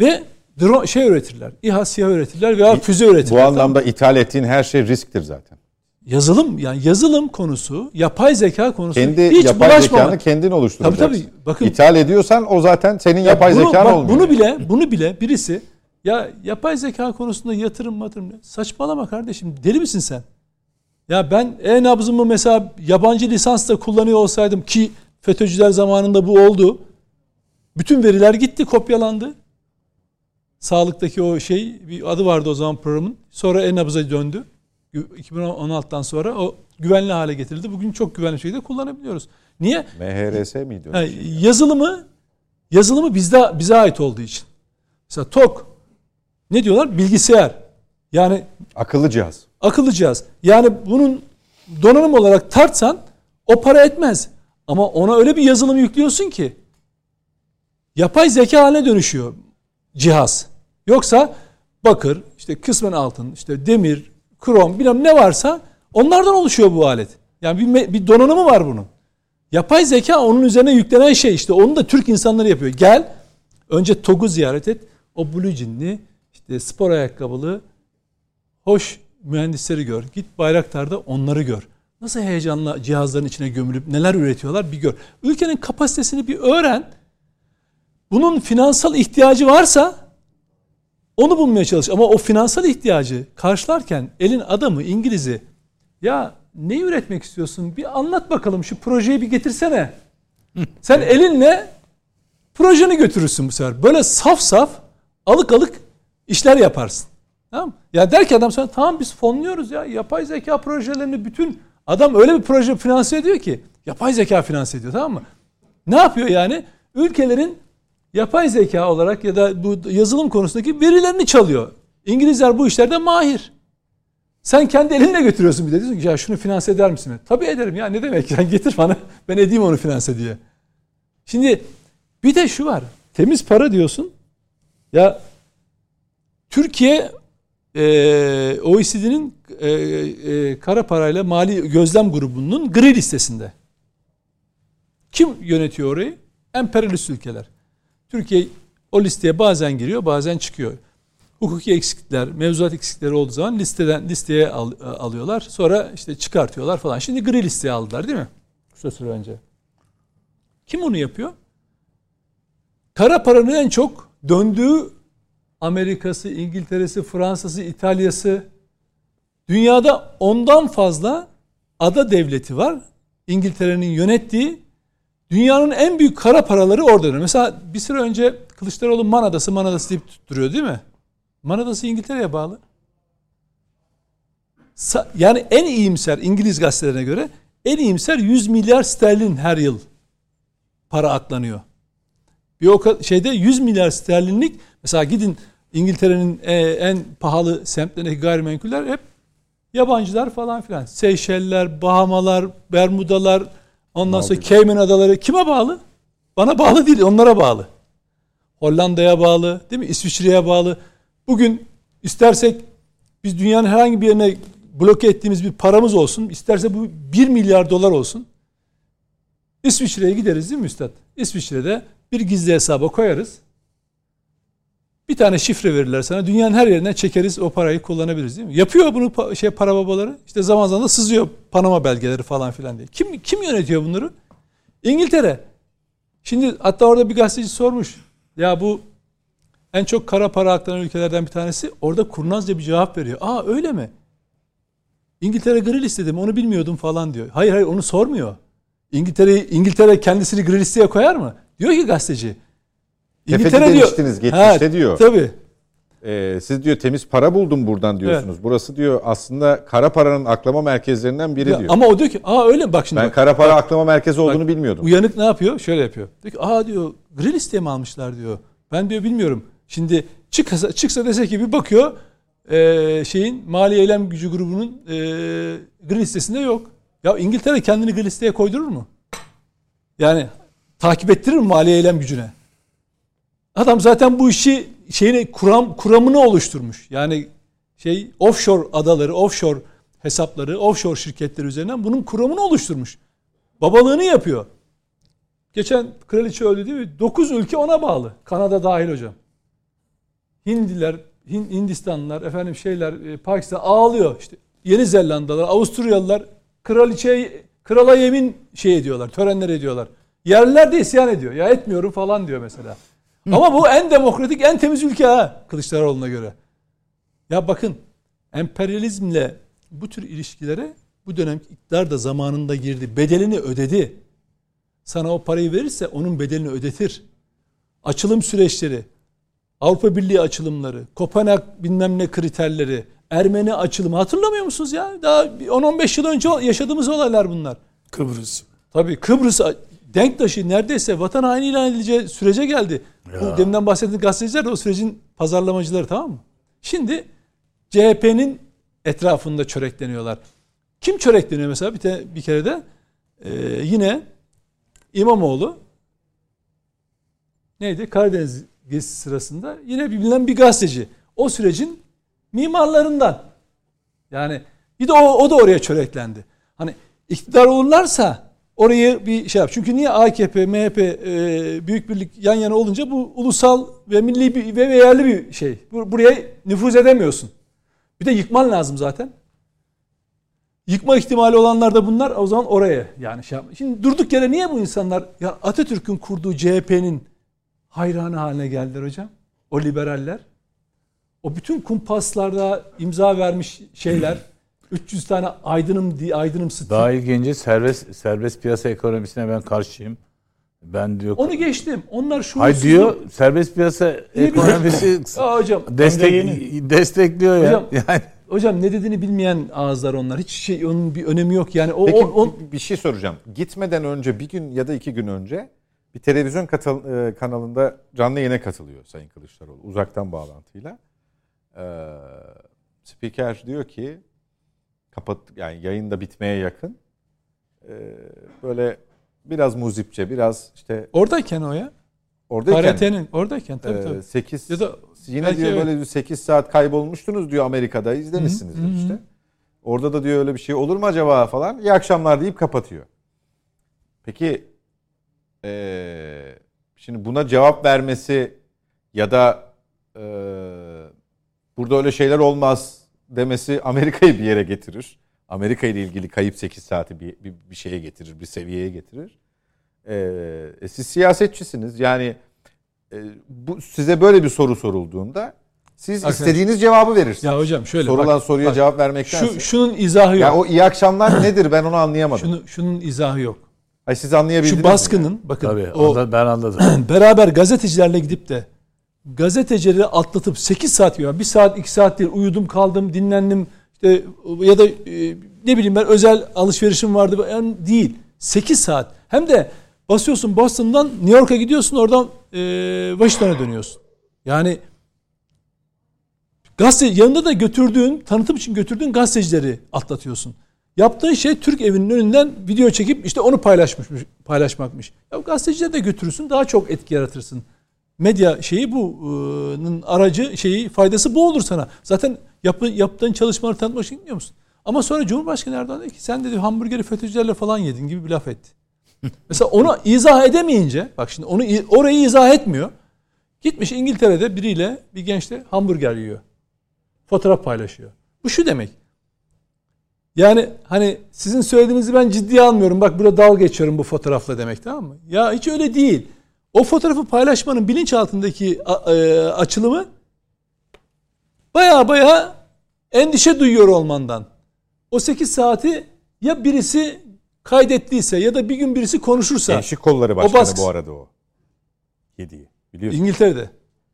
Speaker 5: ve drone, şey üretirler. İHA SİHA üretirler veya füze üretirler.
Speaker 1: Bu anlamda tamam. ithal ettiğin her şey risktir zaten.
Speaker 5: Yazılım yani yazılım konusu, yapay zeka konusu
Speaker 1: Kendi hiç yapay bulaşmama. zekanı kendin oluşturacaksın. Tabii tabii. Bakın, İthal ediyorsan o zaten senin ya yapay bunu, zekan bak, olmuyor.
Speaker 5: Bunu bile, bunu bile birisi ya yapay zeka konusunda yatırım matırım saçmalama kardeşim. Deli misin sen? Ya ben e-nabzımı mesela yabancı lisansla kullanıyor olsaydım ki FETÖ'cüler zamanında bu oldu. Bütün veriler gitti, kopyalandı. Sağlıktaki o şey, bir adı vardı o zaman programın. Sonra e-nabza döndü. 2016'dan sonra o güvenli hale getirildi. Bugün çok güvenli şekilde kullanabiliyoruz. Niye?
Speaker 1: MHRS miydi?
Speaker 5: Yani şey? yazılımı yazılımı bizde bize ait olduğu için. Mesela TOK ne diyorlar? Bilgisayar. Yani
Speaker 1: akıllı cihaz.
Speaker 5: Akıllı cihaz. Yani bunun donanım olarak tartsan o para etmez. Ama ona öyle bir yazılım yüklüyorsun ki yapay zeka haline dönüşüyor cihaz. Yoksa bakır, işte kısmen altın, işte demir, krom, bilmem ne varsa onlardan oluşuyor bu alet. Yani bir, bir donanımı var bunun. Yapay zeka onun üzerine yüklenen şey işte. Onu da Türk insanları yapıyor. Gel önce TOG'u ziyaret et. O blue jeanli, işte spor ayakkabılı, hoş mühendisleri gör. Git Bayraktar'da onları gör. Nasıl heyecanla cihazların içine gömülüp neler üretiyorlar bir gör. Ülkenin kapasitesini bir öğren. Bunun finansal ihtiyacı varsa onu bulmaya çalış. Ama o finansal ihtiyacı karşılarken elin adamı İngiliz'i ya ne üretmek istiyorsun? Bir anlat bakalım şu projeyi bir getirsene. Sen elinle projeni götürürsün bu sefer. Böyle saf saf alık alık işler yaparsın. Tamam Ya der ki adam sana tamam biz fonluyoruz ya yapay zeka projelerini bütün adam öyle bir proje finanse ediyor ki yapay zeka finanse ediyor tamam mı? Ne yapıyor yani? Ülkelerin yapay zeka olarak ya da bu yazılım konusundaki verilerini çalıyor. İngilizler bu işlerde mahir. Sen kendi elinle götürüyorsun bir de diyorsun ki ya şunu finanse eder misin? Tabii ederim ya ne demek sen getir bana ben edeyim onu finanse diye. Şimdi bir de şu var temiz para diyorsun. Ya Türkiye e, OECD'nin e, e, kara parayla mali gözlem grubunun gri listesinde. Kim yönetiyor orayı? Emperyalist ülkeler. Türkiye o listeye bazen giriyor, bazen çıkıyor. Hukuki eksiklikler, mevzuat eksiklikleri olduğu zaman listeden listeye al, alıyorlar. Sonra işte çıkartıyorlar falan. Şimdi gri listeye aldılar değil mi? Kısa süre önce. Kim onu yapıyor? Kara paranın en çok döndüğü Amerika'sı, İngiltere'si, Fransa'sı, İtalya'sı dünyada ondan fazla ada devleti var. İngiltere'nin yönettiği dünyanın en büyük kara paraları orada dönüyor. Mesela bir süre önce Kılıçdaroğlu Man Adası, Man deyip tutturuyor değil mi? Man Adası İngiltere'ye bağlı. Yani en iyimser İngiliz gazetelerine göre en iyimser 100 milyar sterlin her yıl para aklanıyor. Bir o şeyde 100 milyar sterlinlik mesela gidin İngiltere'nin e, en pahalı semtlerindeki gayrimenkuller hep yabancılar falan filan. Seyşeller, Bahamalar, Bermudalar, ondan sonra Cayman Adaları kime bağlı? Bana bağlı değil, onlara bağlı. Hollanda'ya bağlı, değil mi? İsviçre'ye bağlı. Bugün istersek biz dünyanın herhangi bir yerine bloke ettiğimiz bir paramız olsun. İsterse bu 1 milyar dolar olsun. İsviçre'ye gideriz değil mi üstad? İsviçre'de bir gizli hesaba koyarız. Bir tane şifre verirler sana. Dünyanın her yerinden çekeriz o parayı kullanabiliriz değil mi? Yapıyor bunu şey para babaları. İşte zaman zaman da sızıyor Panama belgeleri falan filan diye. Kim kim yönetiyor bunları? İngiltere. Şimdi hatta orada bir gazeteci sormuş. Ya bu en çok kara para aklanan ülkelerden bir tanesi. Orada kurnazca bir cevap veriyor. Aa öyle mi? İngiltere gri listede mi? Onu bilmiyordum falan diyor. Hayır hayır onu sormuyor. İngiltere İngiltere kendisini gri listeye koyar mı? Diyor ki gazeteci.
Speaker 1: İngiltere diyor. geçmişte ha, diyor.
Speaker 5: Tabii.
Speaker 1: Ee, siz diyor temiz para buldum buradan diyorsunuz. Evet. Burası diyor aslında kara paranın aklama merkezlerinden biri ya, diyor.
Speaker 5: Ama o diyor ki aa öyle mi? Bak şimdi.
Speaker 1: Ben
Speaker 5: bak,
Speaker 1: kara para bak, aklama merkezi olduğunu bak, bilmiyordum.
Speaker 5: Uyanık ne yapıyor? Şöyle yapıyor. Diyor ki aa diyor gri listeye mi almışlar diyor. Ben diyor bilmiyorum. Şimdi çıksa, çıksa dese ki bir bakıyor e, şeyin mali eylem gücü grubunun e, gri listesinde yok. Ya İngiltere kendini gri listeye koydurur mu? Yani takip ettirir mi mali eylem gücüne? Adam zaten bu işi şeyini kuram kuramını oluşturmuş. Yani şey offshore adaları, offshore hesapları, offshore şirketleri üzerinden bunun kuramını oluşturmuş. Babalığını yapıyor. Geçen kraliçe öldü değil mi? 9 ülke ona bağlı. Kanada dahil hocam. Hindiler, Hindistanlılar, efendim şeyler, e, Pakistan ağlıyor. İşte Yeni Zelandalılar, Avusturyalılar kraliçe krala yemin şey ediyorlar, törenler ediyorlar. Yerliler de isyan ediyor. Ya etmiyorum falan diyor mesela. Ama bu en demokratik, en temiz ülke ha Kılıçdaroğlu'na göre. Ya bakın emperyalizmle bu tür ilişkilere bu dönem iktidar da zamanında girdi. Bedelini ödedi. Sana o parayı verirse onun bedelini ödetir. Açılım süreçleri, Avrupa Birliği açılımları, Kopenhag bilmem ne kriterleri, Ermeni açılımı hatırlamıyor musunuz ya? Daha 10-15 yıl önce yaşadığımız olaylar bunlar.
Speaker 2: Kıbrıs.
Speaker 5: Tabii Kıbrıs Denktaş'ı neredeyse vatan haini ilan edileceği sürece geldi. Ya. Bu deminden bahsettiğim gazeteciler de o sürecin pazarlamacıları tamam mı? Şimdi CHP'nin etrafında çörekleniyorlar. Kim çörekleniyor mesela bir, te, bir kere de ee, yine İmamoğlu neydi? Karadeniz gezisi sırasında yine bilinen bir gazeteci. O sürecin mimarlarından. Yani bir de o, o da oraya çöreklendi. Hani iktidar olurlarsa orayı bir şey yap. Çünkü niye AKP, MHP, e, Büyük Birlik yan yana olunca bu ulusal ve milli bir, ve yerli bir şey. Buraya nüfuz edemiyorsun. Bir de yıkman lazım zaten. Yıkma ihtimali olanlar da bunlar o zaman oraya yani şey yapma. Şimdi durduk yere niye bu insanlar ya Atatürk'ün kurduğu CHP'nin hayranı haline geldiler hocam? O liberaller. O bütün kumpaslarda imza vermiş şeyler 300 tane aydınım diye aydınım sıtı.
Speaker 4: Daha ilginci serbest serbest piyasa ekonomisine ben karşıyım. Ben diyor
Speaker 5: Onu geçtim. Onlar şu
Speaker 4: Hayır diyor serbest piyasa ekonomisi
Speaker 5: hocam
Speaker 4: destek, destekliyor ya. Hocam, yani
Speaker 5: Hocam ne dediğini bilmeyen ağızlar onlar. Hiç şey onun bir önemi yok. Yani o,
Speaker 1: Peki
Speaker 5: o, o...
Speaker 1: bir şey soracağım. Gitmeden önce bir gün ya da iki gün önce bir televizyon katıl, e, kanalında canlı yayına katılıyor Sayın Kılıçdaroğlu uzaktan bağlantıyla. Ee, spiker diyor ki kapat yani yayında bitmeye yakın. Ee, böyle biraz muzipçe, biraz işte
Speaker 5: oradayken o ya. Oradayken. KRT'nin oradayken tabii tabii.
Speaker 1: 8 ya da yine diyor böyle 8 saat kaybolmuştunuz diyor Amerika'da izlemişsinizdir işte. Orada da diyor öyle bir şey olur mu acaba falan. İyi akşamlar deyip kapatıyor. Peki ee, şimdi buna cevap vermesi ya da e, burada öyle şeyler olmaz demesi Amerika'yı bir yere getirir. Amerika ile ilgili kayıp 8 saati bir, bir, bir şeye getirir, bir seviyeye getirir. Ee, e, siz siyasetçisiniz. Yani e, bu size böyle bir soru sorulduğunda Siz Arkadaşlar, istediğiniz cevabı verirsiniz.
Speaker 5: Ya hocam şöyle
Speaker 1: Sorulan bak, soruya bak, cevap vermekten.
Speaker 5: Şu, şunun izahı yok.
Speaker 1: Ya o iyi akşamlar nedir ben onu anlayamadım.
Speaker 5: Şunu, şunun izahı yok.
Speaker 1: Ay siz anlayabildiniz
Speaker 5: Şu baskının
Speaker 1: mi?
Speaker 5: bakın
Speaker 4: Tabii, o, ben anladım.
Speaker 5: beraber gazetecilerle gidip de gazetecileri atlatıp 8 saat ya bir saat 2 saat değil uyudum kaldım dinlendim işte ya da e, ne bileyim ben özel alışverişim vardı yani değil 8 saat hem de basıyorsun Boston'dan New York'a gidiyorsun oradan e, Washington'a dönüyorsun. Yani gazete yanında da götürdüğün tanıtım için götürdüğün gazetecileri atlatıyorsun. Yaptığın şey Türk evinin önünden video çekip işte onu paylaşmış paylaşmakmış. Ya gazetecileri de götürürsün daha çok etki yaratırsın. Medya şeyi bunun aracı şeyi faydası bu olur sana. Zaten yap, yaptığın çalışmaları tanıtmak için gitmiyor musun? Ama sonra Cumhurbaşkanı Erdoğan dedi ki sen dedi hamburgeri FETÖ'cülerle falan yedin gibi bir laf etti. Mesela onu izah edemeyince bak şimdi onu orayı izah etmiyor. Gitmiş İngiltere'de biriyle bir gençle hamburger yiyor. Fotoğraf paylaşıyor. Bu şu demek. Yani hani sizin söylediğinizi ben ciddiye almıyorum. Bak burada dalga geçiyorum bu fotoğrafla demek tamam mı? Ya hiç öyle değil. O fotoğrafı paylaşmanın bilinçaltındaki e, açılımı baya baya endişe duyuyor olmandan. O 8 saati ya birisi kaydettiyse ya da bir gün birisi konuşursa.
Speaker 1: Gençlik kolları başkanı baskı, bu arada o. Yediği. Biliyorsun.
Speaker 5: İngiltere'de.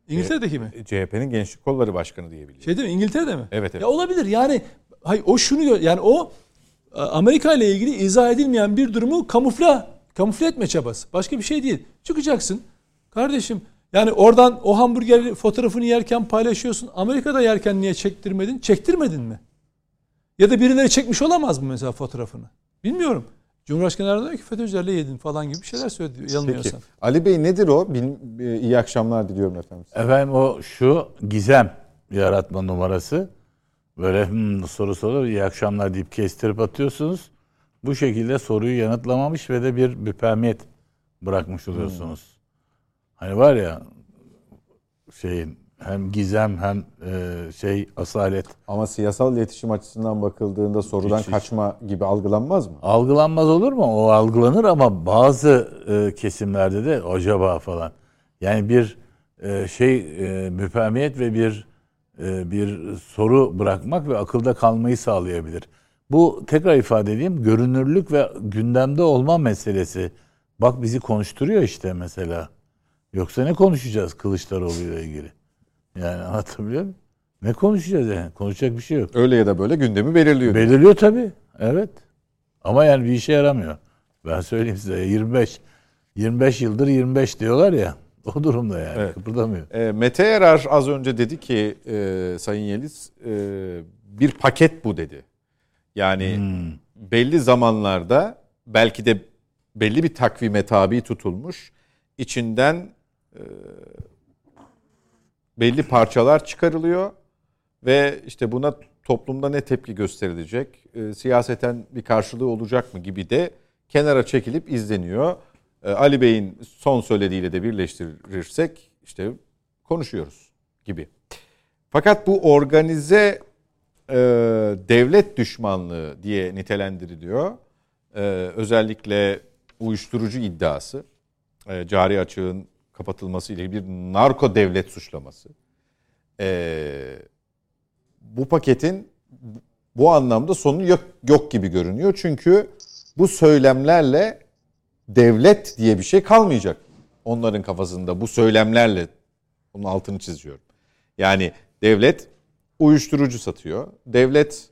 Speaker 5: İngiltere'deki mi?
Speaker 1: CHP'nin gençlik kolları başkanı diyebiliyor.
Speaker 5: Şey değil mi? İngiltere'de mi?
Speaker 1: Evet evet.
Speaker 5: Ya olabilir. Yani hay o şunu yani o Amerika ile ilgili izah edilmeyen bir durumu kamufla kamufle etme çabası. Başka bir şey değil. Çıkacaksın. Kardeşim yani oradan o hamburger fotoğrafını yerken paylaşıyorsun. Amerika'da yerken niye çektirmedin? Çektirmedin mi? Ya da birileri çekmiş olamaz mı mesela fotoğrafını? Bilmiyorum. Cumhurbaşkanı Erdoğan diyor ki FETÖ'cülerle yedin falan gibi bir şeyler söyledi yanılmıyorsam. Peki.
Speaker 1: Ali Bey nedir o? Bil, e, iyi akşamlar diliyorum efendim.
Speaker 4: Efendim o şu gizem yaratma numarası. Böyle hmm, soru soru iyi akşamlar deyip kestirip atıyorsunuz. Bu şekilde soruyu yanıtlamamış ve de bir müpemiyet bırakmış oluyorsunuz. Hmm. Hani var ya şeyin hem gizem hem e, şey asalet.
Speaker 1: Ama siyasal iletişim açısından bakıldığında sorudan hiç, kaçma hiç. gibi algılanmaz mı?
Speaker 4: Algılanmaz olur mu? O algılanır ama bazı e, kesimlerde de acaba falan. Yani bir e, şey e, müpemiyet ve bir e, bir soru bırakmak ve akılda kalmayı sağlayabilir. Bu tekrar ifade edeyim görünürlük ve gündemde olma meselesi. Bak bizi konuşturuyor işte mesela. Yoksa ne konuşacağız Kılıçdaroğlu ile ilgili? Yani anlatabiliyor muyum? Ne konuşacağız yani? Konuşacak bir şey yok.
Speaker 1: Öyle ya da böyle gündemi belirliyor.
Speaker 4: Belirliyor tabii. Evet. Ama yani bir işe yaramıyor. Ben söyleyeyim size 25 25 yıldır 25 diyorlar ya. O durumda yani. Evet. Kıpırdamıyor.
Speaker 1: E, Mete Erar az önce dedi ki e, Sayın Yeliz e, bir paket bu dedi. Yani hmm. belli zamanlarda belki de belli bir takvime tabi tutulmuş içinden e, belli parçalar çıkarılıyor ve işte buna toplumda ne tepki gösterilecek, e, siyaseten bir karşılığı olacak mı gibi de kenara çekilip izleniyor. E, Ali Bey'in son söylediğiyle de birleştirirsek işte konuşuyoruz gibi. Fakat bu organize e, devlet düşmanlığı diye nitelendiriliyor. E, özellikle uyuşturucu iddiası, e, cari açığın kapatılması ile bir narko devlet suçlaması. Ee, bu paketin bu anlamda sonu yok, yok gibi görünüyor. Çünkü bu söylemlerle devlet diye bir şey kalmayacak. Onların kafasında bu söylemlerle onun altını çiziyorum. Yani devlet uyuşturucu satıyor. Devlet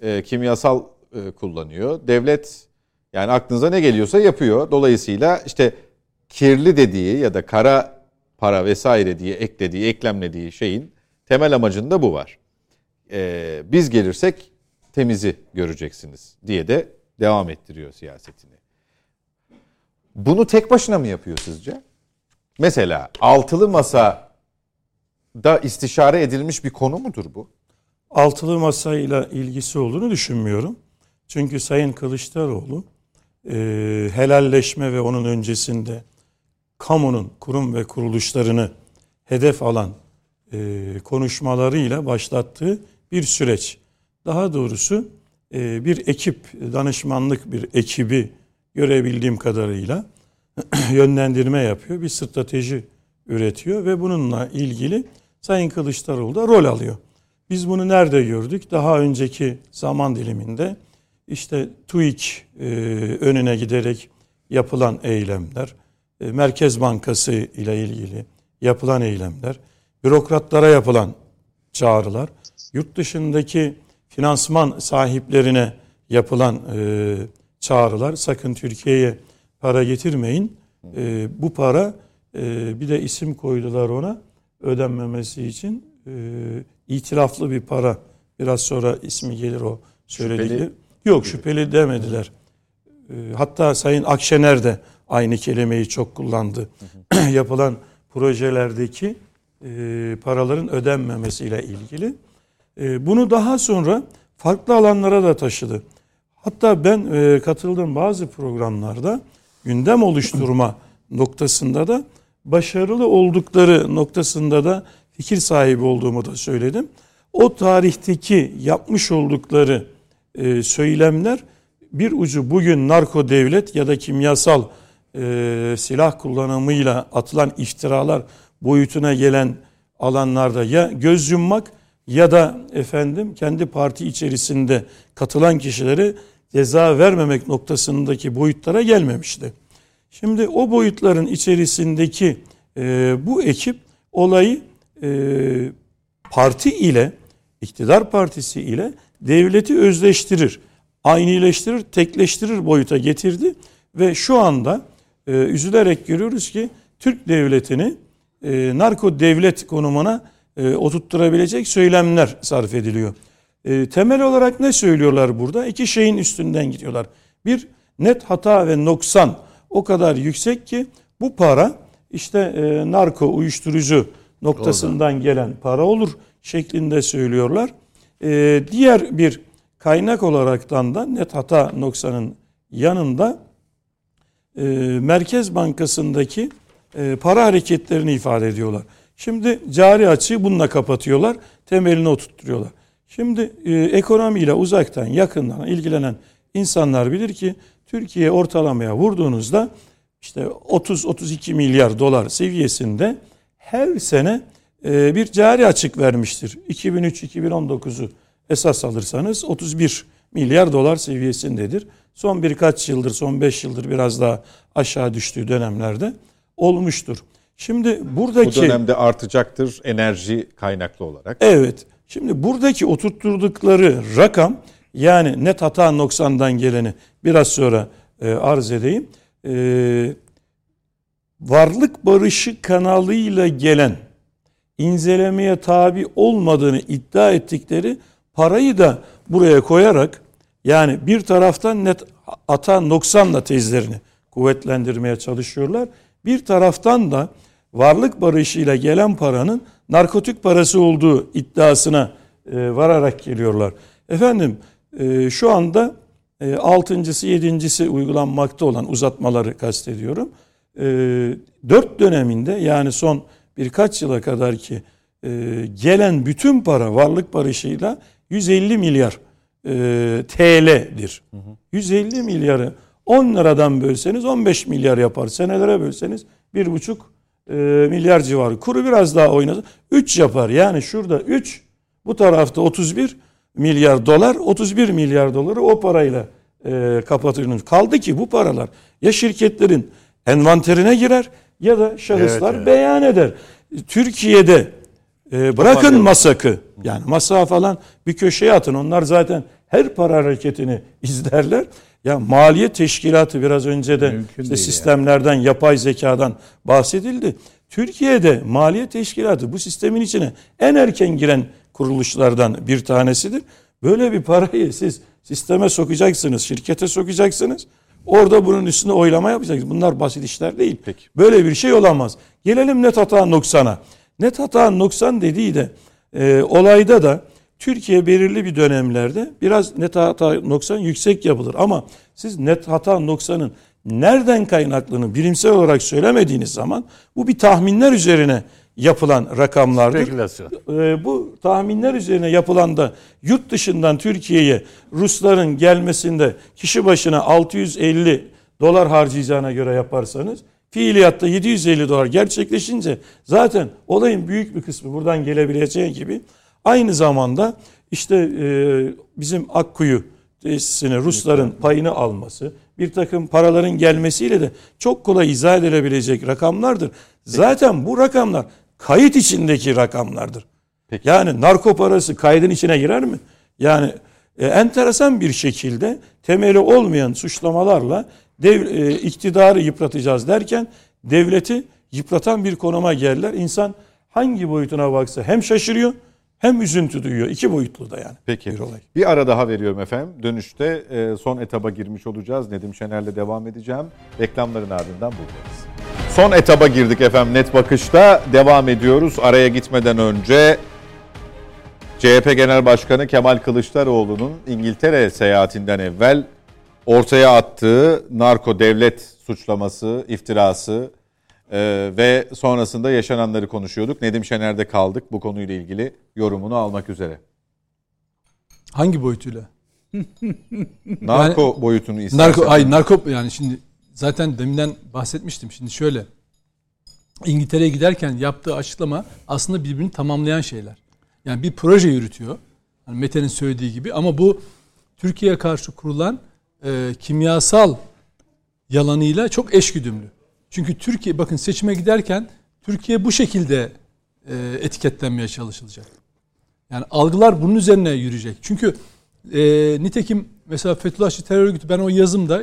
Speaker 1: e, kimyasal e, kullanıyor. Devlet yani aklınıza ne geliyorsa yapıyor. Dolayısıyla işte kirli dediği ya da kara para vesaire diye eklediği, eklemlediği şeyin temel amacında bu var. Ee, biz gelirsek temizi göreceksiniz diye de devam ettiriyor siyasetini. Bunu tek başına mı yapıyor sizce? Mesela altılı masa da istişare edilmiş bir konu mudur bu?
Speaker 2: Altılı masayla ilgisi olduğunu düşünmüyorum. Çünkü Sayın Kılıçdaroğlu e, helalleşme ve onun öncesinde kamunun kurum ve kuruluşlarını hedef alan e, konuşmalarıyla başlattığı bir süreç. Daha doğrusu e, bir ekip, danışmanlık bir ekibi görebildiğim kadarıyla yönlendirme yapıyor. Bir strateji üretiyor ve bununla ilgili Sayın Kılıçdaroğlu da rol alıyor. Biz bunu nerede gördük? Daha önceki zaman diliminde işte TÜİK e, önüne giderek yapılan eylemler, e, Merkez Bankası ile ilgili yapılan eylemler, bürokratlara yapılan çağrılar, yurt dışındaki finansman sahiplerine yapılan e, çağrılar, sakın Türkiye'ye para getirmeyin. E, bu para e, bir de isim koydular ona ödenmemesi için e, itiraflı bir para. Biraz sonra ismi gelir o söyledikleri. Şüpheli. Yok şüpheli demediler. E, hatta Sayın Akşener de aynı kelimeyi çok kullandı. Yapılan projelerdeki e, paraların ödenmemesiyle ilgili. E, bunu daha sonra farklı alanlara da taşıdı. Hatta ben e, katıldığım bazı programlarda gündem oluşturma noktasında da başarılı oldukları noktasında da fikir sahibi olduğumu da söyledim. O tarihteki yapmış oldukları e, söylemler bir ucu bugün narko devlet ya da kimyasal e, silah kullanımıyla atılan iftiralar boyutuna gelen alanlarda ya göz yummak ya da efendim kendi parti içerisinde katılan kişileri ceza vermemek noktasındaki boyutlara gelmemişti. Şimdi o boyutların içerisindeki e, bu ekip olayı e, parti ile iktidar partisi ile devleti özleştirir, aynileştirir, tekleştirir boyuta getirdi ve şu anda e, üzülerek görüyoruz ki Türk devletini e, narko devlet konumuna e, oturtturabilecek söylemler sarf ediliyor. E, temel olarak ne söylüyorlar burada? İki şeyin üstünden gidiyorlar. Bir net hata ve noksan o kadar yüksek ki bu para işte e, narko uyuşturucu noktasından Orada. gelen para olur şeklinde söylüyorlar. E, diğer bir kaynak olaraktan da net hata noksanın yanında e, Merkez Bankası'ndaki e, para hareketlerini ifade ediyorlar. Şimdi cari açığı bununla kapatıyorlar, temelini oturtturuyorlar. Şimdi e, ekonomiyle uzaktan yakından ilgilenen insanlar bilir ki Türkiye ortalamaya vurduğunuzda işte 30-32 milyar dolar seviyesinde her sene e, bir cari açık vermiştir. 2003-2019'u esas alırsanız 31 milyar dolar seviyesindedir. Son birkaç yıldır, son 5 yıldır biraz daha aşağı düştüğü dönemlerde olmuştur. Şimdi buradaki...
Speaker 1: Bu dönemde artacaktır enerji kaynaklı olarak.
Speaker 2: Evet. Şimdi buradaki oturtturdukları rakam yani net hata noksandan geleni biraz sonra e, arz edeyim. E, varlık barışı kanalıyla gelen incelemeye tabi olmadığını iddia ettikleri parayı da buraya koyarak yani bir taraftan net hata noksanla tezlerini kuvvetlendirmeye çalışıyorlar. Bir taraftan da varlık barışıyla gelen paranın narkotik parası olduğu iddiasına e, vararak geliyorlar. Efendim e, şu anda e, altıncısı, yedincisi uygulanmakta olan uzatmaları kastediyorum. E, dört döneminde yani son birkaç yıla kadar ki e, gelen bütün para varlık barışıyla 150 milyar e, TL'dir. Hı hı. 150 milyarı 10 liradan bölseniz 15 milyar yapar. Senelere bölseniz 1,5 e, milyar civarı. Kuru biraz daha oynadı. 3 yapar. Yani şurada 3 bu tarafta 31 milyar dolar 31 milyar doları o parayla e, kapatılmış. Kaldı ki bu paralar ya şirketlerin envanterine girer ya da şahıslar evet, evet. beyan eder. Türkiye'de e, bırakın masakı yani masa falan bir köşeye atın. Onlar zaten her para hareketini izlerler. Ya maliye teşkilatı biraz önce de işte sistemlerden, yani. yapay zekadan bahsedildi. Türkiye'de maliye teşkilatı bu sistemin içine en erken giren kuruluşlardan bir tanesidir. Böyle bir parayı siz sisteme sokacaksınız, şirkete sokacaksınız. Orada bunun üstüne oylama yapacaksınız. Bunlar basit işler değil. Peki. Böyle bir şey olamaz. Gelelim net hata noksana. Net hata noksan dediği de e, olayda da Türkiye belirli bir dönemlerde biraz net hata noksan yüksek yapılır. Ama siz net hata noksanın nereden kaynaklandığını bilimsel olarak söylemediğiniz zaman bu bir tahminler üzerine yapılan rakamlardır. Spekülasyon. Ee, bu tahminler üzerine yapılan da yurt dışından Türkiye'ye Rusların gelmesinde kişi başına 650 dolar harcayacağına göre yaparsanız Fiiliyatta 750 dolar gerçekleşince zaten olayın büyük bir kısmı buradan gelebileceği gibi aynı zamanda işte e, bizim Akkuyu tesisine Rusların payını alması, bir takım paraların gelmesiyle de çok kolay izah edilebilecek rakamlardır. Zaten bu rakamlar kayıt içindeki rakamlardır. Peki. Yani narko parası kaydın içine girer mi? Yani e, enteresan bir şekilde temeli olmayan suçlamalarla dev, e, iktidarı yıpratacağız derken devleti yıpratan bir konuma gelirler. İnsan hangi boyutuna baksa hem şaşırıyor hem üzüntü duyuyor. İki boyutlu da yani.
Speaker 1: Peki. Bir, olay. bir ara daha veriyorum efendim. Dönüşte e, son etaba girmiş olacağız. Nedim Şener'le devam edeceğim. Reklamların ardından buradayız. Son etaba girdik efendim net bakışta. Devam ediyoruz. Araya gitmeden önce CHP Genel Başkanı Kemal Kılıçdaroğlu'nun İngiltere seyahatinden evvel ortaya attığı narko devlet suçlaması, iftirası e, ve sonrasında yaşananları konuşuyorduk. Nedim Şener'de kaldık bu konuyla ilgili yorumunu almak üzere.
Speaker 5: Hangi boyutuyla?
Speaker 1: narko yani, boyutunu istersen.
Speaker 5: Narko, hayır narko yani şimdi zaten deminden bahsetmiştim. Şimdi şöyle İngiltere'ye giderken yaptığı açıklama aslında birbirini tamamlayan şeyler. Yani bir proje yürütüyor. Yani Mete'nin söylediği gibi ama bu Türkiye'ye karşı kurulan e, kimyasal yalanıyla çok eşgüdümlü. Çünkü Türkiye bakın seçime giderken Türkiye bu şekilde e, etiketlenmeye çalışılacak. Yani algılar bunun üzerine yürüyecek. Çünkü e, nitekim mesela Fethullahçı terör örgütü ben o yazımda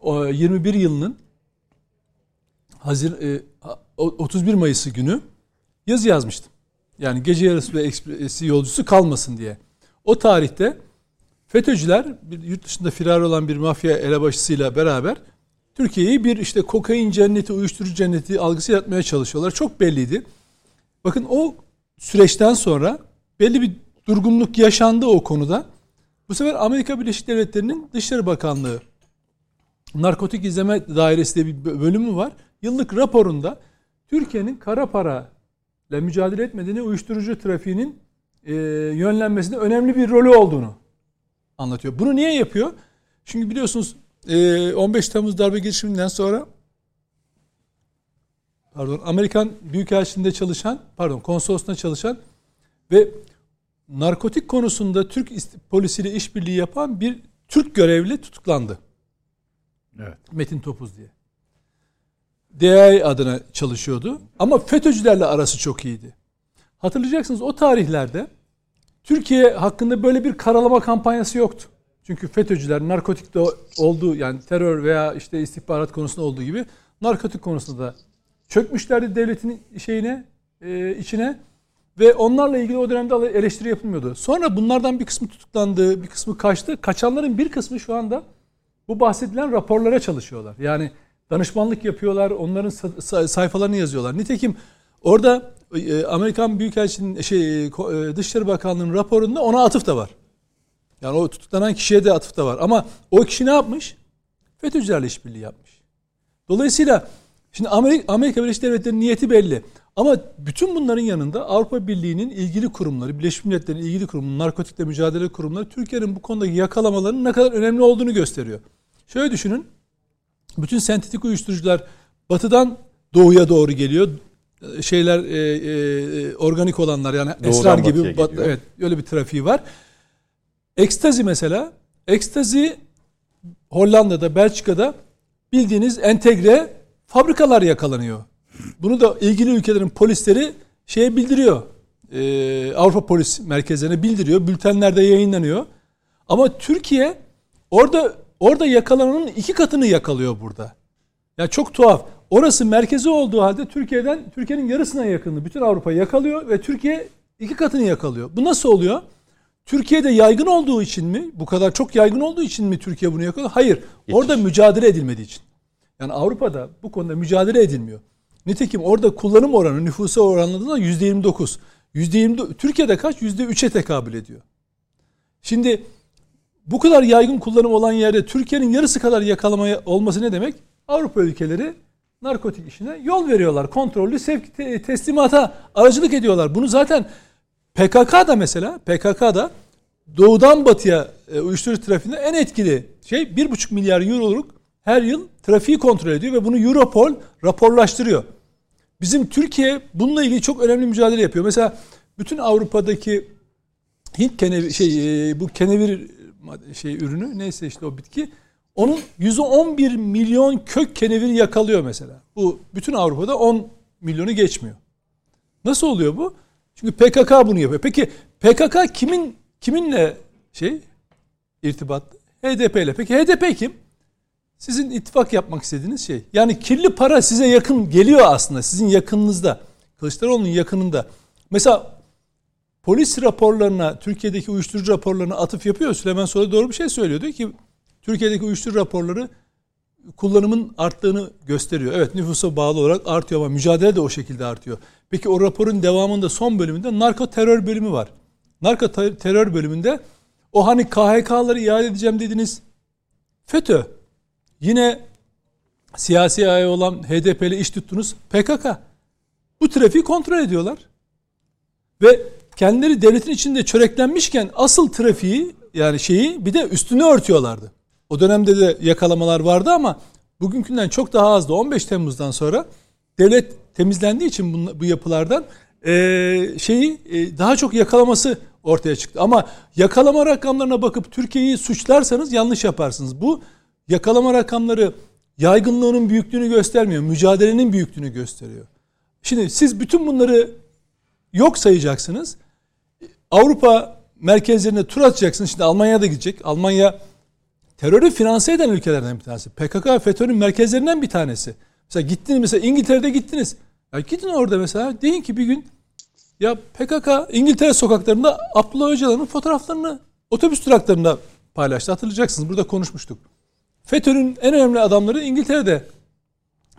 Speaker 5: 2021 yılının Hazir e, 31 Mayıs'ı günü yazı yazmıştım. Yani gece yarısı ve ekspresi yolcusu kalmasın diye. O tarihte FETÖ'cüler bir yurt dışında firar olan bir mafya elebaşısıyla beraber Türkiye'yi bir işte kokain cenneti, uyuşturucu cenneti algısı yaratmaya çalışıyorlar. Çok belliydi. Bakın o süreçten sonra belli bir durgunluk yaşandı o konuda. Bu sefer Amerika Birleşik Devletleri'nin Dışişleri Bakanlığı Narkotik İzleme Dairesi diye bir bölümü var. Yıllık raporunda Türkiye'nin kara para ile mücadele etmediğini, uyuşturucu trafiğinin e, yönlenmesinde önemli bir rolü olduğunu anlatıyor. Bunu niye yapıyor? Çünkü biliyorsunuz 15 ee, Temmuz darbe girişiminden sonra pardon Amerikan Büyükelçiliğinde çalışan, pardon konsolosluğunda çalışan ve narkotik konusunda Türk polisiyle işbirliği yapan bir Türk görevli tutuklandı. Evet. Metin Topuz diye. DAI adına çalışıyordu. Ama FETÖ'cülerle arası çok iyiydi. Hatırlayacaksınız o tarihlerde Türkiye hakkında böyle bir karalama kampanyası yoktu. Çünkü FETÖ'cüler narkotikte olduğu yani terör veya işte istihbarat konusunda olduğu gibi narkotik konusunda da çökmüşlerdi devletin şeyine e, içine ve onlarla ilgili o dönemde eleştiri yapılmıyordu. Sonra bunlardan bir kısmı tutuklandı, bir kısmı kaçtı. Kaçanların bir kısmı şu anda bu bahsedilen raporlara çalışıyorlar. Yani danışmanlık yapıyorlar, onların sayfalarını yazıyorlar. Nitekim orada e, Amerikan Büyükelçinin şey e, Dışişleri Bakanlığı'nın raporunda ona atıf da var. Yani o tutuklanan kişiye de atıfta var. Ama o kişi ne yapmış? FETÖ'cülerle işbirliği yapmış. Dolayısıyla şimdi Amerika, Amerika Birleşik Devletleri'nin niyeti belli. Ama bütün bunların yanında Avrupa Birliği'nin ilgili kurumları, Birleşmiş Milletler'in ilgili kurumu, narkotikle mücadele kurumları Türkiye'nin bu konudaki yakalamalarının ne kadar önemli olduğunu gösteriyor. Şöyle düşünün. Bütün sentetik uyuşturucular batıdan doğuya doğru geliyor. Şeyler e, e, organik olanlar yani Doğudan esrar gibi bat, evet öyle bir trafiği var. Ekstazi mesela. Ekstazi Hollanda'da, Belçika'da bildiğiniz entegre fabrikalar yakalanıyor. Bunu da ilgili ülkelerin polisleri şeye bildiriyor. Ee, Avrupa Polis merkezlerine bildiriyor. Bültenlerde yayınlanıyor. Ama Türkiye orada orada yakalananın iki katını yakalıyor burada. Ya çok tuhaf. Orası merkezi olduğu halde Türkiye'den Türkiye'nin yarısına yakını bütün Avrupa yakalıyor ve Türkiye iki katını yakalıyor. Bu nasıl oluyor? Türkiye'de yaygın olduğu için mi? Bu kadar çok yaygın olduğu için mi Türkiye bunu yapıyor? Hayır. Yetiş. Orada mücadele edilmediği için. Yani Avrupa'da bu konuda mücadele edilmiyor. Nitekim orada kullanım oranı nüfusa oranladığında %29. %20 Türkiye'de kaç? %3'e tekabül ediyor. Şimdi bu kadar yaygın kullanım olan yerde Türkiye'nin yarısı kadar yakalamaya olması ne demek? Avrupa ülkeleri narkotik işine yol veriyorlar. Kontrollü sevk teslimata aracılık ediyorlar. Bunu zaten PKK da mesela PKK da doğudan batıya e, uyuşturucu trafiğinde en etkili şey 1,5 milyar euroluk her yıl trafiği kontrol ediyor ve bunu Europol raporlaştırıyor. Bizim Türkiye bununla ilgili çok önemli mücadele yapıyor. Mesela bütün Avrupa'daki Hint kenevir şey e, bu kenevir şey ürünü neyse işte o bitki onun 111 milyon kök kenevir yakalıyor mesela. Bu bütün Avrupa'da 10 milyonu geçmiyor. Nasıl oluyor bu? Çünkü PKK bunu yapıyor. Peki PKK kimin kiminle şey irtibatlı? HDP ile. Peki HDP kim? Sizin ittifak yapmak istediğiniz şey. Yani kirli para size yakın geliyor aslında. Sizin yakınınızda. Kılıçdaroğlu'nun yakınında. Mesela polis raporlarına, Türkiye'deki uyuşturucu raporlarına atıf yapıyor. Süleyman Soylu doğru bir şey söylüyor. Diyor ki Türkiye'deki uyuşturucu raporları kullanımın arttığını gösteriyor. Evet nüfusa bağlı olarak artıyor ama mücadele de o şekilde artıyor. Peki o raporun devamında son bölümünde narko terör bölümü var. Narko terör bölümünde o hani KHK'ları iade edeceğim dediniz. FETÖ. Yine siyasi ayağı olan HDP ile iş tuttunuz. PKK. Bu trafiği kontrol ediyorlar. Ve kendileri devletin içinde çöreklenmişken asıl trafiği yani şeyi bir de üstünü örtüyorlardı. O dönemde de yakalamalar vardı ama bugünkünden çok daha azdı. 15 Temmuz'dan sonra devlet temizlendiği için bu, bu yapılardan e, şeyi e, daha çok yakalaması ortaya çıktı. Ama yakalama rakamlarına bakıp Türkiye'yi suçlarsanız yanlış yaparsınız. Bu yakalama rakamları yaygınlığının büyüklüğünü göstermiyor. Mücadelenin büyüklüğünü gösteriyor. Şimdi siz bütün bunları yok sayacaksınız. Avrupa merkezlerine tur atacaksınız. Şimdi Almanya'da gidecek. Almanya terörü finanse eden ülkelerden bir tanesi. PKK FETÖ'nün merkezlerinden bir tanesi. Mesela gittiniz mesela İngiltere'de gittiniz. Ya gidin orada mesela deyin ki bir gün ya PKK İngiltere sokaklarında Abdullah Öcalan'ın fotoğraflarını otobüs duraklarında paylaştı. Hatırlayacaksınız burada konuşmuştuk. FETÖ'nün en önemli adamları İngiltere'de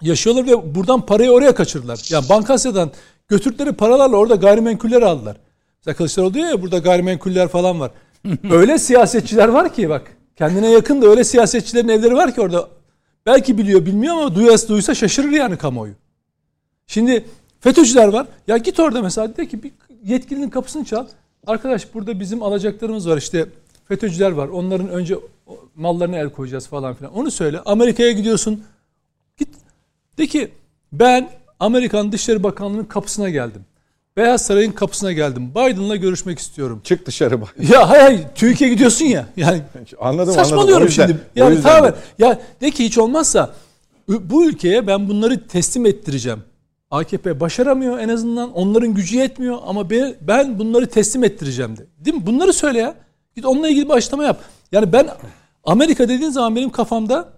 Speaker 5: yaşıyorlar ve buradan parayı oraya kaçırdılar. Yani Bankasya'dan götürdükleri paralarla orada gayrimenkuller aldılar. Mesela Kılıçdaroğlu diyor ya burada gayrimenkuller falan var. öyle siyasetçiler var ki bak kendine yakın da öyle siyasetçilerin evleri var ki orada belki biliyor bilmiyor ama duyasa duysa şaşırır yani kamuoyu. Şimdi FETÖ'cüler var. Ya git orada mesela de ki bir yetkilinin kapısını çal. Arkadaş burada bizim alacaklarımız var işte FETÖ'cüler var. Onların önce mallarına el koyacağız falan filan. Onu söyle. Amerika'ya gidiyorsun. Git. De ki ben Amerikan Dışişleri Bakanlığı'nın kapısına geldim. Beyaz Saray'ın kapısına geldim. Biden'la görüşmek istiyorum.
Speaker 1: Çık dışarı bak.
Speaker 5: Ya hay hay TÜİK'e gidiyorsun ya. Yani
Speaker 1: anladım
Speaker 5: saçmalıyorum
Speaker 1: anladım. Yüzden,
Speaker 5: şimdi. Yani tamamen ya de ki hiç olmazsa bu ülkeye ben bunları teslim ettireceğim. AKP başaramıyor en azından. Onların gücü yetmiyor ama ben, ben bunları teslim ettireceğim de. Değil mi? Bunları söyle ya. Git onunla ilgili bir açıklama yap. Yani ben Amerika dediğin zaman benim kafamda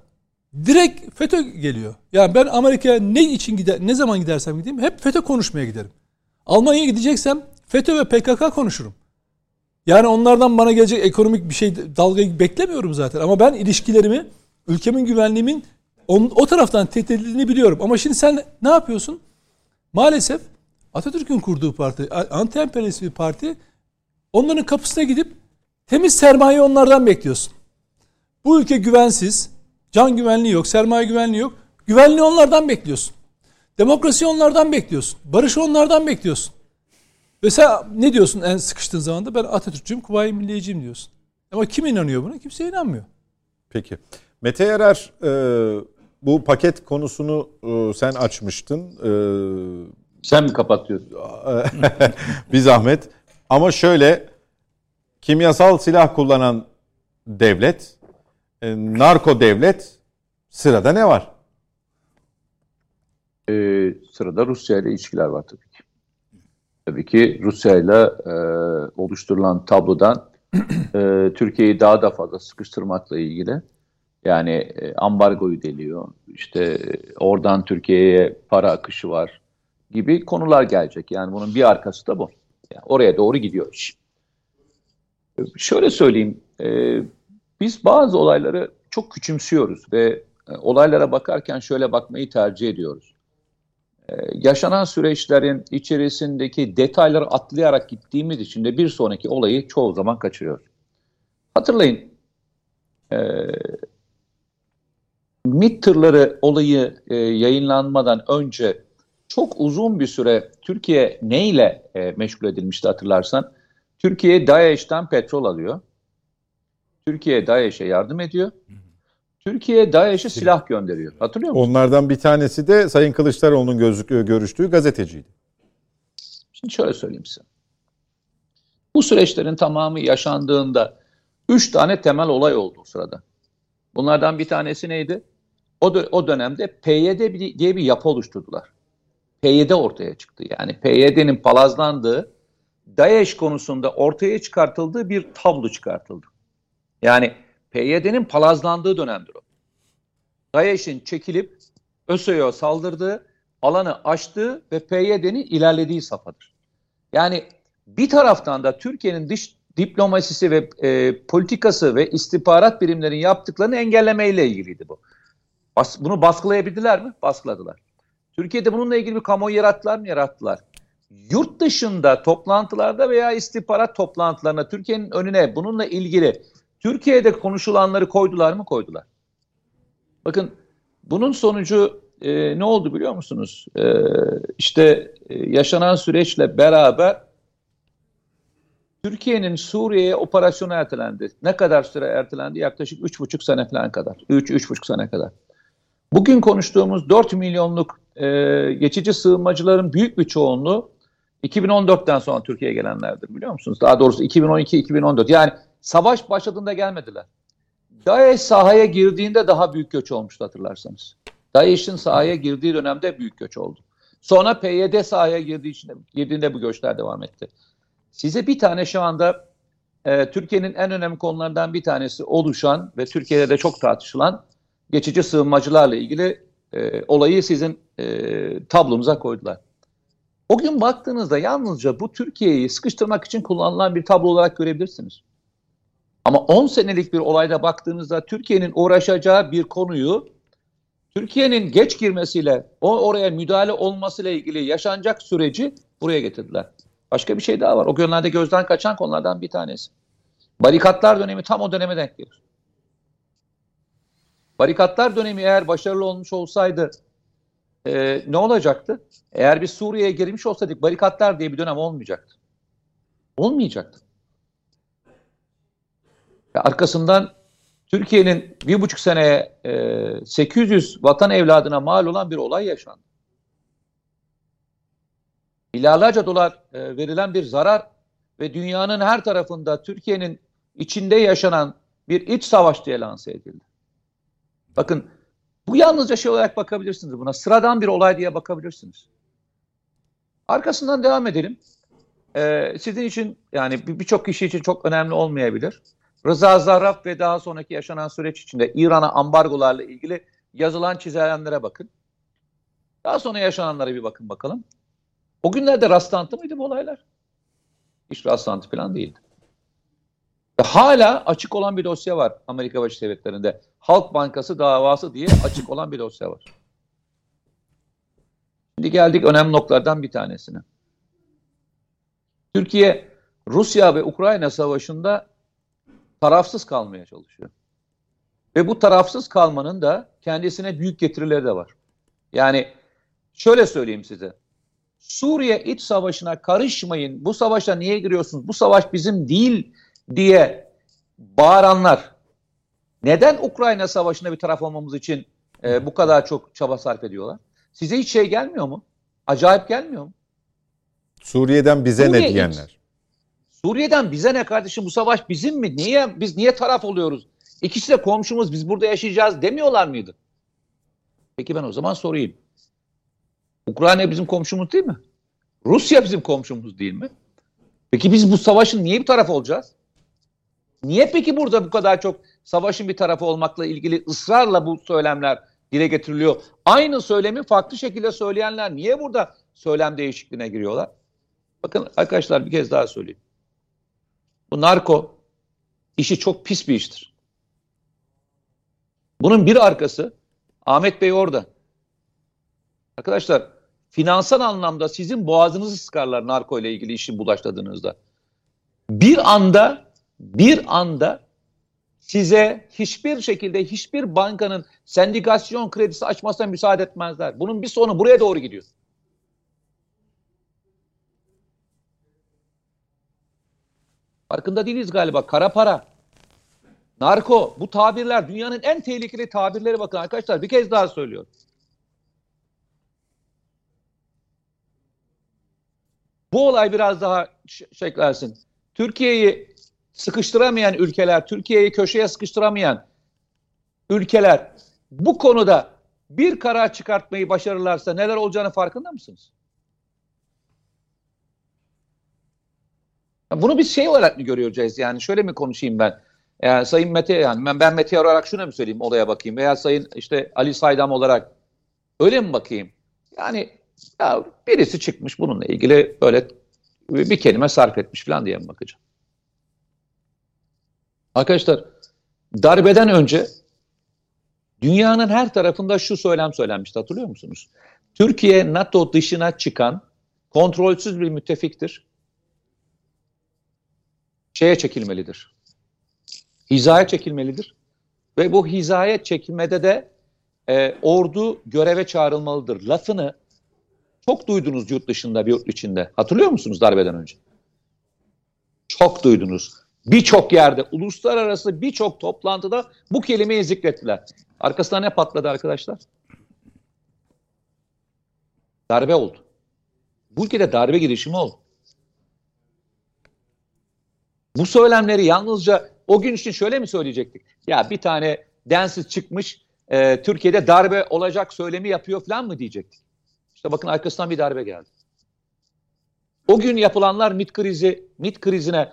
Speaker 5: direkt FETÖ geliyor. Yani ben Amerika'ya ne için gider, ne zaman gidersem gideyim hep FETÖ konuşmaya giderim. Almanya'ya gideceksem FETÖ ve PKK konuşurum. Yani onlardan bana gelecek ekonomik bir şey dalga beklemiyorum zaten. Ama ben ilişkilerimi, ülkemin güvenliğimin on, o taraftan tehdit edildiğini biliyorum. Ama şimdi sen ne yapıyorsun? Maalesef Atatürk'ün kurduğu parti, anti-emperyalist bir parti onların kapısına gidip temiz sermaye onlardan bekliyorsun. Bu ülke güvensiz, can güvenliği yok, sermaye güvenliği yok. Güvenliği onlardan bekliyorsun. Demokrasi onlardan bekliyorsun. Barışı onlardan bekliyorsun. Ve sen ne diyorsun en sıkıştığın zaman da ben Atatürkçüyüm, Kuvayi Milliyeciyim diyorsun. Ama kim inanıyor buna? Kimse inanmıyor.
Speaker 1: Peki. Mete Yarar e, bu paket konusunu e, sen açmıştın. E,
Speaker 3: sen mi kapatıyorsun?
Speaker 1: bir zahmet. Ama şöyle kimyasal silah kullanan devlet, e, narko devlet sırada ne var?
Speaker 3: Ee, sırada Rusya ile ilişkiler var tabii ki. Tabii ki Rusya ile e, oluşturulan tablodan e, Türkiye'yi daha da fazla sıkıştırmakla ilgili yani e, ambargoyu deliyor. İşte oradan Türkiye'ye para akışı var gibi konular gelecek. Yani bunun bir arkası da bu. Yani oraya doğru gidiyor iş. Şöyle söyleyeyim. E, biz bazı olayları çok küçümsüyoruz ve e, olaylara bakarken şöyle bakmayı tercih ediyoruz. E, yaşanan süreçlerin içerisindeki detayları atlayarak gittiğimiz için de bir sonraki olayı çoğu zaman kaçırıyoruz. Hatırlayın, e, MİT olayı e, yayınlanmadan önce çok uzun bir süre Türkiye neyle e, meşgul edilmişti hatırlarsan? Türkiye DAEŞ'ten petrol alıyor. Türkiye DAEŞ'e yardım ediyor. Türkiye DAEŞ'e silah gönderiyor. Hatırlıyor musun?
Speaker 1: Onlardan bir tanesi de Sayın Kılıçdaroğlu'nun gözlük, görüştüğü gazeteciydi.
Speaker 3: Şimdi şöyle söyleyeyim size. Bu süreçlerin tamamı yaşandığında üç tane temel olay oldu o sırada. Bunlardan bir tanesi neydi? O, dö- o dönemde PYD diye bir yapı oluşturdular. PYD ortaya çıktı. Yani PYD'nin palazlandığı, DAEŞ konusunda ortaya çıkartıldığı bir tablo çıkartıldı. Yani PYD'nin palazlandığı dönemdir o. DAEŞ'in çekilip ÖSO'ya saldırdığı, alanı açtığı ve PYD'nin ilerlediği safhadır. Yani bir taraftan da Türkiye'nin dış diplomasisi ve e, politikası ve istihbarat birimlerinin yaptıklarını engellemeyle ilgiliydi bu. Bas, bunu baskılayabildiler mi? Baskıladılar. Türkiye'de bununla ilgili bir kamuoyu yarattılar mı? Yarattılar. Yurt dışında toplantılarda veya istihbarat toplantılarına Türkiye'nin önüne bununla ilgili Türkiye'de konuşulanları koydular mı? Koydular. Bakın bunun sonucu e, ne oldu biliyor musunuz? E, işte e, yaşanan süreçle beraber Türkiye'nin Suriye'ye operasyonu ertelendi. Ne kadar süre ertelendi? Yaklaşık 3,5 sene falan kadar. 3-3,5 sene kadar. Bugün konuştuğumuz 4 milyonluk e, geçici sığınmacıların büyük bir çoğunluğu 2014'ten sonra Türkiye'ye gelenlerdir biliyor musunuz? Daha doğrusu 2012-2014. Yani savaş başladığında gelmediler. DAEŞ sahaya girdiğinde daha büyük göç olmuştu hatırlarsanız. DAEŞ'in sahaya girdiği dönemde büyük göç oldu. Sonra PYD sahaya girdiği için, girdiğinde bu göçler devam etti. Size bir tane şu anda e, Türkiye'nin en önemli konularından bir tanesi oluşan ve Türkiye'de de çok tartışılan geçici sığınmacılarla ilgili e, olayı sizin e, tablonuza koydular. O gün baktığınızda yalnızca bu Türkiye'yi sıkıştırmak için kullanılan bir tablo olarak görebilirsiniz. Ama 10 senelik bir olayda baktığınızda Türkiye'nin uğraşacağı bir konuyu Türkiye'nin geç girmesiyle, o oraya müdahale olmasıyla ilgili yaşanacak süreci buraya getirdiler. Başka bir şey daha var. O günlerde gözden kaçan konulardan bir tanesi. Barikatlar dönemi tam o döneme denk gelir. Barikatlar dönemi eğer başarılı olmuş olsaydı e, ne olacaktı? Eğer biz Suriye'ye girmiş olsaydık barikatlar diye bir dönem olmayacaktı. Olmayacaktı. Arkasından Türkiye'nin bir buçuk seneye e, 800 vatan evladına mal olan bir olay yaşandı. Milyarlarca dolar e, verilen bir zarar ve dünyanın her tarafında Türkiye'nin içinde yaşanan bir iç savaş diye lanse edildi. Bakın bu yalnızca şey olarak bakabilirsiniz buna. Sıradan bir olay diye bakabilirsiniz. Arkasından devam edelim. Ee, sizin için yani birçok kişi için çok önemli olmayabilir. Rıza Zarrab ve daha sonraki yaşanan süreç içinde İran'a ambargolarla ilgili yazılan çizilenlere bakın. Daha sonra yaşananlara bir bakın bakalım. O günlerde rastlantı mıydı bu olaylar? Hiç rastlantı falan değildi. Ve hala açık olan bir dosya var Amerika Birleşik Devletleri'nde. Halk Bankası davası diye açık olan bir dosya var. Şimdi geldik önemli noktalardan bir tanesine. Türkiye, Rusya ve Ukrayna savaşında tarafsız kalmaya çalışıyor. Ve bu tarafsız kalmanın da kendisine büyük getirileri de var. Yani şöyle söyleyeyim size. Suriye iç savaşına karışmayın, bu savaşa niye giriyorsunuz, bu savaş bizim değil diye bağıranlar neden Ukrayna savaşında bir taraf olmamız için e, bu kadar çok çaba sarf ediyorlar? Size hiç şey gelmiyor mu? Acayip gelmiyor mu?
Speaker 1: Suriye'den bize
Speaker 3: Suriye
Speaker 1: ne diyenler?
Speaker 3: Suriye'den bize ne kardeşim bu savaş bizim mi? Niye biz niye taraf oluyoruz? İkisi de komşumuz biz burada yaşayacağız demiyorlar mıydı? Peki ben o zaman sorayım. Ukrayna bizim komşumuz değil mi? Rusya bizim komşumuz değil mi? Peki biz bu savaşın niye bir taraf olacağız? Niye peki burada bu kadar çok savaşın bir tarafı olmakla ilgili ısrarla bu söylemler dile getiriliyor? Aynı söylemi farklı şekilde söyleyenler niye burada söylem değişikliğine giriyorlar? Bakın arkadaşlar bir kez daha söyleyeyim. Bu narko işi çok pis bir iştir. Bunun bir arkası Ahmet Bey orada. Arkadaşlar finansal anlamda sizin boğazınızı sıkarlar narko ile ilgili işi bulaştırdığınızda. Bir anda bir anda size hiçbir şekilde hiçbir bankanın sendikasyon kredisi açmasına müsaade etmezler. Bunun bir sonu buraya doğru gidiyor. Farkında değiliz galiba. Kara para. narko bu tabirler dünyanın en tehlikeli tabirleri bakın arkadaşlar bir kez daha söylüyorum. Bu olay biraz daha şeklersin. Türkiye'yi sıkıştıramayan ülkeler, Türkiye'yi köşeye sıkıştıramayan ülkeler bu konuda bir karar çıkartmayı başarırlarsa neler olacağını farkında mısınız? Bunu biz şey olarak mı görüyoruz yani şöyle mi konuşayım ben? Yani Sayın Mete yani ben, ben Mete olarak şuna mı söyleyeyim olaya bakayım veya Sayın işte Ali Saydam olarak öyle mi bakayım? Yani ya birisi çıkmış bununla ilgili böyle bir kelime sarf etmiş falan diye mi bakacağım? Arkadaşlar darbeden önce dünyanın her tarafında şu söylem söylenmişti hatırlıyor musunuz? Türkiye NATO dışına çıkan kontrolsüz bir müttefiktir. Şeye çekilmelidir. Hizaya çekilmelidir. Ve bu hizaya çekilmede de e, ordu göreve çağrılmalıdır. Lafını çok duydunuz yurt dışında bir yurt içinde. Hatırlıyor musunuz darbeden önce? Çok duydunuz. Birçok yerde, uluslararası birçok toplantıda bu kelimeyi zikrettiler. Arkasında ne patladı arkadaşlar? Darbe oldu. Bu ülkede darbe girişimi oldu. Bu söylemleri yalnızca o gün için şöyle mi söyleyecektik? Ya bir tane densiz çıkmış e, Türkiye'de darbe olacak söylemi yapıyor falan mı diyecektik? İşte bakın arkasından bir darbe geldi. O gün yapılanlar MIT krizi, MIT krizine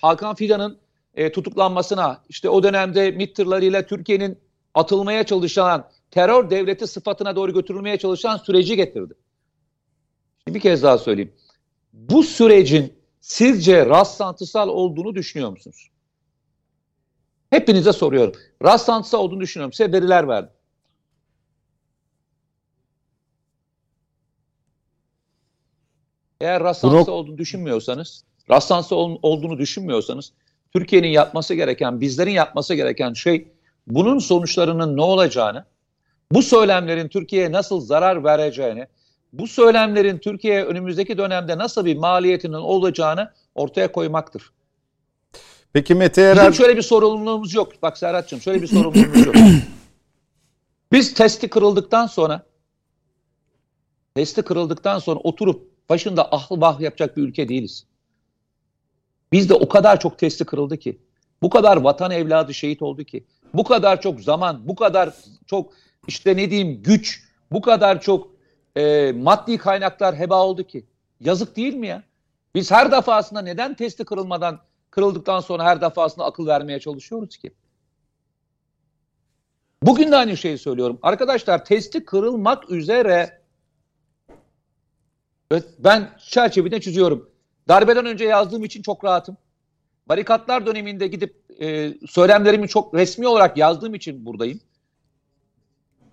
Speaker 3: Hakan Fidan'ın e, tutuklanmasına, işte o dönemde MİT tırlarıyla Türkiye'nin atılmaya çalışan terör devleti sıfatına doğru götürülmeye çalışan süreci getirdi. Şimdi bir kez daha söyleyeyim. Bu sürecin sizce rastlantısal olduğunu düşünüyor musunuz? Hepinize soruyorum. Rastlantısal olduğunu düşünüyorum. Size veriler verdim. Eğer rastlantısal Bunu... olduğunu düşünmüyorsanız rastlantısı ol, olduğunu düşünmüyorsanız Türkiye'nin yapması gereken, bizlerin yapması gereken şey bunun sonuçlarının ne olacağını, bu söylemlerin Türkiye'ye nasıl zarar vereceğini, bu söylemlerin Türkiye'ye önümüzdeki dönemde nasıl bir maliyetinin olacağını ortaya koymaktır.
Speaker 1: Peki Mete Erer...
Speaker 3: Bizim şöyle bir sorumluluğumuz yok. Bak Serhat'cığım şöyle bir sorumluluğumuz yok. Biz testi kırıldıktan sonra testi kırıldıktan sonra oturup başında ahlı bah yapacak bir ülke değiliz. Bizde o kadar çok testi kırıldı ki. Bu kadar vatan evladı şehit oldu ki. Bu kadar çok zaman, bu kadar çok işte ne diyeyim güç, bu kadar çok e, maddi kaynaklar heba oldu ki. Yazık değil mi ya? Biz her defasında neden testi kırılmadan, kırıldıktan sonra her defasında akıl vermeye çalışıyoruz ki? Bugün de aynı şeyi söylüyorum. Arkadaşlar testi kırılmak üzere ben çerçevede çiziyorum. Darbeden önce yazdığım için çok rahatım. Barikatlar döneminde gidip e, söylemlerimi çok resmi olarak yazdığım için buradayım.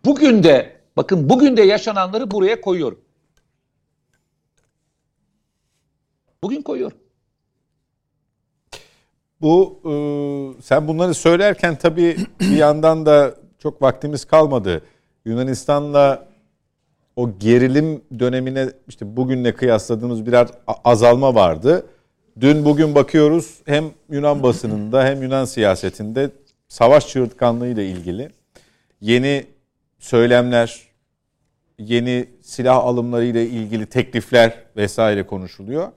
Speaker 3: Bugün de bakın bugün de yaşananları buraya koyuyorum. Bugün koyuyorum.
Speaker 1: Bu e, sen bunları söylerken tabii bir yandan da çok vaktimiz kalmadı. Yunanistan'la o gerilim dönemine işte bugünle kıyasladığımız birer azalma vardı. Dün bugün bakıyoruz hem Yunan basınında hem Yunan siyasetinde savaş çığırtkanlığı ile ilgili yeni söylemler, yeni silah alımları ile ilgili teklifler vesaire konuşuluyor.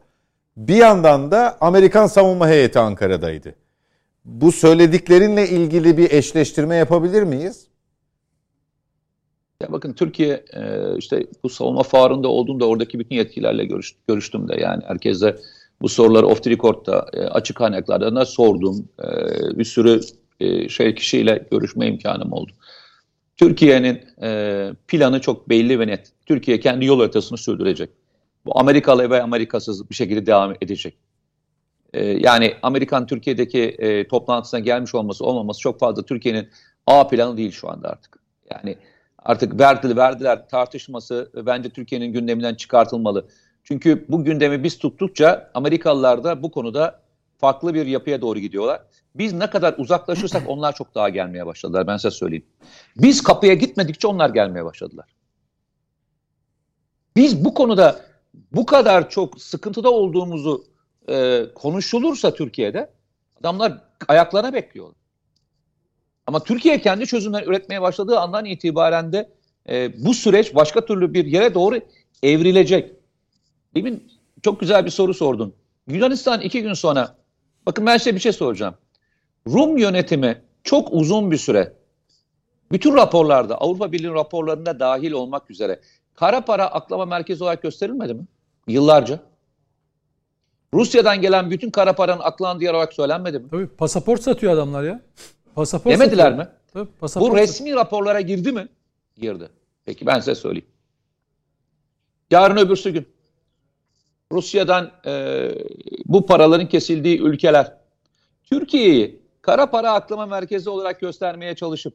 Speaker 1: Bir yandan da Amerikan savunma heyeti Ankara'daydı. Bu söylediklerinle ilgili bir eşleştirme yapabilir miyiz?
Speaker 3: Ya bakın Türkiye e, işte bu savunma fuarında olduğunda oradaki bütün yetkilerle görüş, görüştüm de yani herkese bu soruları off the record'da e, açık kaynaklardan da sordum. E, bir sürü şey kişiyle görüşme imkanım oldu. Türkiye'nin planı çok belli ve net. Türkiye kendi yol haritasını sürdürecek. Bu Amerikalı ve Amerikasız bir şekilde devam edecek. yani Amerikan Türkiye'deki toplantısına gelmiş olması olmaması çok fazla Türkiye'nin A planı değil şu anda artık. Yani artık verdiler, verdiler tartışması bence Türkiye'nin gündeminden çıkartılmalı. Çünkü bu gündemi biz tuttukça Amerikalılar da bu konuda farklı bir yapıya doğru gidiyorlar. Biz ne kadar uzaklaşırsak onlar çok daha gelmeye başladılar ben size söyleyeyim. Biz kapıya gitmedikçe onlar gelmeye başladılar. Biz bu konuda bu kadar çok sıkıntıda olduğumuzu e, konuşulursa Türkiye'de adamlar ayaklarına bekliyorlar. Ama Türkiye kendi çözümler üretmeye başladığı andan itibaren de e, bu süreç başka türlü bir yere doğru evrilecek. Demin çok güzel bir soru sordun. Yunanistan iki gün sonra, bakın ben size bir şey soracağım. Rum yönetimi çok uzun bir süre, bütün raporlarda, Avrupa Birliği raporlarında dahil olmak üzere kara para aklama merkezi olarak gösterilmedi mi? Yıllarca. Rusya'dan gelen bütün kara paranın aklandığı yer olarak söylenmedi mi?
Speaker 5: Tabii pasaport satıyor adamlar ya.
Speaker 3: Pasaport Demediler satıyor. mi?
Speaker 5: Tabii,
Speaker 3: pasaport Bu resmi raporlara girdi mi? Girdi. Peki ben size söyleyeyim. Yarın öbürsü gün Rusya'dan e, bu paraların kesildiği ülkeler Türkiye'yi kara para aklama merkezi olarak göstermeye çalışıp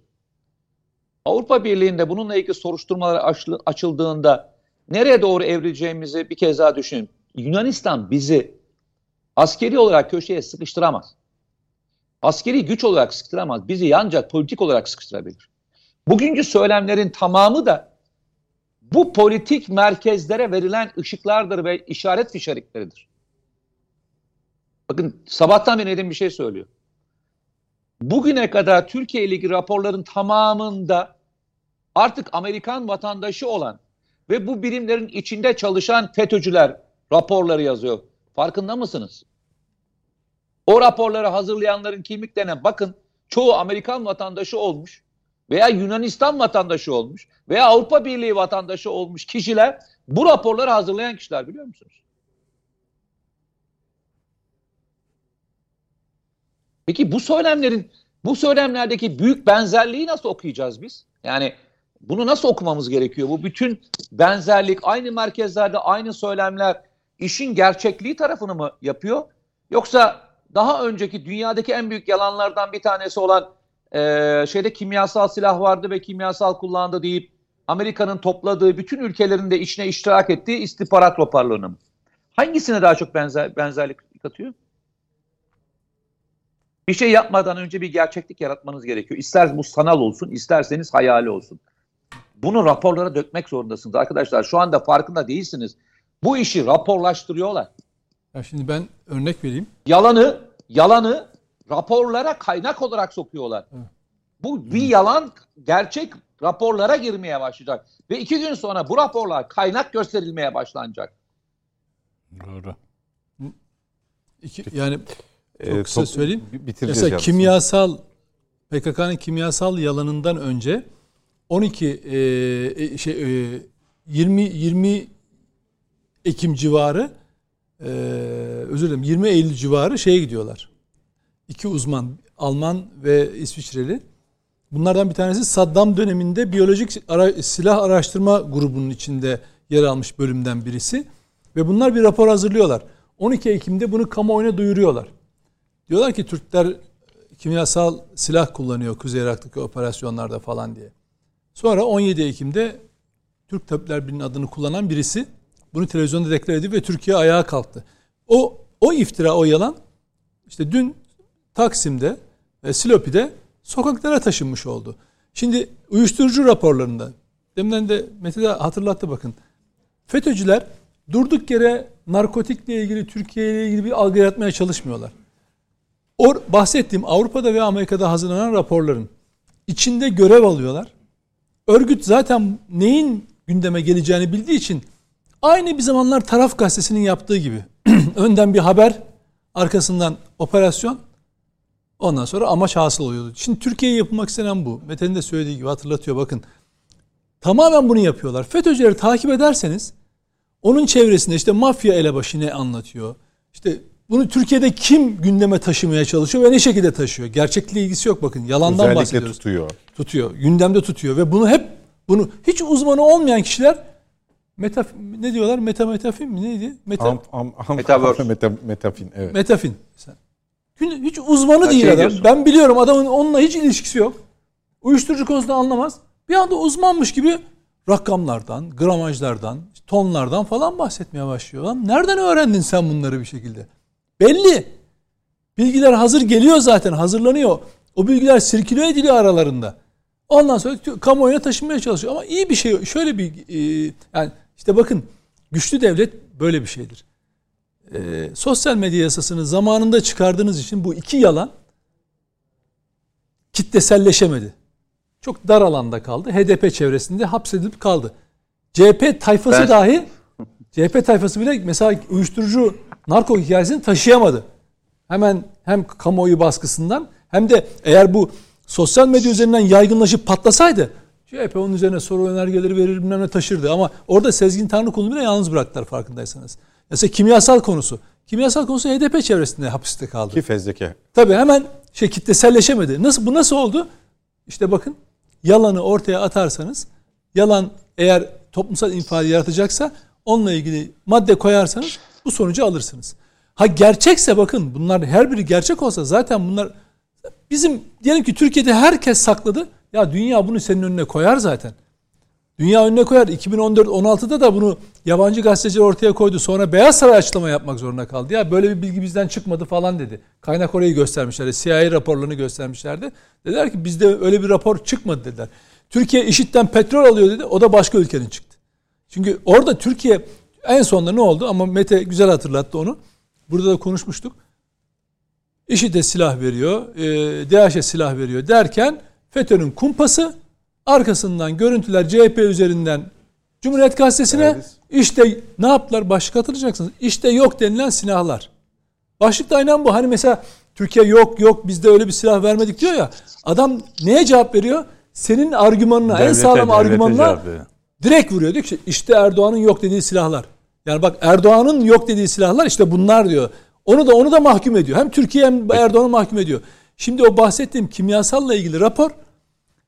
Speaker 3: Avrupa Birliği'nde bununla ilgili soruşturmalar açıldığında nereye doğru evrileceğimizi bir kez daha düşünün. Yunanistan bizi askeri olarak köşeye sıkıştıramaz. Askeri güç olarak sıkıştıramaz. Bizi ancak politik olarak sıkıştırabilir. Bugünkü söylemlerin tamamı da bu politik merkezlere verilen ışıklardır ve işaret fişarikleridir. Bakın sabahtan beri Nedim bir şey söylüyor. Bugüne kadar Türkiye ilgili raporların tamamında artık Amerikan vatandaşı olan ve bu birimlerin içinde çalışan FETÖ'cüler raporları yazıyor. Farkında mısınız? O raporları hazırlayanların kimliklerine bakın. Çoğu Amerikan vatandaşı olmuş veya Yunanistan vatandaşı olmuş veya Avrupa Birliği vatandaşı olmuş kişiler bu raporları hazırlayan kişiler biliyor musunuz? Peki bu söylemlerin bu söylemlerdeki büyük benzerliği nasıl okuyacağız biz? Yani bunu nasıl okumamız gerekiyor? Bu bütün benzerlik aynı merkezlerde aynı söylemler işin gerçekliği tarafını mı yapıyor? Yoksa daha önceki dünyadaki en büyük yalanlardan bir tanesi olan e, şeyde kimyasal silah vardı ve kimyasal kullandı deyip Amerika'nın topladığı bütün ülkelerin de içine iştirak ettiği istihbarat raporlarını mı? Hangisine daha çok benzer, benzerlik katıyor? Bir şey yapmadan önce bir gerçeklik yaratmanız gerekiyor. İster bu sanal olsun, isterseniz hayali olsun. Bunu raporlara dökmek zorundasınız arkadaşlar. Şu anda farkında değilsiniz. Bu işi raporlaştırıyorlar.
Speaker 5: Ya şimdi ben örnek vereyim.
Speaker 3: Yalanı, yalanı raporlara kaynak olarak sokuyorlar. Bu bir yalan gerçek raporlara girmeye başlayacak. Ve iki gün sonra bu raporlar kaynak gösterilmeye başlanacak.
Speaker 5: Doğru. İki, yani çok ee, kısa söyleyeyim. Mesela yalnız. kimyasal PKK'nın kimyasal yalanından önce 12 e, e, şey e, 20 20 Ekim civarı e, özür dilerim 20 Eylül civarı şeye gidiyorlar. İki uzman Alman ve İsviçreli. Bunlardan bir tanesi Saddam döneminde biyolojik ara, silah araştırma grubunun içinde yer almış bölümden birisi. Ve bunlar bir rapor hazırlıyorlar. 12 Ekim'de bunu kamuoyuna duyuruyorlar. Diyorlar ki Türkler kimyasal silah kullanıyor Kuzey Irak'taki operasyonlarda falan diye. Sonra 17 Ekim'de Türk Tabipler Birliği'nin adını kullanan birisi bunu televizyonda deklar edip ve Türkiye ayağa kalktı. O o iftira, o yalan işte dün Taksim'de ve Silopi'de sokaklara taşınmış oldu. Şimdi uyuşturucu raporlarında deminden de Mete de hatırlattı bakın. FETÖ'cüler durduk yere narkotikle ilgili Türkiye ile ilgili bir algı yaratmaya çalışmıyorlar. O bahsettiğim Avrupa'da ve Amerika'da hazırlanan raporların içinde görev alıyorlar. Örgüt zaten neyin gündeme geleceğini bildiği için aynı bir zamanlar Taraf Gazetesi'nin yaptığı gibi önden bir haber, arkasından operasyon, ondan sonra amaç hasıl oluyordu. Şimdi Türkiye'ye yapılmak istenen bu. Mete'nin de söylediği gibi hatırlatıyor bakın. Tamamen bunu yapıyorlar. FETÖ'cüleri takip ederseniz onun çevresinde işte mafya elebaşı ne anlatıyor? İşte bunu Türkiye'de kim gündeme taşımaya çalışıyor ve ne şekilde taşıyor? Gerçekliği ilgisi yok bakın. Yalandan Özellikle bahsediyoruz.
Speaker 1: tutuyor.
Speaker 5: Tutuyor. Gündemde tutuyor ve bunu hep bunu hiç uzmanı olmayan kişiler meta ne diyorlar? Meta metafin mi neydi? Meta am,
Speaker 1: am, am, Metaverse. Meta, metafin evet.
Speaker 5: Metafin. Hiç uzmanı değil adam. Ben biliyorum adamın onunla hiç ilişkisi yok. Uyuşturucu konusunda anlamaz. Bir anda uzmanmış gibi rakamlardan, gramajlardan, tonlardan falan bahsetmeye başlıyor. Lan nereden öğrendin sen bunları bir şekilde? Belli. Bilgiler hazır geliyor zaten, hazırlanıyor. O bilgiler sirküle ediliyor aralarında. Ondan sonra kamuoyuna taşınmaya çalışıyor. Ama iyi bir şey. Şöyle bir e, yani işte bakın güçlü devlet böyle bir şeydir. E, sosyal medya yasasını zamanında çıkardığınız için bu iki yalan kitleselleşemedi. Çok dar alanda kaldı. HDP çevresinde hapsedilip kaldı. CHP tayfası ben... dahi CHP tayfası bile mesela uyuşturucu narko hikayesini taşıyamadı. Hemen hem kamuoyu baskısından hem de eğer bu sosyal medya üzerinden yaygınlaşıp patlasaydı CHP onun üzerine soru önergeleri verir bilmem ne taşırdı. Ama orada Sezgin Tanrıkulu'nu bile yalnız bıraktılar farkındaysanız. Mesela kimyasal konusu. Kimyasal konusu HDP çevresinde hapiste kaldı.
Speaker 1: Ki fezleke.
Speaker 5: Tabii hemen şey kitleselleşemedi. Nasıl bu nasıl oldu? İşte bakın yalanı ortaya atarsanız yalan eğer toplumsal infial yaratacaksa onunla ilgili madde koyarsanız bu sonucu alırsınız. Ha gerçekse bakın bunlar her biri gerçek olsa zaten bunlar bizim diyelim ki Türkiye'de herkes sakladı. Ya dünya bunu senin önüne koyar zaten. Dünya önüne koyar. 2014-16'da da bunu yabancı gazeteciler ortaya koydu. Sonra Beyaz Saray açıklama yapmak zorunda kaldı. Ya böyle bir bilgi bizden çıkmadı falan dedi. Kaynak orayı göstermişlerdi. CIA raporlarını göstermişlerdi. Dediler ki bizde öyle bir rapor çıkmadı dediler. Türkiye IŞİD'den petrol alıyor dedi. O da başka ülkenin çıktı. Çünkü orada Türkiye en sonunda ne oldu? Ama Mete güzel hatırlattı onu. Burada da konuşmuştuk. IŞİD'e silah veriyor, e, DAEŞ'e silah veriyor derken FETÖ'nün kumpası arkasından görüntüler CHP üzerinden Cumhuriyet Gazetesi'ne evet. işte ne yaptılar başlık hatırlayacaksınız. İşte yok denilen silahlar. Başlık da aynen bu. Hani mesela Türkiye yok yok bizde öyle bir silah vermedik diyor ya. Adam neye cevap veriyor? Senin argümanına devlete, en sağlam argümanına direkt vuruyor. Diyor ki işte Erdoğan'ın yok dediği silahlar. Yani bak Erdoğan'ın yok dediği silahlar işte bunlar diyor. Onu da onu da mahkum ediyor. Hem Türkiye hem Erdoğan'ı mahkum ediyor. Şimdi o bahsettiğim kimyasalla ilgili rapor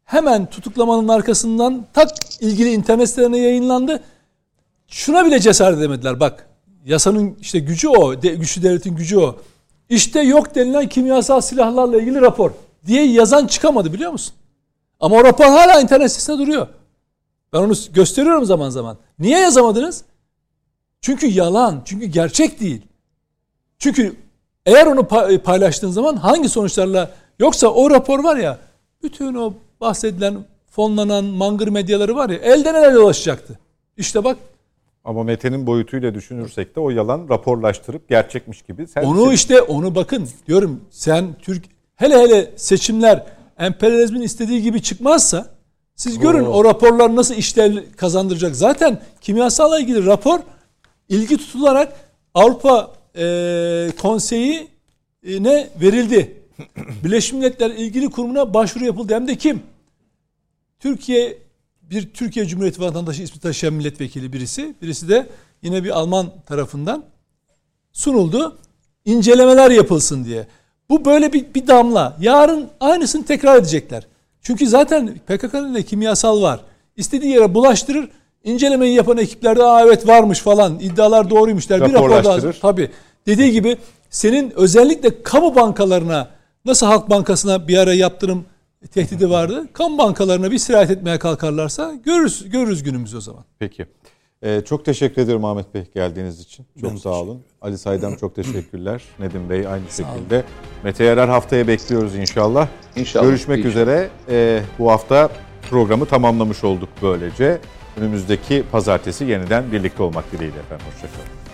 Speaker 5: hemen tutuklamanın arkasından tak ilgili internet sitelerine yayınlandı. Şuna bile cesaret edemediler. Bak yasanın işte gücü o. De, güçlü devletin gücü o. İşte yok denilen kimyasal silahlarla ilgili rapor diye yazan çıkamadı biliyor musun? Ama o rapor hala internet sitesinde duruyor. Ben onu gösteriyorum zaman zaman. Niye yazamadınız? Çünkü yalan, çünkü gerçek değil. Çünkü eğer onu paylaştığın zaman hangi sonuçlarla yoksa o rapor var ya bütün o bahsedilen fonlanan mangır medyaları var ya elden ele dolaşacaktı. İşte bak
Speaker 1: ama Mete'nin boyutuyla düşünürsek de o yalan raporlaştırıp gerçekmiş gibi.
Speaker 5: Sen onu işte onu bakın diyorum sen Türk hele hele seçimler emperyalizmin istediği gibi çıkmazsa siz görün Oo. o raporlar nasıl işlev kazandıracak. Zaten kimyasalla ilgili rapor ilgi tutularak Avrupa e, Konseyi ne verildi. Birleşmiş Milletler ilgili kurumuna başvuru yapıldı. Hem de kim? Türkiye bir Türkiye Cumhuriyeti vatandaşı ismi taşıyan milletvekili birisi. Birisi de yine bir Alman tarafından sunuldu. İncelemeler yapılsın diye. Bu böyle bir, bir damla. Yarın aynısını tekrar edecekler. Çünkü zaten PKK'nın da kimyasal var. İstediği yere bulaştırır. İncelemeyi yapan ekiplerde Aa, evet varmış falan iddialar doğruymuş der. Bir rapor daha tabii. Dediği gibi senin özellikle kamu bankalarına nasıl Halk Bankası'na bir ara yaptırım tehdidi vardı. Kamu bankalarına bir sirayet etmeye kalkarlarsa görürüz, görürüz günümüz o zaman.
Speaker 1: Peki. Ee, çok teşekkür ederim Ahmet Bey geldiğiniz için. Çok ben sağ olun. Ali Saydam çok teşekkürler. Nedim Bey aynı sağ şekilde. Olun. Mete Yarar haftaya bekliyoruz inşallah. İnşallah. Görüşmek inşallah. üzere. Ee, bu hafta programı tamamlamış olduk böylece. Önümüzdeki pazartesi yeniden birlikte olmak dileğiyle efendim. Hoşçakalın.